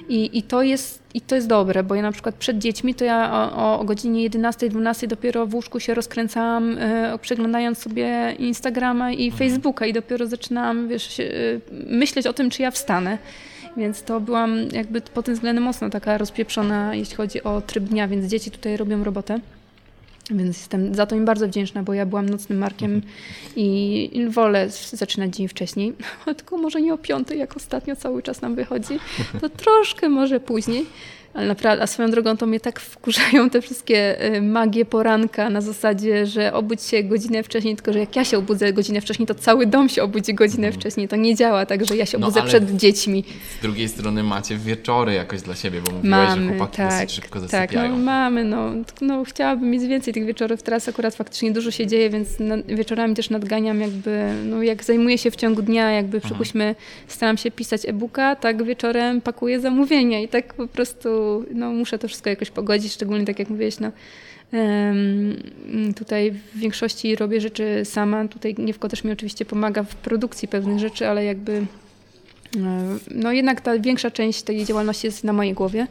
i, i, to jest, i to jest dobre, bo ja na przykład przed dziećmi to ja o, o godzinie 11-12 dopiero w łóżku się rozkręcałam, e, przeglądając sobie Instagrama i mhm. Facebooka i dopiero zaczynałam wiesz, e, myśleć o tym, czy ja wstanę. Więc to byłam jakby pod tym względem mocno taka rozpieprzona, jeśli chodzi o tryb dnia, więc dzieci tutaj robią robotę. Więc jestem za to im bardzo wdzięczna, bo ja byłam nocnym markiem i wolę zaczynać dzień wcześniej, [laughs] tylko może nie o piątej, jak ostatnio cały czas nam wychodzi, to troszkę może później. Ale naprawdę, a swoją drogą to mnie tak wkurzają te wszystkie y, magie poranka na zasadzie, że obudź się godzinę wcześniej, tylko że jak ja się obudzę godzinę wcześniej, to cały dom się obudzi godzinę mm. wcześniej. To nie działa tak, że ja się no, obudzę no, przed dziećmi. Z drugiej strony macie wieczory jakoś dla siebie, bo mówiłaś, mamy, że chłopaki tak, dosyć szybko zasypiają. Tak, no, mamy, no, no chciałabym mieć więcej tych wieczorów. Teraz akurat faktycznie dużo się dzieje, więc na, wieczorami też nadganiam jakby, no jak zajmuję się w ciągu dnia, jakby mhm. przypuśćmy, staram się pisać e-booka, tak wieczorem pakuję zamówienia i tak po prostu no, muszę to wszystko jakoś pogodzić, szczególnie tak jak mówiłeś, no, Tutaj w większości robię rzeczy sama. Tutaj Niewko też mi oczywiście pomaga w produkcji pewnych rzeczy, ale jakby e, no jednak ta większa część tej działalności jest na mojej głowie.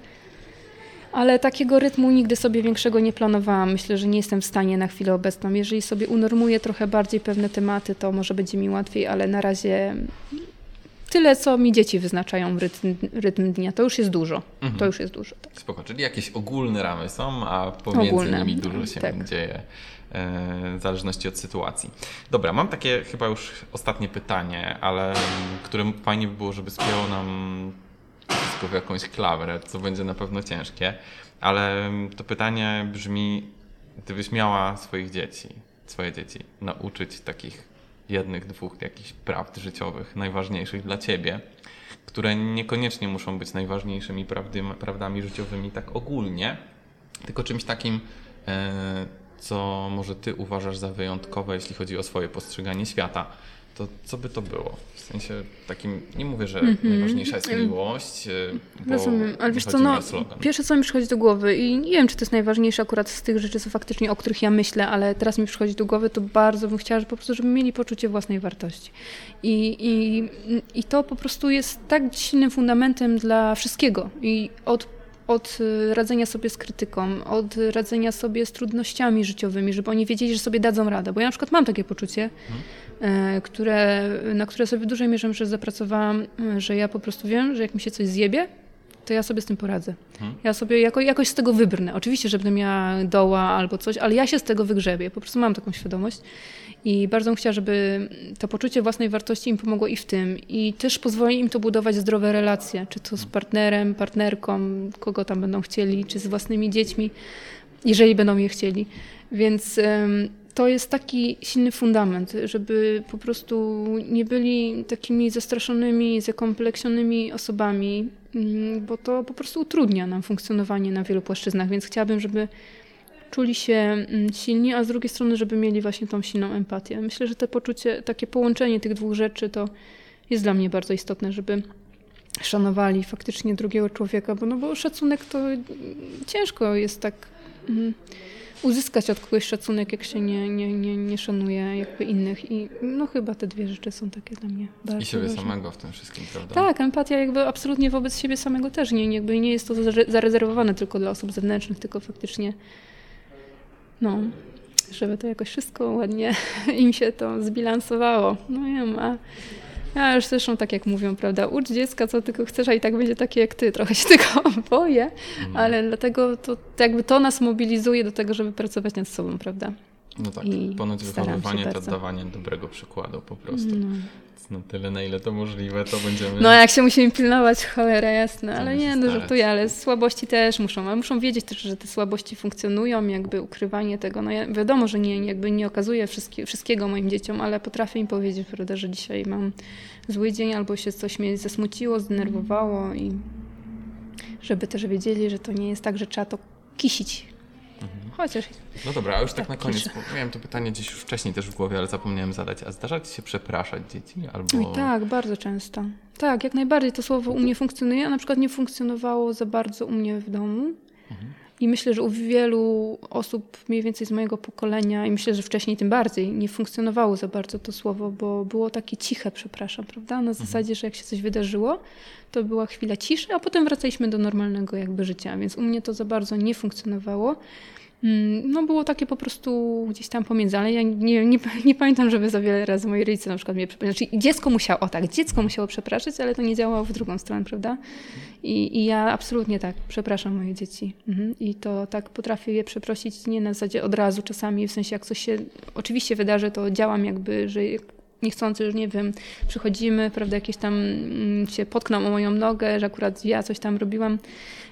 Ale takiego rytmu nigdy sobie większego nie planowałam. Myślę, że nie jestem w stanie na chwilę obecną. Jeżeli sobie unormuję trochę bardziej pewne tematy, to może będzie mi łatwiej, ale na razie tyle, co mi dzieci wyznaczają rytm, rytm dnia. To już jest dużo. Mhm. To już jest dużo. Tak. Spoko, czyli jakieś ogólne ramy są, a pomiędzy ogólne. nimi dużo się tak. dzieje e, w zależności od sytuacji. Dobra, mam takie chyba już ostatnie pytanie, ale którym fajnie by było, żeby spięło nam wszystko w jakąś klawrę, co będzie na pewno ciężkie, ale to pytanie brzmi, gdybyś miała swoich dzieci, swoje dzieci nauczyć takich jednych, dwóch jakichś prawd życiowych najważniejszych dla ciebie, które niekoniecznie muszą być najważniejszymi prawdy, prawdami życiowymi tak ogólnie, tylko czymś takim, e, co może ty uważasz za wyjątkowe, jeśli chodzi o swoje postrzeganie świata to co by to było? W sensie takim, nie mówię, że mm -hmm. najważniejsza jest miłość, y, bo Rozumiem, ale wiesz co, no, pierwsze co mi przychodzi do głowy i nie wiem, czy to jest najważniejsze akurat z tych rzeczy, co faktycznie, o których ja myślę, ale teraz mi przychodzi do głowy, to bardzo bym chciała, że po prostu, żeby mieli poczucie własnej wartości. I, i, i to po prostu jest tak silnym fundamentem dla wszystkiego i od od radzenia sobie z krytyką, od radzenia sobie z trudnościami życiowymi, żeby oni wiedzieli, że sobie dadzą radę. Bo ja na przykład mam takie poczucie, hmm. Które, na które sobie w dużej mierze że zapracowałam, e, że ja po prostu wiem, że jak mi się coś zjebie, to ja sobie z tym poradzę. Hmm. Ja sobie jako, jakoś z tego wybrnę. Oczywiście, że będę miała doła albo coś, ale ja się z tego wygrzebię. Po prostu mam taką świadomość. I bardzo bym chciała, żeby to poczucie własnej wartości im pomogło i w tym. I też pozwoli im to budować zdrowe relacje, czy to z partnerem, partnerką, kogo tam będą chcieli, czy z własnymi dziećmi, jeżeli będą je chcieli. Więc to jest taki silny fundament, żeby po prostu nie byli takimi zastraszonymi, zakompleksionymi osobami, mm, bo to po prostu utrudnia nam funkcjonowanie na wielu płaszczyznach. Więc chciałabym, żeby czuli się mm, silni, a z drugiej strony, żeby mieli właśnie tą silną empatię. Myślę, że to poczucie, takie połączenie tych dwóch rzeczy to jest dla mnie bardzo istotne, żeby szanowali faktycznie drugiego człowieka, bo, no bo szacunek to ciężko jest tak mm, uzyskać od kogoś szacunek, jak się nie, nie, nie, nie szanuje jakby innych i no chyba te dwie rzeczy są takie dla mnie bardzo I siebie ważne. samego w tym wszystkim, prawda? Tak, empatia jakby absolutnie wobec siebie samego też nie, jakby nie jest to zarezerwowane tylko dla osób zewnętrznych, tylko faktycznie no, żeby to jakoś wszystko ładnie [laughs] im się to zbilansowało. No wiem, a ja już zresztą tak jak mówią, prawda, ucz dziecka co tylko chcesz, a i tak będzie takie jak ty. Trochę się [laughs] tego boję, mm. ale dlatego to jakby to nas mobilizuje do tego, żeby pracować nad sobą, prawda? No tak, I ponoć wychowywanie to dawanie dobrego przykładu po prostu. No na tyle, na ile to możliwe, to będziemy... No jak się musimy pilnować, cholera jasne, ale nie, no żartuję, ale słabości też muszą, ale muszą wiedzieć też, że te słabości funkcjonują, jakby ukrywanie tego, no ja, wiadomo, że nie, jakby nie okazuję wszystkie, wszystkiego moim dzieciom, ale potrafię im powiedzieć, prawda, że dzisiaj mam zły dzień, albo się coś mnie zasmuciło, zdenerwowało i żeby też wiedzieli, że to nie jest tak, że trzeba to kisić. Chociaż. No dobra, a już tak, tak na koniec. Miałem to pytanie gdzieś już wcześniej też w głowie, ale zapomniałem zadać. A zdarza ci się przepraszać dzieci? Albo... I tak, bardzo często. Tak, jak najbardziej to słowo u mnie funkcjonuje, a na przykład nie funkcjonowało za bardzo u mnie w domu. Mhm. I myślę, że u wielu osób mniej więcej z mojego pokolenia, i myślę, że wcześniej tym bardziej, nie funkcjonowało za bardzo to słowo, bo było takie ciche, przepraszam, prawda? Na mhm. zasadzie, że jak się coś wydarzyło, to była chwila ciszy, a potem wracaliśmy do normalnego jakby życia, więc u mnie to za bardzo nie funkcjonowało. Mm, no było takie po prostu gdzieś tam pomiędzy, ale ja nie, nie, nie pamiętam, żeby za wiele razy moi rodzice na przykład mnie przepraszali. Znaczy dziecko musiało, o tak, dziecko musiało przepraszać, ale to nie działało w drugą stronę, prawda? I, i ja absolutnie tak, przepraszam moje dzieci. Mhm. I to tak potrafię je przeprosić nie na zasadzie od razu czasami, w sensie jak coś się oczywiście wydarzy, to działam jakby, że niechcący, że nie wiem, przychodzimy, prawda, jakieś tam mm, się potkną o moją nogę, że akurat ja coś tam robiłam.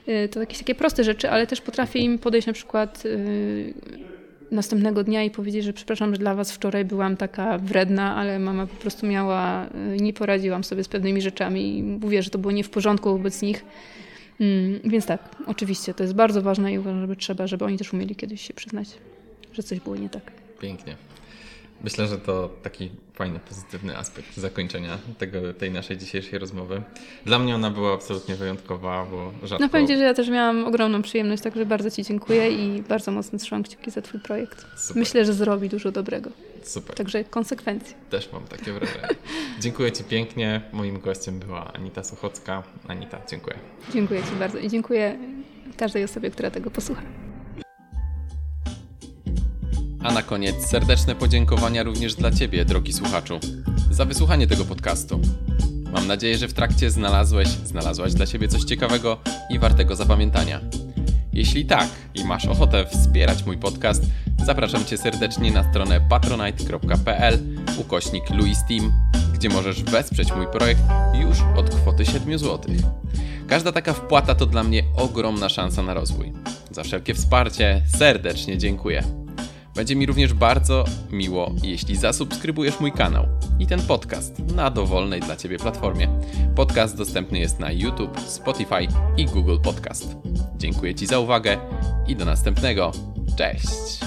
Y, to jakieś takie proste rzeczy, ale też potrafię im podejść na przykład y, następnego dnia i powiedzieć, że przepraszam, że dla was wczoraj byłam taka wredna, ale mama po prostu miała, y, nie poradziłam sobie z pewnymi rzeczami i mówię, że to było nie w porządku wobec nich. Mm, więc tak, oczywiście, to jest bardzo ważne i uważam, że trzeba, żeby oni też umieli kiedyś się przyznać, że coś było nie tak. Pięknie. Myślę, że to taki fajny, pozytywny aspekt zakończenia tego, tej naszej dzisiejszej rozmowy. Dla mnie ona była absolutnie wyjątkowa, bo rzadko... No powiem Ci, że ja też miałam ogromną przyjemność, także bardzo Ci dziękuję i bardzo mocno trzymam kciuki za Twój projekt. Super. Myślę, że zrobi dużo dobrego. Super. Także konsekwencje. Też mam takie wrażenie. dziękuję Ci pięknie. Moim gościem była Anita Sochocka. Anita, dziękuję. Dziękuję Ci bardzo i dziękuję każdej osobie, która tego posłucha. A na koniec serdeczne podziękowania również dla Ciebie, drogi słuchaczu, za wysłuchanie tego podcastu. Mam nadzieję, że w trakcie znalazłeś, znalazłaś dla siebie coś ciekawego i wartego zapamiętania. Jeśli tak i masz ochotę wspierać mój podcast, zapraszam Cię serdecznie na stronę patronite.pl ukośnik Louis Team, gdzie możesz wesprzeć mój projekt już od kwoty 7 zł. Każda taka wpłata to dla mnie ogromna szansa na rozwój. Za wszelkie wsparcie serdecznie dziękuję. Będzie mi również bardzo miło, jeśli zasubskrybujesz mój kanał i ten podcast na dowolnej dla Ciebie platformie. Podcast dostępny jest na YouTube, Spotify i Google Podcast. Dziękuję Ci za uwagę i do następnego. Cześć!